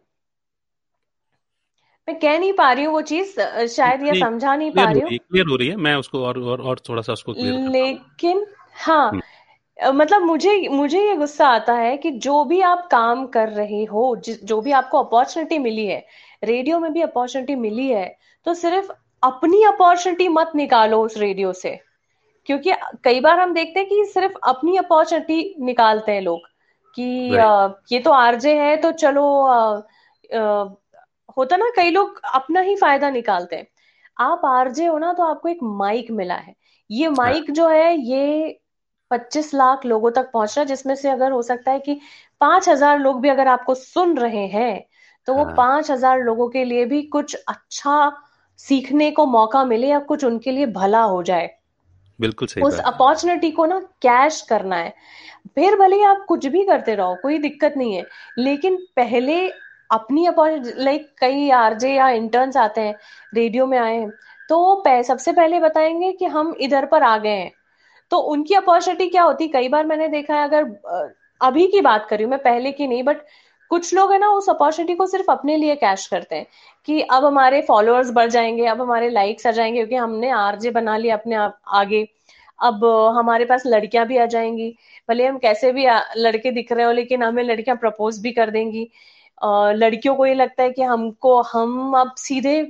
मैं कह नहीं पा रही हूँ वो चीज़ शायद ये समझा नहीं पा रही हूँ
क्लियर हो रही है। मैं उसको और और, और थोड़ा सा उसको
लेकिन हाँ हम्म। मतलब मुझे मुझे ये गुस्सा आता है कि जो भी आप काम कर रहे हो जो भी आपको अपॉर्चुनिटी मिली है रेडियो में भी अपॉर्चुनिटी मिली है तो सिर्फ़ अपनी अपॉर्चुनिटी मत निकालो उस रेडियो से क्योंकि कई बार हम देखते हैं कि सिर्फ़ अपनी अपॉर्चुनिटी निकालते हैं लोग कि आ, ये तो आरजे है तो चलो आ, आ, होता ना कई लोग अपना ही फ़ायदा निकालते हैं आप आरजे हो ना तो आपको एक माइक मिला है ये माइक हाँ। जो है ये पच्चीस लाख लोगों तक पहुँच रहा है जिसमें से अगर हो सकता है कि पाँच हज़ार लोग भी अगर आपको सुन रहे हैं तो वो हाँ। पाँच हज़ार लोगों के लिए भी कुछ अच्छा सीखने को मौका मिले या कुछ उनके लिए भला हो जाए।
बिल्कुल सही
उस अपॉर्चुनिटी को ना कैश करना है। फिर भले आप कुछ भी करते रहो कोई दिक्कत नहीं है लेकिन पहले अपनी अपॉर्चुनिटी लाइक कई आरजे या इंटर्न्स आते हैं रेडियो में आए हैं तो वो सबसे पहले बताएँगे कि हम इधर पर आ गए हैं। तो उनकी अपॉर्चुनिटी क्या होती? कई बार मैंने देखा है अगर अभी की बात करी मैं पहले की नहीं बट कुछ लोग है ना उस अपॉर्चुनिटी को सिर्फ़ अपने लिए कैश करते हैं कि अब हमारे फॉलोअर्स बढ़ जाएँगे अब हमारे लाइक्स आ जाएँगे क्योंकि हमने आरजे बना लिया अपने आप आगे। अब हमारे पास लड़कियाँ भी आ जाएँगी। भले हम कैसे भी लड़के दिख रहे हो लेकिन हमें लड़कियाँ प्रपोज भी कर देंगी। लड़कियों को ये लगता है कि हमको हम अब सीधे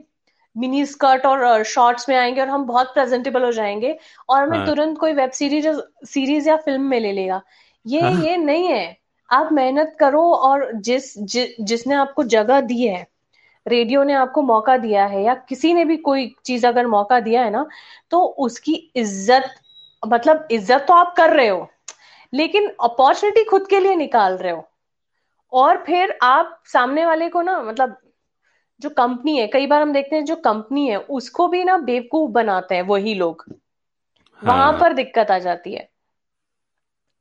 मिनी स्कर्ट और शॉर्ट्स में आएँगे और हम बहुत प्रेजेंटेबल हो जाएँगे और हमें हाँ. तुरंत कोई वेब सीरीज़ सीरीज़ या फ़िल्म में ले लेगा। ये हाँ. ये नहीं है। आप मेहनत करो और जिस जि, जिसने आपको जगह दी है रेडियो ने आपको मौका दिया है या किसी ने भी कोई चीज़ अगर मौका दिया है ना तो उसकी इज़्ज़त मतलब इज़्ज़त तो आप कर रहे हो लेकिन अपॉर्चुनिटी खुद के लिए निकाल रहे हो। और फिर आप सामने वाले को ना मतलब जो कंपनी है कई बार हम देखते हैं जो कंपनी है उसको भी ना बेवकूफ़ बनाते हैं वही लोग। हाँ। वहाँ पर दिक्कत आ जाती है।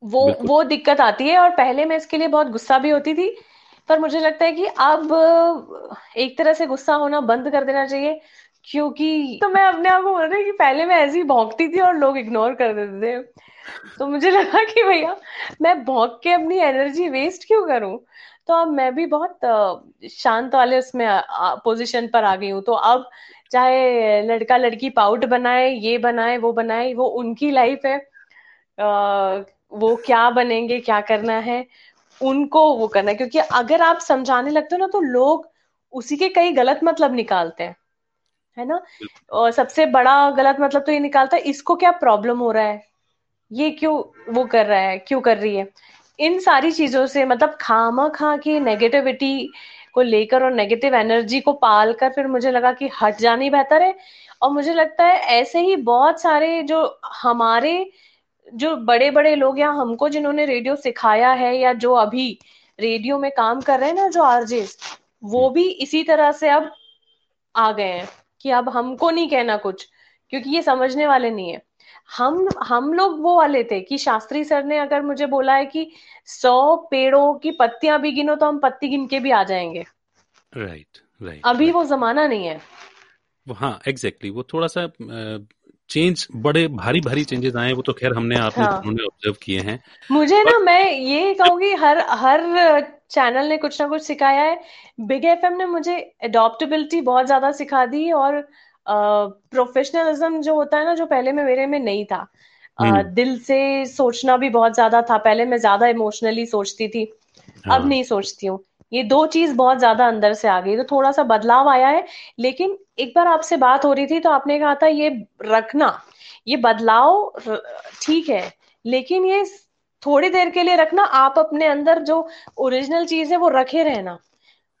वो वो दिक्कत आती है और पहले मैं इसके लिए बहुत गुस्सा भी होती थी पर मुझे लगता है कि अब एक तरह से गुस्सा होना बंद कर देना चाहिए क्योंकि तो मैं अपने आप को बोल रही कि पहले मैं ऐसी भौंकती थी और लोग इग्नोर कर देते थे। तो मुझे लगा कि भैया मैं भौंक के अपनी एनर्जी वेस्ट क्यों करूँ? तो अब मैं भी बहुत शांत वाले उसमें पोजीशन पर आ गई हूँ। तो अब चाहे लड़का लड़की पाउट बनाए ये बनाए वो बनाए वो उनकी लाइफ है। वो क्या बनेंगे क्या करना है उनको वो करना है। क्योंकि अगर आप समझाने लगते हो ना तो लोग उसी के कई गलत मतलब निकालते हैं है ना? और सबसे बड़ा गलत मतलब तो ये निकालता है इसको क्या प्रॉब्लम हो रहा है? ये क्यों वो कर रहा है क्यों कर रही है? इन सारी चीज़ों से मतलब खामा खा के नेगेटिविटी को लेकर और नेगेटिव एनर्जी को पाल कर फिर मुझे लगा कि हट जानी बेहतर है। और मुझे लगता है ऐसे ही बहुत सारे जो हमारे जो बड़े बड़े लोग या हमको जिन्होंने रेडियो सिखाया है या जो अभी रेडियो में काम कर रहे हैं ना जो आरजेस वो भी इसी तरह से अब आ गए हैं कि अब हमको नहीं कहना कुछ क्योंकि ये समझने वाले नहीं है। हम हम लोग वो वाले थे कि शास्त्री सर ने अगर मुझे बोला है कि सौ पेड़ों की पत्तियाँ भी गिनो तो हम पत्ती गिन के भी आ जाएँगे।
राइट right, राइट right,
अभी right. वो जमाना नहीं है।
हाँ एग्जैक्टली exactly, वो थोड़ा सा चेंज बड़े भारी भारी चेंजेस आए वो तो खैर हमने आपने हाँ. ऑब्ज़र्व किए हैं।
मुझे ना मैं ये कहूँगी हर हर चैनल ने कुछ ना कुछ सिखाया है। बिग एफएम ने मुझे अडोप्टेबिलिटी बहुत ज़्यादा सिखा दी और प्रोफेशनलिज्म जो होता है ना जो पहले में मेरे में नहीं था। uh, दिल से सोचना भी बहुत ज़्यादा था। पहले मैं ज़्यादा इमोशनली सोचती थी हाँ. अब नहीं सोचती हूँ। ये दो चीज़ बहुत ज़्यादा अंदर से आ गई। तो थोड़ा सा बदलाव आया है लेकिन एक बार आपसे बात हो रही थी तो आपने कहा था ये रखना ये बदलाव ठीक है लेकिन ये थोड़ी देर के लिए रखना आप अपने अंदर जो ओरिजिनल चीज़ है वो रखे रहना।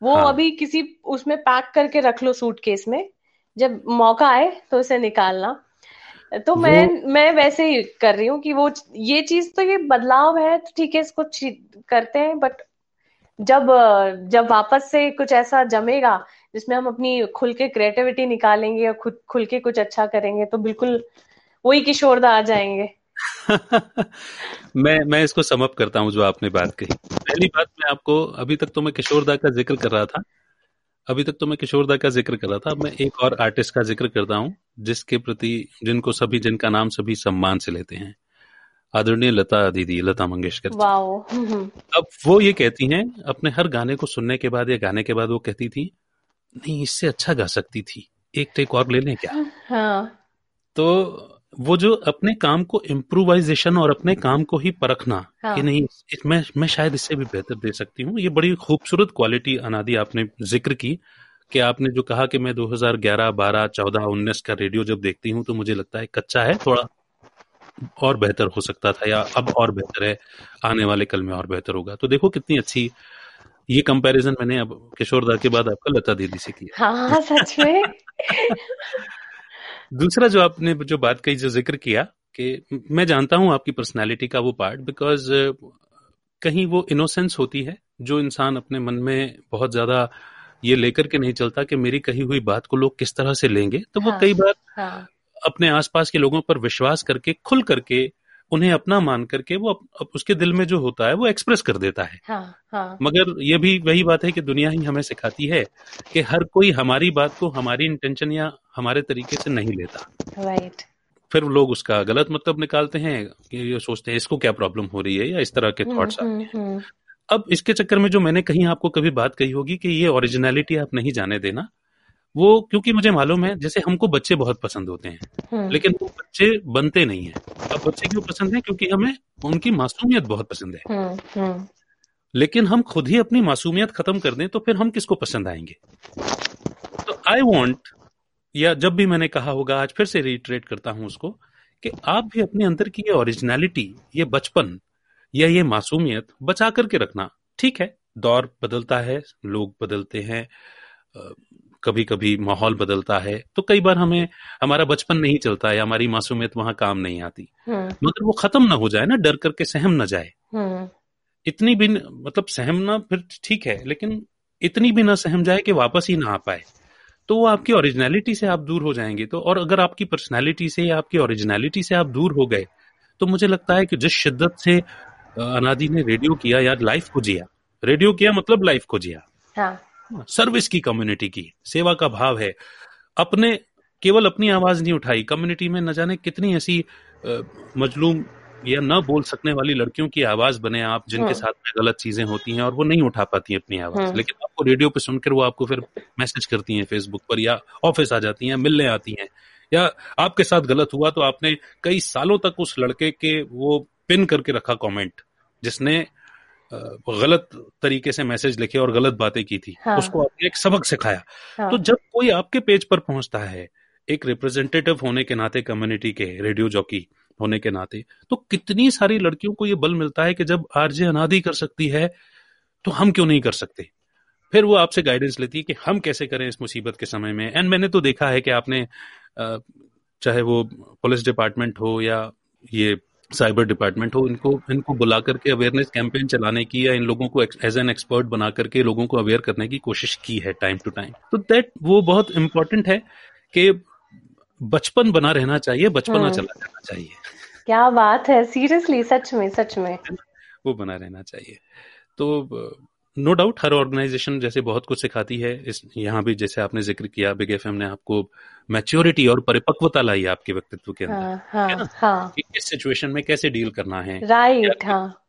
वो हाँ. अभी किसी उसमें पैक करके रख लो सूटकेस में जब मौका आए तो उसे निकालना। तो मैं मैं वैसे ही कर रही हूँ कि वो ये चीज़ तो ये बदलाव है तो ठीक है इसको करते हैं बट जब जब वापस से कुछ ऐसा जमेगा, जिसमें हम अपनी खुल के क्रिएटिविटी निकालेंगे और खुद, खुल के कुछ अच्छा करेंगे तो बिल्कुल वही किशोरदा आ जाएँगे।
मैं मैं इसको समअप करता हूँ जो आपने बात कही। पहली बात मैं आपको, अभी तक तो मैं किशोरदा का ज़िक्र कर रहा था। अभी तक तो मैं किशोरदा का ज़िक्र कर रहा था। मैं एक और आर्टिस्ट का ज़िक्र करता हूँ, जिसके प्रति, जिनको सभी, जिनका नाम सभी सम्मान से लेते हैं। आदरणीय लता दीदी लता मंगेशकर अब वो ये कहती हैं अपने हर गाने को सुनने के बाद या गाने के बाद वो कहती थी नहीं इससे अच्छा गा सकती थी। एक टेक और ले लें क्या? हाँ। तो वो जो अपने काम को इम्प्रोवाइजेशन और अपने काम को ही परखना हाँ. कि नहीं मैं मैं शायद इससे भी बेहतर दे सकती हूँ। ये बड़ी खूबसूरत क्वालिटी अनादि आपने ज़िक्र की कि आपने जो कहा कि मैं 2011, 12, 14, 19 का रेडियो जब देखती हूँ तो मुझे लगता है कच्चा है थोड़ा और बेहतर हो सकता था या अब और बेहतर है आने वाले कल में और बेहतर होगा। तो देखो कितनी अच्छी ये कंपैरिजन मैंने अब किशोर दा के बाद आपका लता दीदी से किया।
हाँ, हाँ सच में।
दूसरा जो आपने जो बात कही जो ज़िक्र किया कि मैं जानता हूँ आपकी पर्सनैलिटी का वो पार्ट बिकॉज़ कहीं वो इनोसेंस होती है जो इंसान अपने मन में बहुत ज़्यादा ये लेकर के नहीं चलता कि मेरी कही हुई बात को लोग किस तरह से लेंगे। तो वो हाँ, कई बार हाँ. अपने आसपास के लोगों पर विश्वास करके खुल करके उन्हें अपना मान करके वो अप, उसके दिल में जो होता है वो एक्सप्रेस कर देता है हाँ, हाँ. मगर ये भी वही बात है कि दुनिया ही हमें सिखाती है कि हर कोई हमारी बात को हमारी इंटेंशन या हमारे तरीके से नहीं लेता
राइट
फिर लोग उसका गलत मतलब निकालते हैं कि ये सोचते हैं इसको क्या प्रॉब्लम हो रही है या इस तरह के थॉट्स हम्म, आते हैं हम्म, हम्म। अब इसके चक्कर में जो मैंने कहीं आपको कभी बात कही होगी कि ये ओरिजिनलिटी आप नहीं जाने देना वो क्योंकि मुझे मालूम है जैसे हमको बच्चे बहुत पसंद होते हैं हम्म। लेकिन वो बच्चे बनते नहीं है। अब बच्चे क्यों पसंद है? क्योंकि हमें उनकी मासूमियत बहुत पसंद है। हम्म, हम्म। लेकिन हम खुद ही अपनी मासूमियत खत्म कर दें तो फिर हम किसको पसंद आएँगे? तो आई वॉन्ट या जब भी मैंने कहा होगा आज फिर से रिट्रेट करता हूँ उसको कि आप भी अपने अंदर की ये ओरिजिनलिटी ये बचपन या ये मासूमियत बचा करके रखना। ठीक है दौर बदलता है लोग बदलते हैं कभी कभी माहौल बदलता है तो कई बार हमें हमारा बचपन नहीं चलता है हमारी मासूमियत वहाँ काम नहीं आती हम्म। मगर वो खत्म ना हो जाए ना डर करके सहम ना जाए हम्म। इतनी भी न, मतलब सहमना फिर ठीक है लेकिन इतनी भी ना सहम जाए कि वापस ही ना आ पाए तो वो आपकी ओरिजिनलिटी से आप दूर हो जाएँगे तो और अगर आपकी पर्सनैलिटी से या आपकी ओरिजिनलिटी से आप दूर हो गए तो मुझे लगता है कि जिस शिद्दत से अनादि ने रेडियो किया या लाइफ को जिया रेडियो किया मतलब लाइफ को जिया हाँ. सर्विस की कम्युनिटी की। सेवा का भाव है। अपने केवल अपनी आवाज़ नहीं उठाई। कम्युनिटी में न जाने कितनी ऐसी मजलूम या न बोल सकने वाली लड़कियों की आवाज़ बने आप जिनके हाँ। साथ में गलत चीज़ें होती हैं और वो नहीं उठा पाती हैं अपनी आवाज़। हाँ। लेकिन आपको रेडियो पे सुनकर वो आपको फिर मैसेज करती हैं फेसबुक पर या ऑफ़िस आ जाती हैं मिलने आती हैं। या आपके साथ गलत हुआ तो आपने कई सालों तक उस लड़के के वो पिन करके रखा कमेंट जिसने गलत तरीके से मैसेज लिखे और गलत बातें की थी हाँ. उसको आपने एक सबक सिखाया हाँ. तो जब कोई आपके पेज पर पहुँचता है एक रिप्रेजेंटेटिव होने के नाते कम्युनिटी के रेडियो जॉकी होने के नाते तो कितनी सारी लड़कियों को ये बल मिलता है कि जब आरजे अनादि कर सकती है तो हम क्यों नहीं कर सकते फिर वो आपसे गाइडेंस लेती है कि हम कैसे करें इस मुसीबत के समय में एंड मैंने तो देखा है कि आपने चाहे वो पुलिस डिपार्टमेंट हो या ये साइबर डिपार्टमेंट हो इनको इनको बुला करके अवेयरनेस कैंपेन चलाने की या इन लोगों को एज एन एक्सपर्ट बना करके लोगों को अवेयर करने की कोशिश की है टाइम टू टाइम तो दैट वो बहुत इंपॉर्टेंट है कि बचपन बना रहना चाहिए बचपना हम्म। चला जाना चाहिए।
क्या बात है सीरियसली सच में सच में।
वो बना रहना चाहिए। तो नो डाउट हर ऑर्गेनाइजेशन जैसे बहुत कुछ सिखाती है इस यहाँ भी जैसे आपने ज़िक्र किया बिग एफएम ने आपको मैच्योरिटी और परिपक्वता लाई आपके व्यक्तित्व के अंदर हाँ, हाँ, हाँ. किस सिचुएशन में कैसे डील करना है
राइट हाँ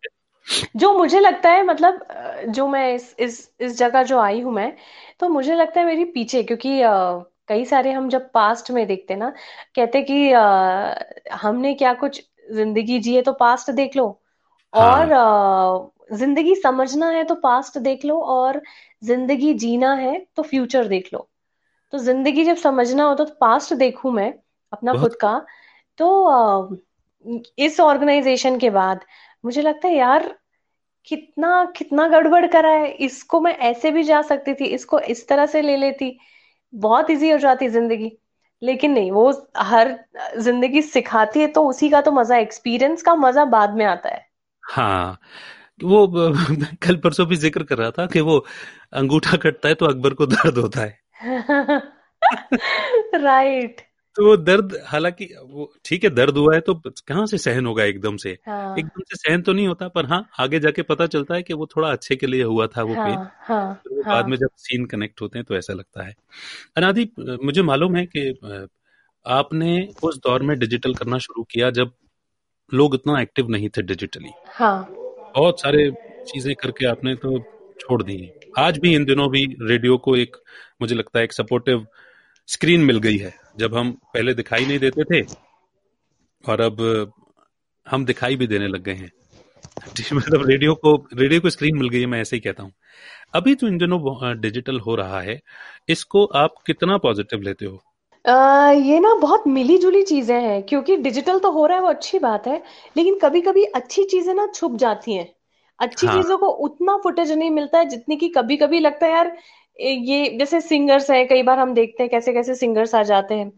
जो मुझे लगता है मतलब जो मैं इस इस इस जगह जो आई हूँ मैं तो मुझे लगता है मेरी पीछे क्योंकि आ, कई सारे हम जब पास्ट में देखते ना कहते कि आ, हमने क्या कुछ ज़िंदगी जिए तो पास्ट देख लो हाँ. और आ, ज़िंदगी समझना है तो पास्ट देख लो और ज़िंदगी जीना है तो फ्यूचर देख लो तो ज़िंदगी जब समझना होता तो पास्ट देखूँ मैं अपना खुद का तो इस ऑर्गेनाइजेशन के बाद मुझे लगता है यार कितना कितना गड़बड़ करा है इसको मैं ऐसे भी जा सकती थी इसको इस तरह से ले लेती। बहुत इजी हो जाती ज़िंदगी लेकिन नहीं वो हर ज़िंदगी सिखाती है तो उसी का तो मज़ा एक्सपीरियंस का मज़ा बाद में आता है।
हाँ वो कल परसों भी ज़िक्र कर रहा था कि वो अंगूठा कटता है तो अकबर को दर्द होता है।
राइट
तो वो दर्द हालाँकि वो ठीक है दर्द हुआ है तो कहाँ से सहन होगा एकदम से?
हाँ।
एकदम से सहन तो नहीं होता पर हाँ आगे जाके पता चलता है कि वो थोड़ा अच्छे के लिए हुआ था वो हाँ, पेन
हाँ
फिर
हाँ
बाद में जब सीन कनेक्ट होते हैं तो ऐसा लगता है। अनादि मुझे मालूम है कि आपने उस दौर में डिजिटल करना शुरू किया जब लोग इतना एक्टिव नहीं थे डिजिटली
हाँ।
बहुत सारे चीज़ें करके आपने तो छोड़ दी आज भी इन दिनों भी रेडियो को एक मुझे लगता है एक सपोर्टिव स्क्रीन मिल गई है। जब हम पहले दिखाई नहीं देते थे और अब हम दिखाई भी देने लग गए हैं। मतलब रेडियो को रेडियो को स्क्रीन मिल गई है मैं ऐसे ही कहता हूँ। अभी जो इन दिनों डिजिटल हो रहा है। इसको आप कितना पॉजिटिव लेते हो?
आ, ये ना बहुत मिली जुली चीज़ें हैं क्योंकि डिजिटल तो हो रहा है वो अच्छी बात है लेकिन कभी कभी अच्छी चीज़ें ना छुप जाती हैं। अच्छी
हाँ।
चीज़ों को उतना फुटेज नहीं मिलता है जितनी कि कभी कभी लगता है यार ये जैसे सिंगर्स हैं कई बार हम देखते हैं कैसे कैसे सिंगर्स आ जाते हैं।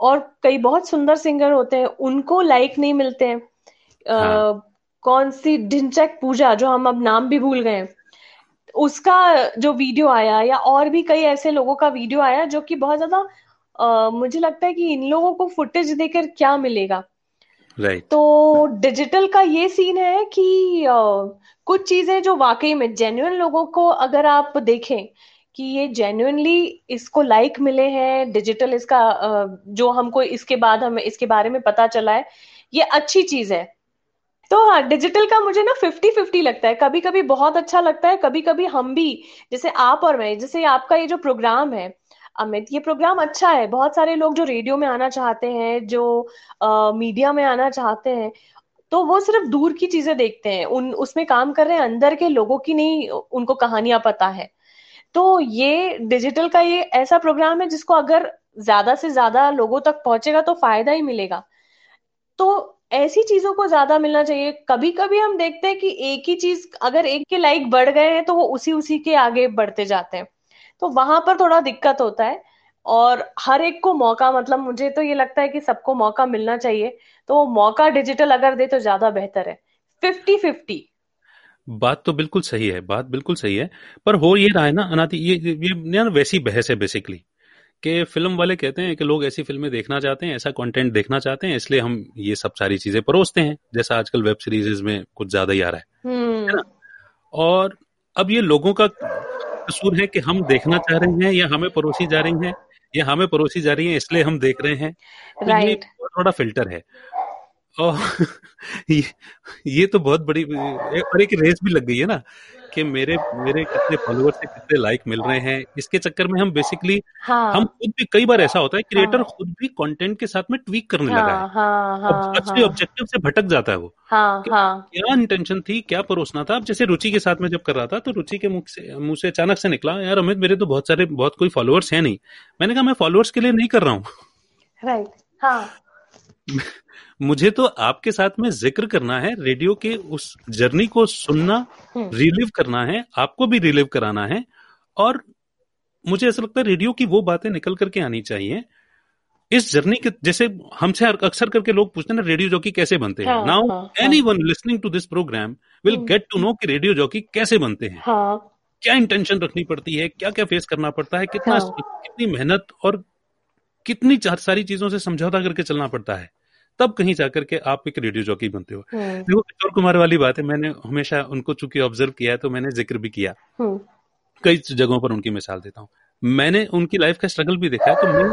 और कई बहुत सुंदर सिंगर होते हैं उनको लाइक नहीं मिलते हैं।
हाँ।
आ, कौन सी ढिंचैक पूजा जो हम अब नाम भी भूल गए हैं उसका जो वीडियो आया या और भी कई ऐसे लोगों का वीडियो आया जो कि बहुत ज़्यादा मुझे लगता है कि इन लोगों को फुटेज देकर क्या मिलेगा?
राइट
तो डिजिटल का ये सीन है कि कुछ चीज़ें जो वाकई में जेन्युइन लोगों को अगर आप देखें कि ये जेन्युइनली इसको लाइक मिले हैं डिजिटल इसका जो हमको इसके बाद हमें, इसके बारे में पता चला है, ये अच्छी चीज़ है। तो हाँ डिजिटल का मुझे ना फिफ्टी फिफ्टी लगता है। कभी कभी बहुत अच्छा लगता है कभी कभी हम भी, जैसे आप और मैं, जैसे आपका ये जो प्रोग्राम है अमित, ये प्रोग्राम अच्छा है। बहुत सारे लोग जो रेडियो में आना चाहते हैं, जो मीडिया में आना चाहते हैं तो वो सिर्फ़ दूर की चीज़ें देखते हैं। उन, उसमें काम कर रहे हैं, अंदर के लोगों की नहीं, उनको कहानियाँ पता है। तो ये डिजिटल का ये ऐसा प्रोग्राम है, जिसको अगर ज़्यादा से ज़्यादा लोगों तक पहुंचेगा तो फ़ायदा ही मिलेगा। तो ऐसी चीज़ों को ज़्यादा मिलना चाहिए। कभी कभी हम देखते हैं कि एक ही चीज़, अगर एक के लाइक बढ़ गए हैं तो वो उसी उसी के आगे बढ़ते जाते हैं। तो वहाँ पर थोड़ा दिक्कत होता है। और हर एक को मौका मतलब मुझे तो ये लगता है कि सबको मौका मिलना चाहिए। तो वो मौका डिजिटल अगर दे तो ज़्यादा बेहतर है। फिफ्टी फिफ्टी
बात तो बिल्कुल सही है बात बिल्कुल सही है। पर हो ये रहा है ना अनादि ये ये ना वैसी बहस है बेसिकली कि फ़िल्म वाले कहते हैं कि लोग ऐसी फ़िल्में देखना चाहते हैं ऐसा कंटेंट देखना चाहते हैं इसलिए हम ये सब सारी चीज़ें परोसते हैं। जैसा आजकल वेब सीरीज़ में कुछ ज़्यादा ही आ रहा है। है
हम्म
ना? और अब ये लोगों का कसूर है कि हम देखना चाह रहे हैं या हमें परोसी जा रही हैं या हमें परोसी जा रही हैं इसलिए हम देख रहे हैं? तो ये बहुत बड़ा फ़िल्टर है। और ये, ये तो बहुत बड़ी और एक रेस भी लग गई है ना। कि मेरे मेरे कितने फॉलोअर्स से कितने लाइक मिल रहे हैं इसके चक्कर में हम बेसिकली
हाँ, हम
खुद भी कई बार ऐसा होता है क्रिएटर
हाँ
खुद भी कंटेंट के साथ में ट्वीक करने हाँ, लगा है।
हाँ हाँ
अब
हाँ हाँ।
ऑब्जेक्टिव से भटक जाता है वो।
हाँ हाँ।
क्या इंटेंशन थी क्या परोसना था? अब जैसे रुचि के साथ में जब कर रहा था तो रुचि के मुख से मुँह से अचानक से निकला यार अमित मेरे तो बहुत सारे बहुत कोई फॉलोअर्स है नहीं। मैंने कहा मैं फॉलोअर्स के लिए नहीं कर रहा हूँ।
राइट हाँ।
मुझे तो आपके साथ में ज़िक्र करना है रेडियो के उस जर्नी को सुनना
हम्म।
रिलीव करना है आपको भी रिलीव कराना है और मुझे ऐसा लगता है रेडियो की वो बातें निकल करके आनी चाहिए। इस जर्नी के जैसे हमसे अक्सर करके लोग पूछते हैं ना रेडियो जॉकी कैसे बनते हैं? Now anyone listening to this program will
hmm.
Get to know कि रेडियो जॉकी कैसे बनते हैं।
हाँ।
क्या इंटेंशन रखनी पड़ती है? क्या क्या फेस करना पड़ता है? कितना
हाँ।
कितनी मेहनत और कितनी सारी चीज़ों से समझौता करके चलना पड़ता है। तब कहीं जाकर के आप एक रेडियो जॉकी बनते हो।
हम्म।
देखो किशोर कुमार वाली बात है मैंने हमेशा उनको चूँकि ऑब्ज़र्व किया है तो मैंने ज़िक्र भी किया।
हम्म।
कई जगहों पर उनकी मिसाल देता हूँ। मैंने उनकी लाइफ का स्ट्रगल भी देखा है तो मैं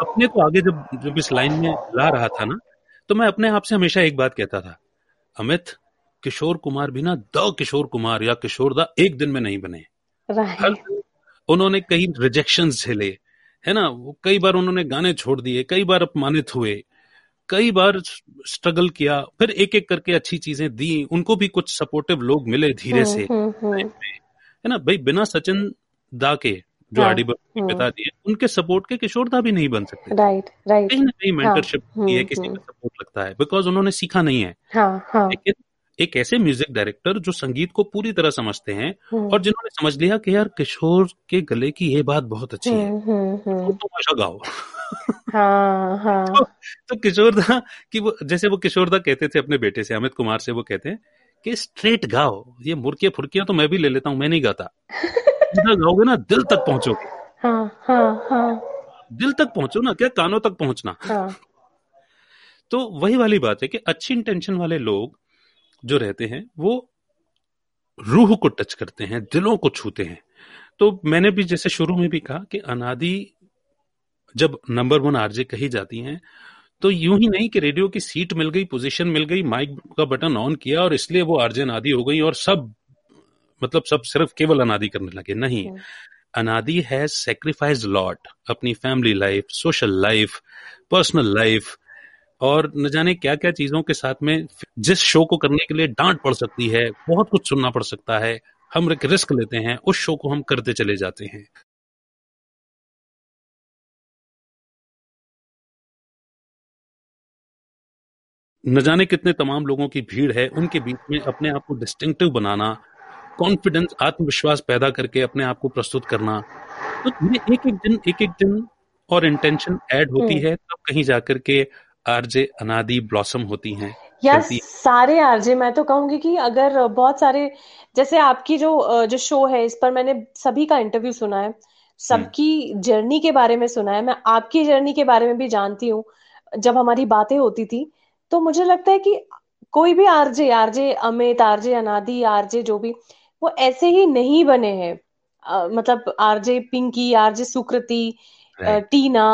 अपने को आगे जब जब इस लाइन में ला रहा था ना तो मैं अपने आप से हमेशा एक बात कहता था अमित किशोर कुमार भी ना द किशोर कुमार या किशोर दा एक दिन में नहीं बने। उन्होंने कई रिजेक्शन झेले है ना? वो कई बार उन्होंने गाने छोड़ दिए कई बार अपमानित हुए कई बार स्ट्रगल किया फिर एक एक करके अच्छी चीज़ें दी उनको भी कुछ सपोर्टिव लोग मिले धीरे
हम्म
से।
हम्म हम्म।
है ना? भाई बिना सचिन दा के जो
हाँ
आर डी के
हम्म
पिताजी हैं उनके सपोर्ट के किशोर दा भी नहीं बन सकते।
राइट राइट
कहीं ना कहीं
हाँ
मेंटरशिप है
हम्म
किसी का सपोर्ट लगता है बिकॉज़ उन्होंने सीखा नहीं है।
हाँ हाँ।
लेकिन एक ऐसे म्यूज़िक डायरेक्टर जो संगीत को पूरी तरह समझते हैं
हम्म।
और जिन्होंने समझ लिया कि यार किशोर के गले की ये बात बहुत अच्छी है।
हम्म हम्म
तो
हम्म।
तुम ऐसा गाओ।
हाँ हाँ।
तो, तो किशोर दा कि वो जैसे वो किशोर दा कहते थे अपने बेटे से अमित कुमार से वो कहते हैं कि स्ट्रेट गाओ। ये मुर्किया फुर्कियाँ तो मैं भी ले लेता हूँ मैं नहीं गाता। गाओगे ना दिल तक पहुंचोगे।
हाँ हाँ हाँ।
दिल तक पहुंचो ना क्या कानों तक पहुँचना।
हाँ।
तो वही वाली बात है कि अच्छी इंटेंशन वाले लोग जो रहते हैं वो रूह को टच करते हैं दिलों को छूते हैं तो मैंने भी जैसे शुरू में भी कहा कि अनादि जब नंबर वन आरजे कही जाती हैं तो यूँ ही नहीं कि रेडियो की सीट मिल गई पोजीशन मिल गई माइक का बटन ऑन किया और इसलिए वो आरजे अनादि हो गई और सब मतलब सब सिर्फ़ केवल अनादि करने लगे नहीं
हम्म।
अनादि हैज़ सेक्रीफाइस लॉट अपनी family life social life personal life और न जाने क्या क्या चीज़ों के साथ में जिस शो को करने के लिए डांट पड़ सकती है बहुत कुछ सुनना पड़ सकता है हम एक रिस्क लेते हैं उस शो को हम करते चले जाते हैं न जाने कितने तमाम लोगों की भीड़ है उनके बीच में अपने आप को डिस्टिंक्टिव बनाना कॉन्फिडेंस आत्मविश्वास पैदा करके अपने आप को प्रस्तुत करना तो धीरे एक एक दिन एक एक दिन और इंटेंशन ऐड होती
हम्म।
है तब कहीं जाकर के आरजे अनादि ब्लॉसम होती हैं
यार सारे आरजे मैं तो कहूँगी कि अगर बहुत सारे जैसे आपकी जो जो शो है इस पर मैंने सभी का इंटरव्यू सुना है सबकी जर्नी के बारे में सुना है मैं आपकी जर्नी के बारे में भी जानती हूँ जब हमारी बातें होती थी तो मुझे लगता है कि कोई भी RJ RJ Amit RJ Anadi RJ जो भी वो ऐसे ही नहीं बने हैं। मतलब आरजे पिंकी आरजे सुकृति. टीना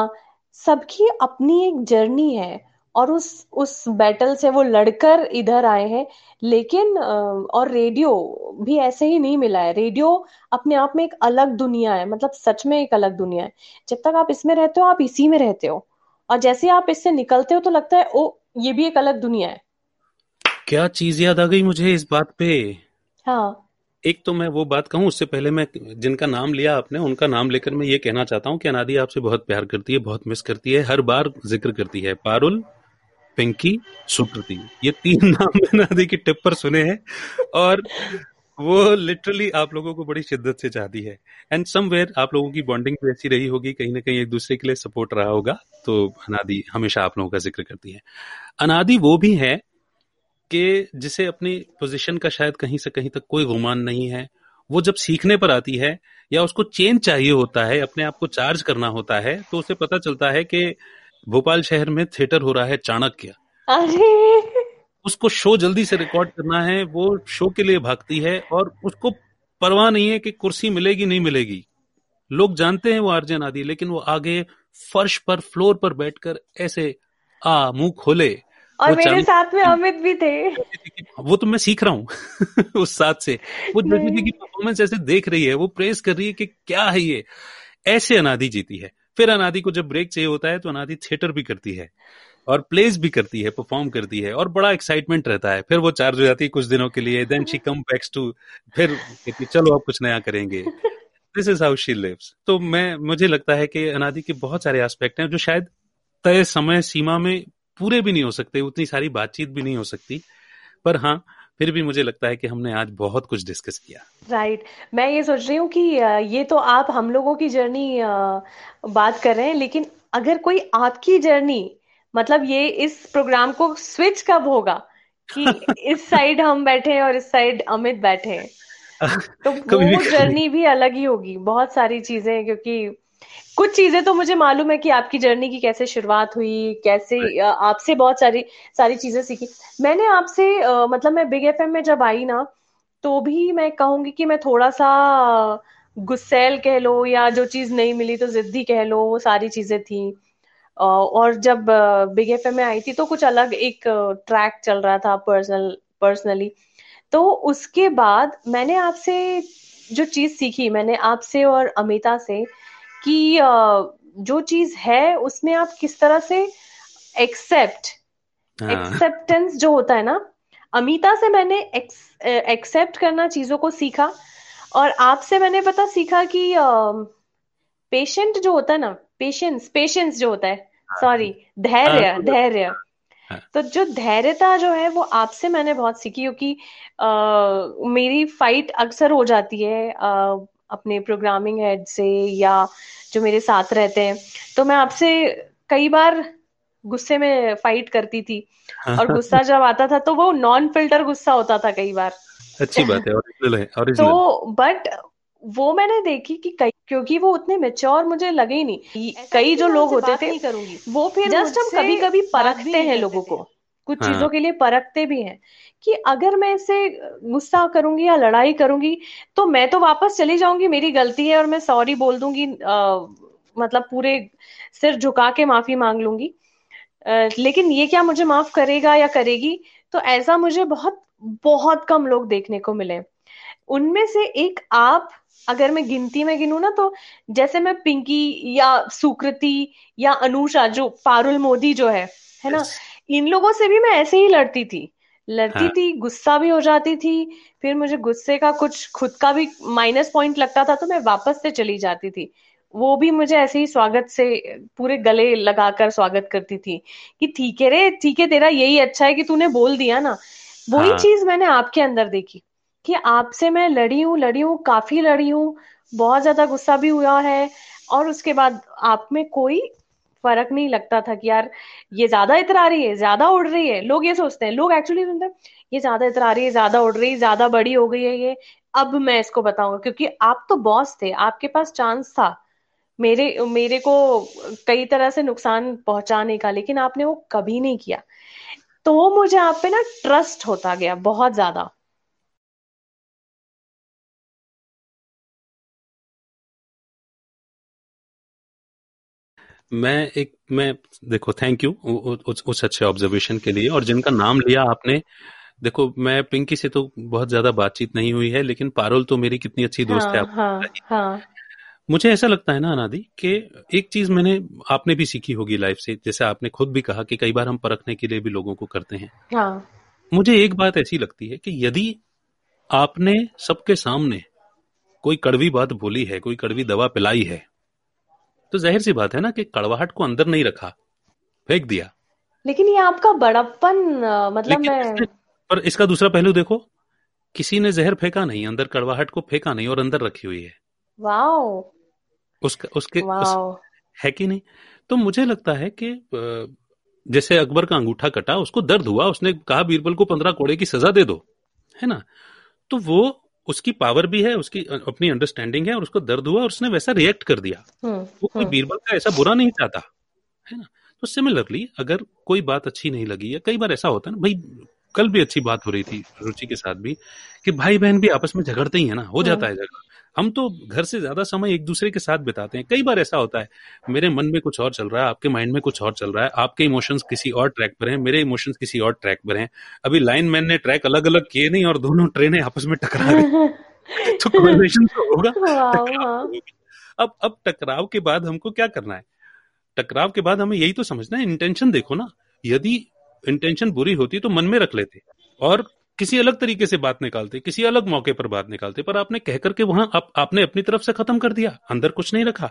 सबकी अपनी एक जर्नी है और उस उस बैटल से वो लड़कर इधर आए हैं। लेकिन और रेडियो भी ऐसे ही नहीं मिला है। रेडियो अपने आप में एक अलग दुनिया है मतलब सच में एक अलग दुनिया है। जब तक आप इसमें रहते हो आप इसी में रहते हो। और जैसे आप इससे निकलते हो तो लगता है ओ ये भी एक अलग दुनिया है।
क्या चीज़ याद आ गई मुझे इस बात पे?
हाँ।
एक तो मैं वो बात कहूँ, उससे पहले मैं जिनका नाम लिया आपने, उनका नाम लेकर मैं ये कहना चाहता हूँ कि अनादि आपसे बहुत प्यार करती है, बहुत मिस करती है, हर बार ज़िक्र करती है। पारुल, पिंकी सुकृति ये तीन नाम अनादि की टिप पर सुने हैं, और वो लिटरली आप लोगों को बड़ी शिद्दत से चाहती है। एंड समवेयर आप लोगों की बॉन्डिंग भी ऐसी रही होगी, कहीं ना कहीं एक दूसरे के लिए सपोर्ट रहा होगा तो अनादि हमेशा आप लोगों का ज़िक्र करती है। अनादि वो भी है कि जिसे अपनी पोजीशन का शायद कहीं से कहीं तक कोई गुमान नहीं है वो जब सीखने पर आती है या उसको चेंज चाहिए होता है अपने आप को चार्ज करना होता है तो उसे पता चलता है कि भोपाल शहर में थिएटर हो रहा है चाणक्य।
अरे!
उसको शो जल्दी से रिकॉर्ड करना है वो शो के लिए भागती है और उसको परवाह नहीं है कि कुर्सी मिलेगी नहीं मिलेगी। लोग जानते हैं वो आर्जन आदि लेकिन वो आगे फर्श पर फ्लोर पर बैठकर ऐसे आ मुँह खोले।
और मेरे साथ में अमित भी थे।
वो तो मैं सीख रहा हूँ उस साथ से। वो ज्योति की परफॉर्मेंस ऐसे देख रही है वो प्रेस कर रही है कि क्या है ये? ऐसे अनादि जीती है। फिर अनादि को जब ब्रेक चाहिए होता है तो अनादि थिएटर भी करती है और प्लेस भी करती है परफॉर्म करती है और बड़ा एक्साइटमेंट रहता है। फिर वो चार्ज हो जाती है कुछ दिनों के लिए then she come backs to फिर कहती चलो अब कुछ नया करेंगे। This is how she lives तो मैं मुझे लगता है कि अनादि के बहुत सारे एस्पेक्ट हैं जो शायद तय समय सीमा में पूरे भी नहीं हो सकते उतनी सारी बातचीत भी नहीं हो सकती। पर हाँ फिर भी मुझे लगता है कि हमने आज बहुत कुछ डिस्कस किया।
Right right. मैं ये सोच रही हूँ कि ये तो आप हम लोगों की जर्नी बात कर रहे हैं लेकिन अगर कोई आपकी जर्नी मतलब ये इस प्रोग्राम को स्विच कब होगा कि इस साइड हम बैठे हैं और इस साइड अमित बैठे हैं? तो वो जर्नी भी अलग ही होगी बहुत सारी चीज़ें क्योंकि कुछ चीज़ें तो मुझे मालूम है कि आपकी जर्नी की कैसे शुरुआत हुई कैसे आपसे बहुत सारी सारी चीज़ें सीखी। मैंने आपसे मतलब मैं बिग एफएम में जब आई ना तो भी मैं कहूँगी कि मैं थोड़ा सा गुस्सेल कह लो या जो चीज़ नहीं मिली तो जिद्दी कह लो वो सारी चीज़ें थी। और जब बिग एफएम में आई थी तो कुछ अलग एक ट्रैक चल रहा था पर्सनल पर्सनली तो उसके बाद मैंने आपसे जो चीज़ सीखी मैंने आपसे और अमिता से कि जो चीज़ है उसमें आप किस तरह से एक्सेप्ट
हाँ।
एक्सेप्टेंस जो होता है ना अमिता से मैंने एक्सेप्ट करना चीज़ों को सीखा और आपसे मैंने पता सीखा कि पेशेंट जो होता है ना पेशेंस पेशेंस जो होता है सॉरी धैर्य
हाँ,
धैर्य।
हाँ।
तो जो धैर्यता जो है वो आपसे मैंने बहुत सीखी क्योंकि मेरी फाइट अक्सर हो जाती है अपने प्रोग्रामिंग हेड से या जो मेरे साथ रहते हैं। तो मैं आपसे कई बार गुस्से में फाइट करती थी और गुस्सा जब आता था तो वो नॉन फ़िल्टर गुस्सा होता था कई बार।
अच्छी बात है ओरिजिनल है
तो बट वो मैंने देखी कि कई क्योंकि वो उतने मेच्योर मुझे लगे ही नहीं। कई जो लोग होते थे वो फिर जस्ट हम कभी कभी परखते हैं लोगों को। कुछ हाँ. चीज़ों के लिए परखते भी हैं कि अगर मैं इससे गुस्सा करूँगी या लड़ाई करूँगी तो मैं तो वापस चली जाऊँगी मेरी गलती है और मैं सॉरी बोल दूँगी आ, मतलब पूरे सिर झुका के माफ़ी मांग लूँगी। आ, लेकिन ये क्या मुझे माफ़ करेगा या करेगी? तो ऐसा मुझे बहुत बहुत कम लोग देखने को मिले। उनमें से एक आप अगर मैं गिनती में गिनू ना तो जैसे मैं पिंकी या सुकृति या अनुषा जो पारुल मोदी जो है है ना? इन लोगों से भी मैं ऐसे ही लड़ती थी लड़ती हाँ. थी गुस्सा भी हो जाती थी फिर मुझे गुस्से का कुछ खुद का भी माइनस पॉइंट लगता था तो मैं वापस से चली जाती थी वो भी मुझे ऐसे ही स्वागत से पूरे गले लगाकर स्वागत करती थी कि ठीक है रे ठीक है तेरा यही अच्छा है कि तूने बोल दिया ना वही हाँ. चीज़ मैंने आपके अंदर देखी कि आपसे मैं लड़ी हूँ लड़ी हूँ काफ़ी लड़ी हूँ बहुत ज़्यादा गुस्सा भी हुआ है और उसके बाद आप में कोई फ़र्क नहीं लगता था कि यार ये ज़्यादा इतर रही है, ज़्यादा उड़ रही है। लोग ये सोचते हैं, लोग एक्चुअली सुनते हैं, ये ज़्यादा इतर रही है, ज़्यादा उड़ रही है, ज़्यादा बड़ी हो गई है ये। अब मैं इसको बताऊँगा, क्योंकि आप तो बॉस थे, आपके पास चांस था। मेरे मेरे को कई तरह से नुकसान पहुँचाने का, लेकिन आपने वो कभी नहीं किया। तो मुझे आप पे ना ट्रस्ट होता गया बहुत ज़्यादा।
मैं एक मैं देखो थैंक यू उस, उस अच्छे ऑब्जर्वेशन के लिए और जिनका नाम लिया आपने देखो मैं पिंकी से तो बहुत ज़्यादा बातचीत नहीं हुई है लेकिन पारुल तो मेरी कितनी अच्छी दोस्त हाँ, है हाँ, हाँ. मुझे ऐसा लगता है ना अनादि कि एक चीज़ मैंने आपने भी सीखी होगी लाइफ से जैसे आपने खुद भी कहा कि कई बार हम परखने के लिए भी लोगों को करते हैं हाँ. मुझे एक बात ऐसी लगती है कि यदि आपने सबके सामने कोई कड़वी बात बोली है कोई कड़वी दवा पिलाई है तो ज़ाहिर सी बात है ना कि कड़वाहट को अंदर नहीं रखा फेंक दिया।
लेकिन ये आपका बड़प्पन मतलब मैं
पर इसका दूसरा पहलू देखो किसी ने जहर फेंका नहीं अंदर कड़वाहट को फेंका नहीं और अंदर रखी हुई है।
वाओ।
उसका उसके उस, है कि नहीं? तो मुझे लगता है कि जैसे अकबर का अंगूठा कटा उसको दर्द हुआ उसने कहा बीरबल को पंद्रह कोड़े की सजा दे दो। है ना? तो वो उसकी पावर भी है उसकी अपनी अंडरस्टैंडिंग है और उसको दर्द हुआ और उसने वैसा रिएक्ट कर दिया। हम्म, वो कोई हम्म। बीरबल का ऐसा बुरा नहीं चाहता है ना? तो सिमिलरली अगर कोई बात अच्छी नहीं लगी या कई बार ऐसा होता है ना भाई कल भी अच्छी बात हो रही थी रुचि के साथ भी कि भाई बहन भी आपस में झगड़ते ही है ना हो जाता है झगड़ा। हम तो घर से ज़्यादा समय एक दूसरे के साथ बिताते हैं। कई बार ऐसा होता है मेरे मन में कुछ और चल रहा है आपके माइंड में कुछ और चल रहा है आपके इमोशंस किसी और ट्रैक पर हैं मेरे इमोशंस किसी और ट्रैक पर हैं। अभी लाइन मैन ने ट्रैक अलग अलग किए नहीं और दोनों ट्रेनें आपस में टकरा गई तो कॉन्वर्सेशन तो होगा। अब अब टकराव के बाद हमको क्या करना है? टकराव के बाद हमें यही तो समझना है इंटेंशन देखो ना। यदि इंटेंशन बुरी होती तो मन में रख लेते। और किसी अलग तरीके से बात निकालते किसी अलग मौके पर बात निकालते पर आपने कह करके वहाँ आप, आपने अपनी तरफ़ से खत्म कर दिया अंदर कुछ नहीं रखा।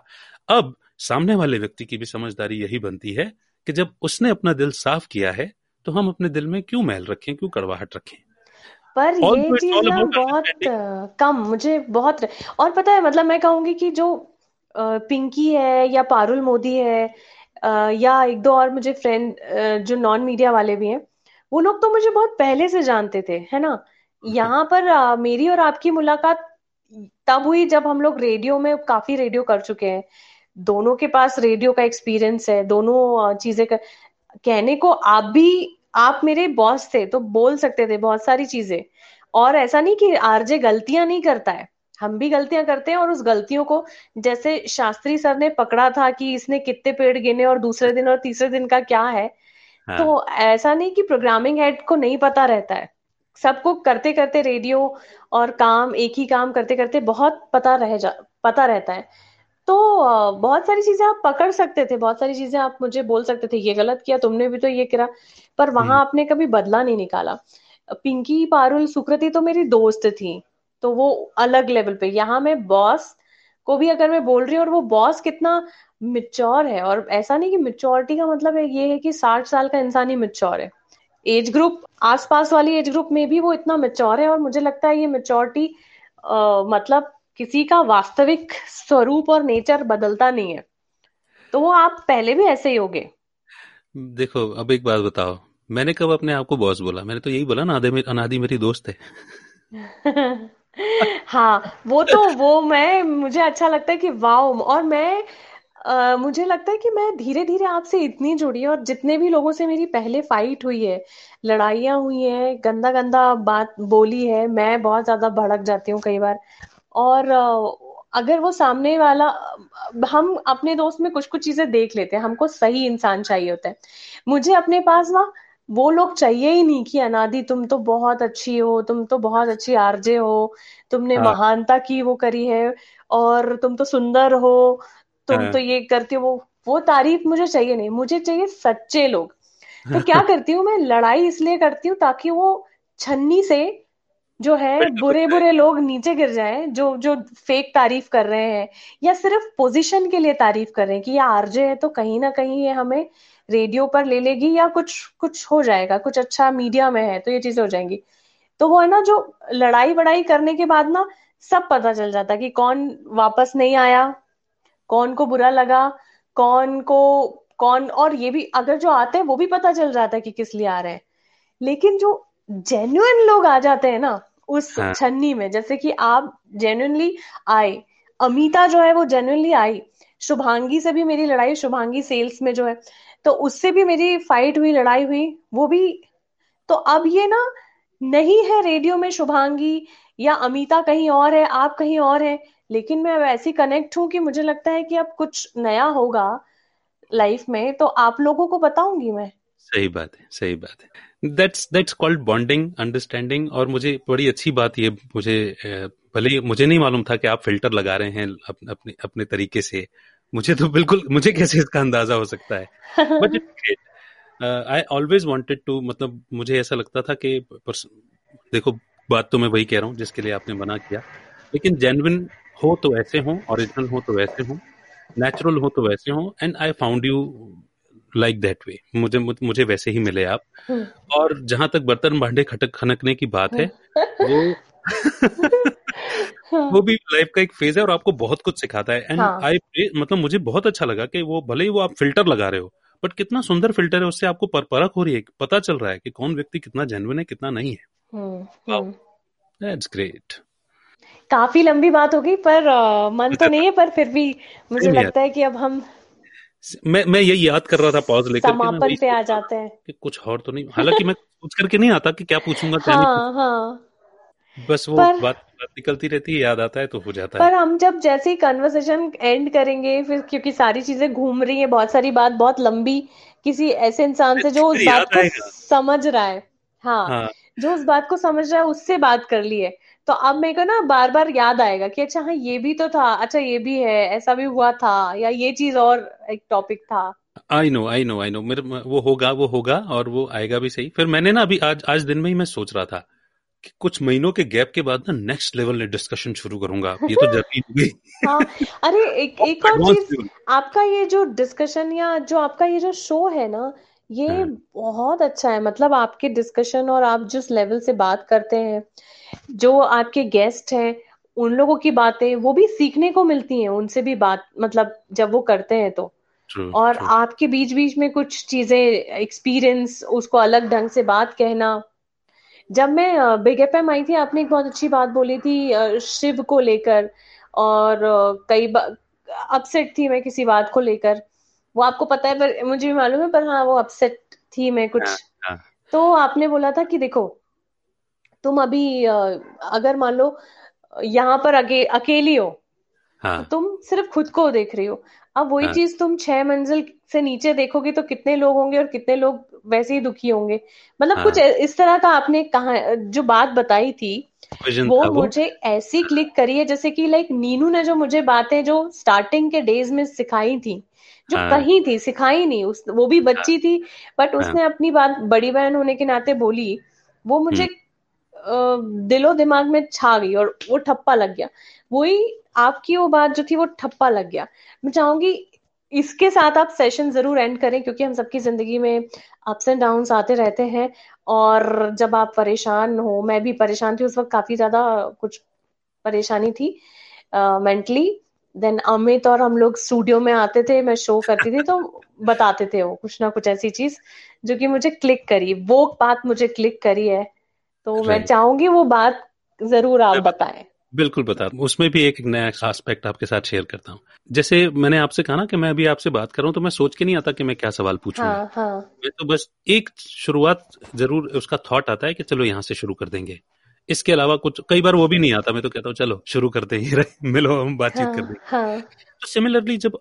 अब सामने वाले व्यक्ति की भी समझदारी यही बनती है कि जब उसने अपना दिल साफ़ किया है तो हम अपने दिल में क्यों महल रखें क्यों कड़वाहट रखें?
पर ये चीज़ ना बहुत कम मुझे बहुत और पता है मतलब मैं कहूँगी कि जो पिंकी है या पारुल मोदी है या एक दो और मुझे फ्रेंड जो नॉन मीडिया वाले भी हैं वो लोग तो मुझे बहुत पहले से जानते थे है ना? यहाँ पर आ, मेरी और आपकी मुलाकात तब हुई जब हम लोग रेडियो में काफ़ी रेडियो कर चुके हैं। दोनों के पास रेडियो का एक्सपीरियंस है दोनों चीज़ें कर... कहने को आप भी आप मेरे बॉस थे तो बोल सकते थे बहुत सारी चीज़ें। और ऐसा नहीं कि आरजे गलतियाँ नहीं करता है हम भी गलतियाँ करते हैं और उस गलतियों को जैसे शास्त्री सर ने पकड़ा था कि इसने कितने पेड़ गिने और दूसरे दिन और तीसरे दिन का क्या है हाँ. तो ऐसा नहीं कि प्रोग्रामिंग हेड को नहीं पता रहता है सबको करते करते रेडियो और काम एक ही काम करते करते बहुत पता रह जा पता रहता है तो बहुत सारी चीज़ें आप पकड़ सकते थे बहुत सारी चीज़ें आप मुझे बोल सकते थे ये गलत किया तुमने भी तो ये करा पर वहाँ हम्म। आपने कभी बदला नहीं निकाला पिंकी पारुल सुकृति तो मेरी दोस्त थी तो वो अलग लेवल पे यहाँ मैं बॉस को भी अगर मैं बोल रही हूँ और वो बॉस कितना मिच्योर है। और ऐसा नहीं कि मिच्योरिटी का मतलब है ये है कि साठ साल का इंसान ही मिच्योर है। एज ग्रुप आसपास वाली एज ग्रुप में भी वो इतना मिच्योर है और मुझे लगता है ये मिच्योरिटी मतलब किसी का वास्तविक स्वरूप और नेचर बदलता नहीं है। तो वो आप पहले भी ऐसे ही होगे।
देखो अब एक बात बताओ। मैंने कब अपने आप को बॉस बोला? मैंने तो यही बोला ना अनादि मेरी दोस्त है।
हाँ वो तो वो मैं मुझे अच्छा लगता है कि वाओ और मैं अ, मुझे लगता है कि मैं धीरे धीरे आपसे इतनी जुड़ी और जितने भी लोगों से मेरी पहले फाइट हुई है लड़ाइयाँ हुई है गंदा गंदा बात बोली है मैं बहुत ज़्यादा भड़क जाती हूँ कई बार और अ, अगर वो सामने वाला हम अपने दोस्त में कुछ कुछ चीज़ें देख लेते हैं हमको सही इंसान चाहिए होता है। मुझे अपने पास ना वो लोग चाहिए ही नहीं कि अनादि तुम तो बहुत अच्छी हो तुम तो बहुत अच्छी आरजे हो तुमने
हाँ।
महानता की वो करी है और तुम तो सुंदर हो तुम तो
हाँ
ये करती हो वो वो तारीफ़ मुझे चाहिए नहीं मुझे चाहिए सच्चे लोग। तो क्या करती हूँ मैं लड़ाई इसलिए करती हूँ ताकि वो छन्नी से जो है बुरे बुरे लोग नीचे गिर जाएँ जो जो फेक तारीफ़ कर रहे हैं या सिर्फ़ पोजीशन के लिए तारीफ़ कर रहे हैं कि ये आरजे है तो कहीं ना कहीं ये हमें रेडियो पर ले लेगी या कुछ कुछ हो जाएगा कुछ अच्छा मीडिया में है तो ये चीज़ें हो जाएँगी। तो वो है ना जो लड़ाई बड़ाई करने के बाद ना सब पता चल जाता कि कौन वापस नहीं आया कौन को बुरा लगा कौन को कौन और ये भी अगर जो आते हैं वो भी पता चल जाता है कि किस लिए आ रहे हैं। लेकिन जो जेन्युन लोग आ जाते हैं ना उस
हाँ।
छन्नी में जैसे कि आप जेन्युनली आए अमिता जो है वो जेन्युनली आई शुभांगी से भी मेरी लड़ाई शुभांगी सेल्स में जो है तो उससे भी मेरी फाइट हुई लड़ाई हुई वो भी। तो अब ये ना नहीं है रेडियो में शुभांगी या अमीता कहीं और है आप कहीं और है लेकिन मैं वैसी कनेक्ट हूँ कि मुझे लगता है कि अब कुछ नया होगा लाइफ में तो आप लोगों को बताऊँगी मैं।
सही बात है सही बात है। That's that's called bonding understanding और मुझे बड़ी अच्छी बात ये मुझे भले मुझे नहीं मालूम था कि आप फ़िल्टर लगा रहे हैं अप, अपने अपने तरीके से मुझे तो बिल्कुल मुझे कैसे इसका अंदाज़ा हो सकता है? But I always wanted to मतलब मुझे ऐसा लगता था कि देखो बात तो मैं वही कह रहा हूँ जिसके लिए आपने मना किया। लेकिन जेनविन हो तो ऐसे हो ओरिजिनल हो तो वैसे हो नेचुरल हो तो वैसे हो and I found you like that way मुझे मुझे वैसे ही मिले आप।
हम्म,
और जहाँ तक बर्तन भांडे खटक खनकने की बात है वो वो भी लाइफ का एक फ़ेज़ है और आपको बहुत कुछ सिखाता है। एंड
हाँ।
आई मतलब मुझे बहुत अच्छा लगा कि वो भले ही वो आप फ़िल्टर लगा रहे हो बट कितना सुंदर फ़िल्टर है उससे आपको पर, परख हो रही है पता चल रहा है कि कौन व्यक्ति कितना जेन्युइन है कितना नहीं है।
Hmm
wow
hmm.
That's great
काफ़ी लंबी बात हो गई पर मन तो नहीं है पर फिर भी मुझे लगता है कि अब हम
मैं मैं यही याद कर रहा था पॉज लेकर
समापन पे आ जाते हैं।
कि कुछ और तो नहीं हालाँकि मैं सोच करके नहीं आता कि क्या पूछूँगा क्या नहीं
हाँ हाँ।
बस वो
पर
बात बात निकलती रहती है याद आता है तो हो जाता
पर
है।
पर हम जब जैसे ही कन्वर्सेशन एंड करेंगे फिर क्योंकि सारी चीज़ें घूम रही है बहुत सारी बात बहुत लंबी किसी ऐसे इंसान से जो उस बात को समझ रहा है। हाँ
हाँ।
जो उस बात को समझ रहा है उससे बात कर ली है। तो अब मेरे को ना बार बार याद आएगा कि अच्छा हाँ ये भी तो था अच्छा ये भी है ऐसा भी हुआ था या ये चीज़ और एक टॉपिक था।
I know I know I know मेरे वो होगा वो होगा और वो आएगा भी सही। फिर मैंने ना अभी आज आज दिन में ही मैं सोच रहा था कि कुछ महीनों के गैप के बाद ना नेक्स्ट लेवल डिस्कशन शुरू करूँगा। ये तो जर्नी हो गई।
हाँ अरे एक एक और चीज़ आपका ये जो डिस्कशन या जो आपका ये जो शो है ना ये
हाँ।
बहुत अच्छा है। मतलब आपके डिस्कशन और आप जिस लेवल से बात करते हैं जो आपके गेस्ट हैं उन लोगों की बातें वो भी सीखने को मिलती हैं। उनसे भी बात मतलब जब वो करते हैं तो।
ट्रू
और
ट्रू
आपके बीच बीच में कुछ चीज़ें एक्सपीरियंस उसको अलग ढंग से बात कहना जब मैं बिग एफ़ एम आई थी आपने एक बहुत अच्छी बात बोली थी शिव को लेकर और कई बार अपसेट थी मैं किसी बात को लेकर। वो आपको पता है पर मुझे भी मालूम है पर हाँ वो अपसेट थी मैं
हाँ
कुछ।
हाँ
तो आपने बोला था कि देखो तुम अभी अगर मान लो यहाँ पर अके, अकेली हो तो
हाँ
तुम सिर्फ़ खुद को देख रही हो। अब वही
हाँ।
चीज़ तुम छह मंजिल से नीचे देखोगे तो कितने लोग होंगे और कितने लोग वैसे ही दुखी होंगे। मतलब कुछ
हाँ
ए- इस तरह का आपने कहा जो बात बताई थी वो
वो।
मुझे ऐसी क्लिक करी है जैसे कि लाइक नीनू ने जो मुझे बातें जो स्टार्टिंग के डेज़ में सिखाई थी जो
हाँ।
कही थी सिखाई नहीं उस वो भी
हाँ।
बच्ची थी बट
हाँ।
उसने अपनी बात बड़ी बहन होने के नाते बोली वो मुझे
हम्म।
दिलो दिमाग में छा गई और वो ठप्पा लग गया। वही आपकी वो बात जो थी वो ठप्पा लग गया। मैं चाहूँगी इसके साथ आप सेशन ज़रूर एंड करें क्योंकि हम सबकी ज़िंदगी में अप्स एंड डाउन आते रहते हैं और जब आप परेशान हो, मैं भी परेशान थी, उस वक्त काफ़ी ज़्यादा कुछ परेशानी थी मेंटली देन अमित और हम लोग स्टूडियो में आते थे, मैं शो करती थी तो बताते थे वो कुछ ना कुछ ऐसी चीज़ जो कि मुझे क्लिक करी। वो बात मुझे क्लिक करी है। तो मैं चाहूँगी वो बात ज़रूर आप बताएँ।
बिल्कुल बता उसमें भी एक नया एस्पेक्ट आपके साथ शेयर करता हूँ। जैसे मैंने आपसे कहा ना कि मैं अभी आपसे बात कर रहा हूँ तो मैं सोच के नहीं आता कि मैं क्या सवाल पूछूँगा
हाँ, हाँ.
मैं तो बस एक शुरुआत ज़रूर उसका थॉट आता है कि चलो यहाँ से शुरू कर देंगे। इसके अलावा कुछ कई बार वो भी नहीं आता मैं तो कहता हूँ चलो शुरू करते ही मिलो हम बातचीत
हाँ,
कर देंगे।
हाँ.
तो सिमिलरली जब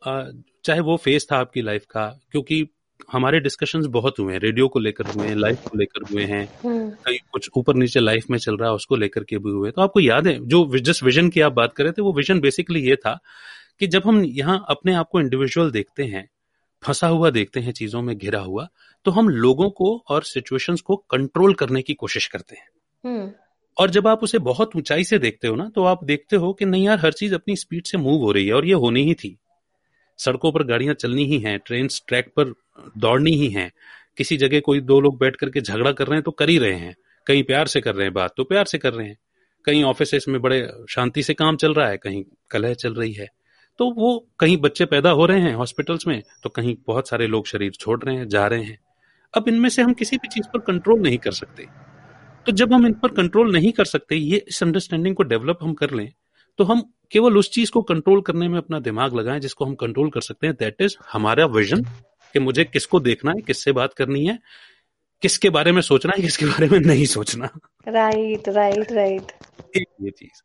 चाहे वो फ़ेज़ था आपकी लाइफ का क्योंकि हमारे डिस्कशंस बहुत हुए हैं रेडियो को लेकर हुए हैं लाइफ को लेकर हुए हैं
हम्म।
कहीं कुछ ऊपर नीचे लाइफ में चल रहा है उसको लेकर के भी हुए तो आपको याद है जो जिस विजन की आप बात कर रहे थे वो विजन बेसिकली ये था कि जब हम यहाँ अपने आप को इंडिविजुअल देखते हैं फंसा हुआ देखते हैं चीज़ों में घिरा हुआ तो हम लोगों को और सिचुएशंस को कंट्रोल करने की कोशिश करते हैं
हम्म।
और जब आप उसे बहुत ऊंचाई से देखते हो ना तो आप देखते हो कि नहीं यार हर चीज़ अपनी स्पीड से मूव हो रही है और ये होनी ही थी सड़कों पर गाड़ियाँ चलनी ही हैं ट्रेन ट्रैक पर दौड़नी ही हैं। किसी जगह कोई दो लोग बैठ करके झगड़ा कर रहे हैं तो कर ही रहे हैं। कहीं प्यार से कर रहे हैं बात तो प्यार से कर रहे हैं। कहीं ऑफ़िस में बड़े शांति से काम चल रहा है, कहीं कलह चल रही है। तो वो कहीं बच्चे पैदा हो रहे हैं हॉस्पिटल्स में तो कहीं बहुत सारे लोग शरीर छोड़ रहे हैं, जा रहे हैं। अब इनमें से हम किसी भी चीज़ पर कंट्रोल नहीं कर सकते। तो जब हम इन पर कंट्रोल नहीं कर सकते, ये इस अंडरस्टैंडिंग को डेवलप हम कर लें तो हम केवल उस चीज़ को कंट्रोल करने में अपना दिमाग लगाएँ जिसको हम कंट्रोल कर सकते हैं दैट इज़ हमारा विजन कि मुझे किसको देखना है किससे बात करनी है किसके बारे में सोचना है किसके बारे में नहीं सोचना।
राइट राइट राइट
ये चीज़।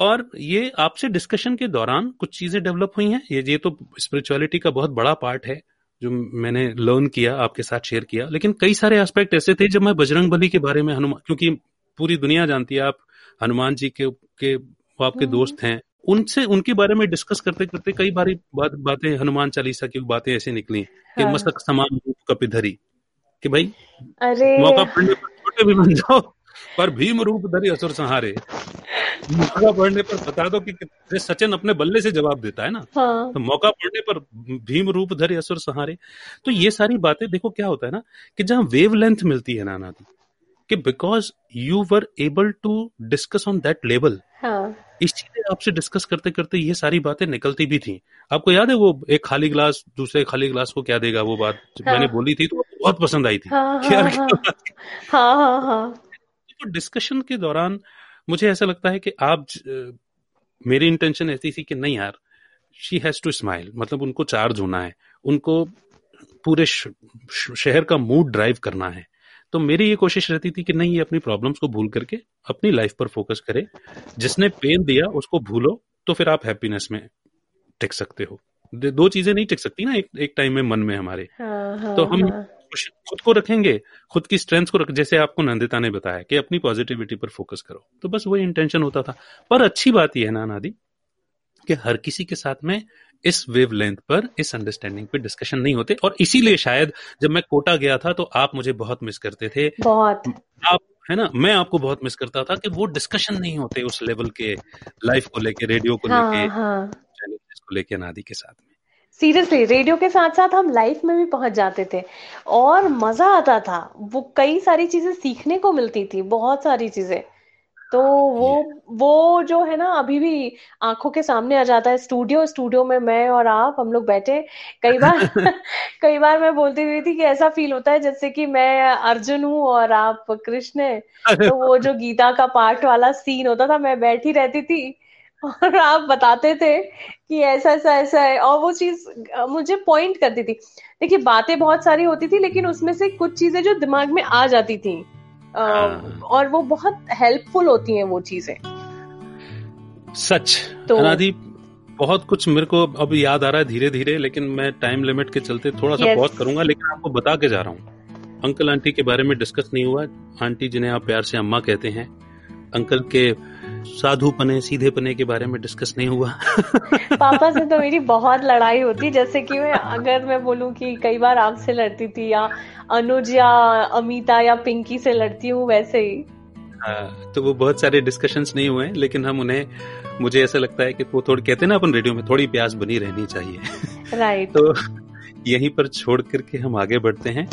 और ये आपसे डिस्कशन के दौरान कुछ चीज़ें डेवलप हुई हैं। ये ये तो स्पिरिचुअलिटी का बहुत बड़ा पार्ट है जो मैंने लर्न किया आपके साथ शेयर किया। लेकिन कई सारे एस्पेक्ट ऐसे थे जब मैं बजरंग बली के बारे में हनुमान क्योंकि पूरी दुनिया जानती है आप हनुमान जी के के वो आपके हम्म। दोस्त हैं। उनसे उनके बारे में डिस्कस करते करते कई बारी बात बातें हनुमान चालीसा की बातें ऐसी निकली हाँ। कि मस्तक समान रूप कपिधरी कि भाई
अरे।
मौका पड़ने पर छोटे भी बन जाओ पर भीम रूप धरी असुर संहारे। मौका पड़ने पर बता दो कि सचिन अपने बल्ले से जवाब देता है ना?
हाँ।
तो मौका पड़ने पर भीम रूप धरे असुर सहारे। तो ये सारी बातें देखो क्या होता है ना कि जहाँ वेव लेंथ मिलती है नाना दी कि because you were able to discuss on that level इसलिए आपसे डिस्कस करते करते ये सारी बातें निकलती भी थी। आपको याद है वो एक खाली ग्लास दूसरे खाली ग्लास को क्या देगा वो बात? हाँ. मैंने बोली थी तो बहुत पसंद आई थी।
हाँ, हाँ, हाँ, हाँ, हाँ.
तो डिस्कशन के दौरान मुझे ऐसा लगता है कि आप मेरी इंटेंशन ऐसी थी कि नहीं यार शी हैज़ टू स्माइल मतलब उनको चार्ज होना है उनको पूरे शहर का मूड ड्राइव करना है। तो मेरी ये कोशिश रहती थी कि नहीं ये अपनी प्रॉब्लम्स को भूल करके अपनी लाइफ पर फोकस करे। जिसने पेन दिया उसको भूलो तो फिर आप हैप्पीनेस में टिक सकते हो। दो चीज़ें नहीं टिक सकती ना एक एक टाइम में मन में हमारे।
हाँ, हाँ,
तो हम
हाँ.
खुद को रखेंगे खुद की स्ट्रेंथ को रख जैसे आपको नंदिता ने बताया कि अपनी पॉजिटिविटी पर फोकस करो। तो बस वही इंटेंशन होता था। पर अच्छी बात यह है ना नादी कि हर किसी के साथ में इस वेव लेंथ पर इस अंडरस्टैंडिंग पे डिस्कशन नहीं होते। और इसीलिए शायद जब मैं कोटा गया था तो आप मुझे बहुत मिस करते थे।
बहुत।
आप है ना? मैं आपको बहुत मिस करता था कि वो डिस्कशन नहीं होते उस लेवल के लाइफ को लेके रेडियो को
हाँ,
लेके
हाँ.
को लेके नादी के साथ में।
सीरियसली रेडियो के साथ साथ हम लाइफ में भी पहुँच जाते थे। और मज़ा आता था। वो कई सारी चीज़ें सीखने को मिलती थी बहुत सारी चीज़ें। तो वो वो जो है ना अभी भी आँखों के सामने आ जाता है स्टूडियो स्टूडियो में मैं और आप हम लोग बैठे। कई बार कई बार मैं बोलती हुई थी कि ऐसा फील होता है जैसे कि मैं अर्जुन हूँ और आप कृष्ण है। तो वो जो गीता का पाठ वाला सीन होता था मैं बैठी रहती थी और आप बताते थे कि ऐसा ऐसा ऐसा है। और वो चीज़ मुझे पॉइंट करती थी। देखिए बातें बहुत सारी होती थी लेकिन उसमें से कुछ चीज़ें जो दिमाग में आ जाती थी। और वो बहुत हेल्पफुल होती हैं वो चीज़ें।
सच। तो अनादी बहुत कुछ मेरे को अब याद आ रहा है धीरे धीरे लेकिन मैं टाइम लिमिट के चलते थोड़ा सा बहुत करूँगा लेकिन आपको बता के जा रहा हूँ। अंकल आंटी के बारे में डिस्कस नहीं हुआ। आंटी जिन्हें आप प्यार से अम्मा कहते हैं अंकल के साधु पने सीधे पने के बारे में डिस्कस नहीं हुआ।
पापा से तो मेरी बहुत लड़ाई होती जैसे कि मैं अगर मैं बोलूँ कि कई बार आपसे लड़ती थी या अनुज या अमिता या पिंकी से लड़ती हूँ वैसे ही।
हाँ, तो वो बहुत सारे डिस्कशंस नहीं हुए लेकिन हम उन्हें मुझे ऐसा लगता है कि वो थोड़ी कहते हैं ना अपन रेडियो में थोड़ी प्यास बनी रहनी चाहिए।
राइट
तो यहीं पर छोड़ करके हम आगे बढ़ते हैं।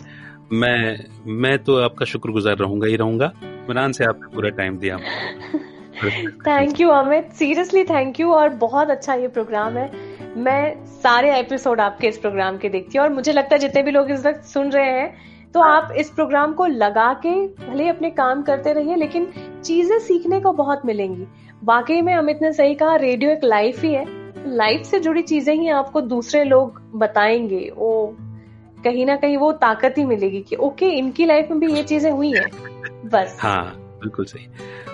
मैं मैं तो आपका शुक्रगुजार रहूँगा ही रहूँगा। मनान से आपने पूरा टाइम दिया।
Thank you Amit seriously thank you और बहुत अच्छा ये प्रोग्राम है. मैं सारे एपिसोड आपके इस प्रोग्राम के देखती हूँ और मुझे लगता है जितने भी लोग इस वक्त सुन रहे हैं तो आप इस प्रोग्राम को लगा के भले अपने काम करते रहिए, लेकिन चीज़ें सीखने को बहुत मिलेंगी. वाकई में अमित ने सही कहा रेडियो एक लाइफ ही है. लाइफ से जुड़ी चीज़ें ही आपको दूसरे लोग बताएँगे. वो कहीं ना कहीं वो ताकत ही मिलेगी कि ओके इनकी लाइफ में भी ये चीज़ें हुई है. बस.
हाँ. बिल्कुल सही।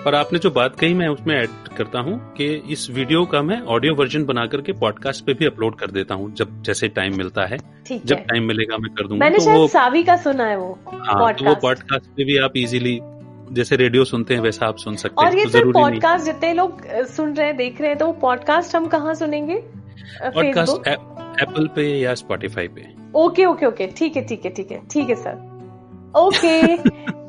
और आपने जो बात कही मैं उसमें ऐड करता हूँ कि इस वीडियो का मैं ऑडियो वर्जन बना करके पॉडकास्ट पे भी अपलोड कर देता हूँ जब जैसे टाइम मिलता है। जब टाइम मिलेगा मैं कर दूँगा।
मैंने तो वो सावी का सुना है वो
हाँ तो वो पॉडकास्ट। पे भी आप इजीली जैसे रेडियो सुनते हैं वैसा आप सुन सकते
हैं और ये तो पॉडकास्ट जितने लोग सुन रहे हैं देख रहे हैं तो वो पॉडकास्ट हम कहाँ सुनेंगे?
पॉडकास्ट एप्पल पे या स्पॉटिफाई पे।
Okay okay okay. ठीक है ठीक है ठीक है ठीक है सर। ओके।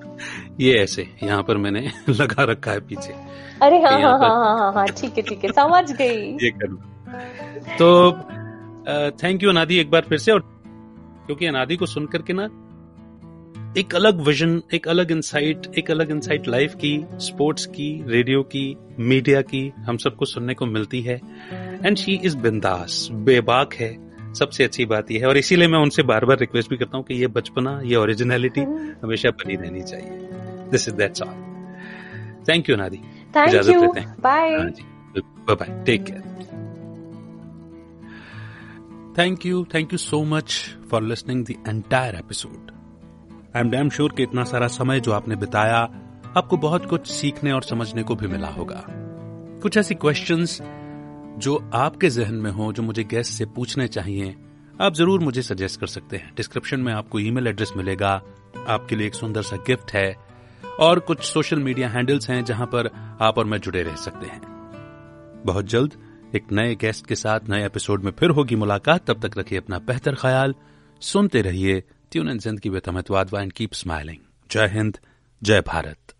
ये ऐसे यहाँ पर मैंने लगा रखा है पीछे।
अरे हाँ हाँ हाँ हाँ हाँ हाँ ठीक है ठीक है समझ गई।
ये कर तो थैंक यू अनादि एक बार फिर से और क्योंकि अनादि को सुन करके ना एक अलग विजन एक अलग इंसाइट एक अलग इंसाइट लाइफ की स्पोर्ट्स की रेडियो की मीडिया की हम सबको सुनने को मिलती है। एंड शी इज़ बिंदास बेबाक है सबसे अच्छी बात यह है। और इसीलिए मैं उनसे बार बार रिक्वेस्ट भी करता हूँ कि ये बचपना ये ओरिजिनलिटी हमेशा बनी रहनी चाहिए। This is that's all thank you Anadi
इजाज़त लेते हैं।
Bye bye take care thank you thank you so much for listening the entire episode I am damn sure कि इतना सारा समय जो आपने बिताया आपको बहुत कुछ सीखने और समझने को भी मिला होगा। कुछ ऐसी क्वेश्चंस जो आपके जहन में हो जो मुझे गेस्ट से पूछने चाहिए आप ज़रूर मुझे सजेस्ट कर सकते हैं। डिस्क्रिप्शन में आपको ईमेल एड्रेस मिलेगा। आपके लिए एक सुंदर सा गिफ्ट है। और कुछ सोशल मीडिया हैंडल्स हैं जहाँ पर आप और मैं जुड़े रह सकते हैं। बहुत जल्द एक नए गेस्ट के साथ नए एपिसोड में फिर होगी मुलाकात। तब तक रखिए अपना बेहतर ख्याल, सुनते रहिए, ट्यून एंड ज़िंदगी with Amit Wadhwa and keep smiling. जय हिंद, जय भारत।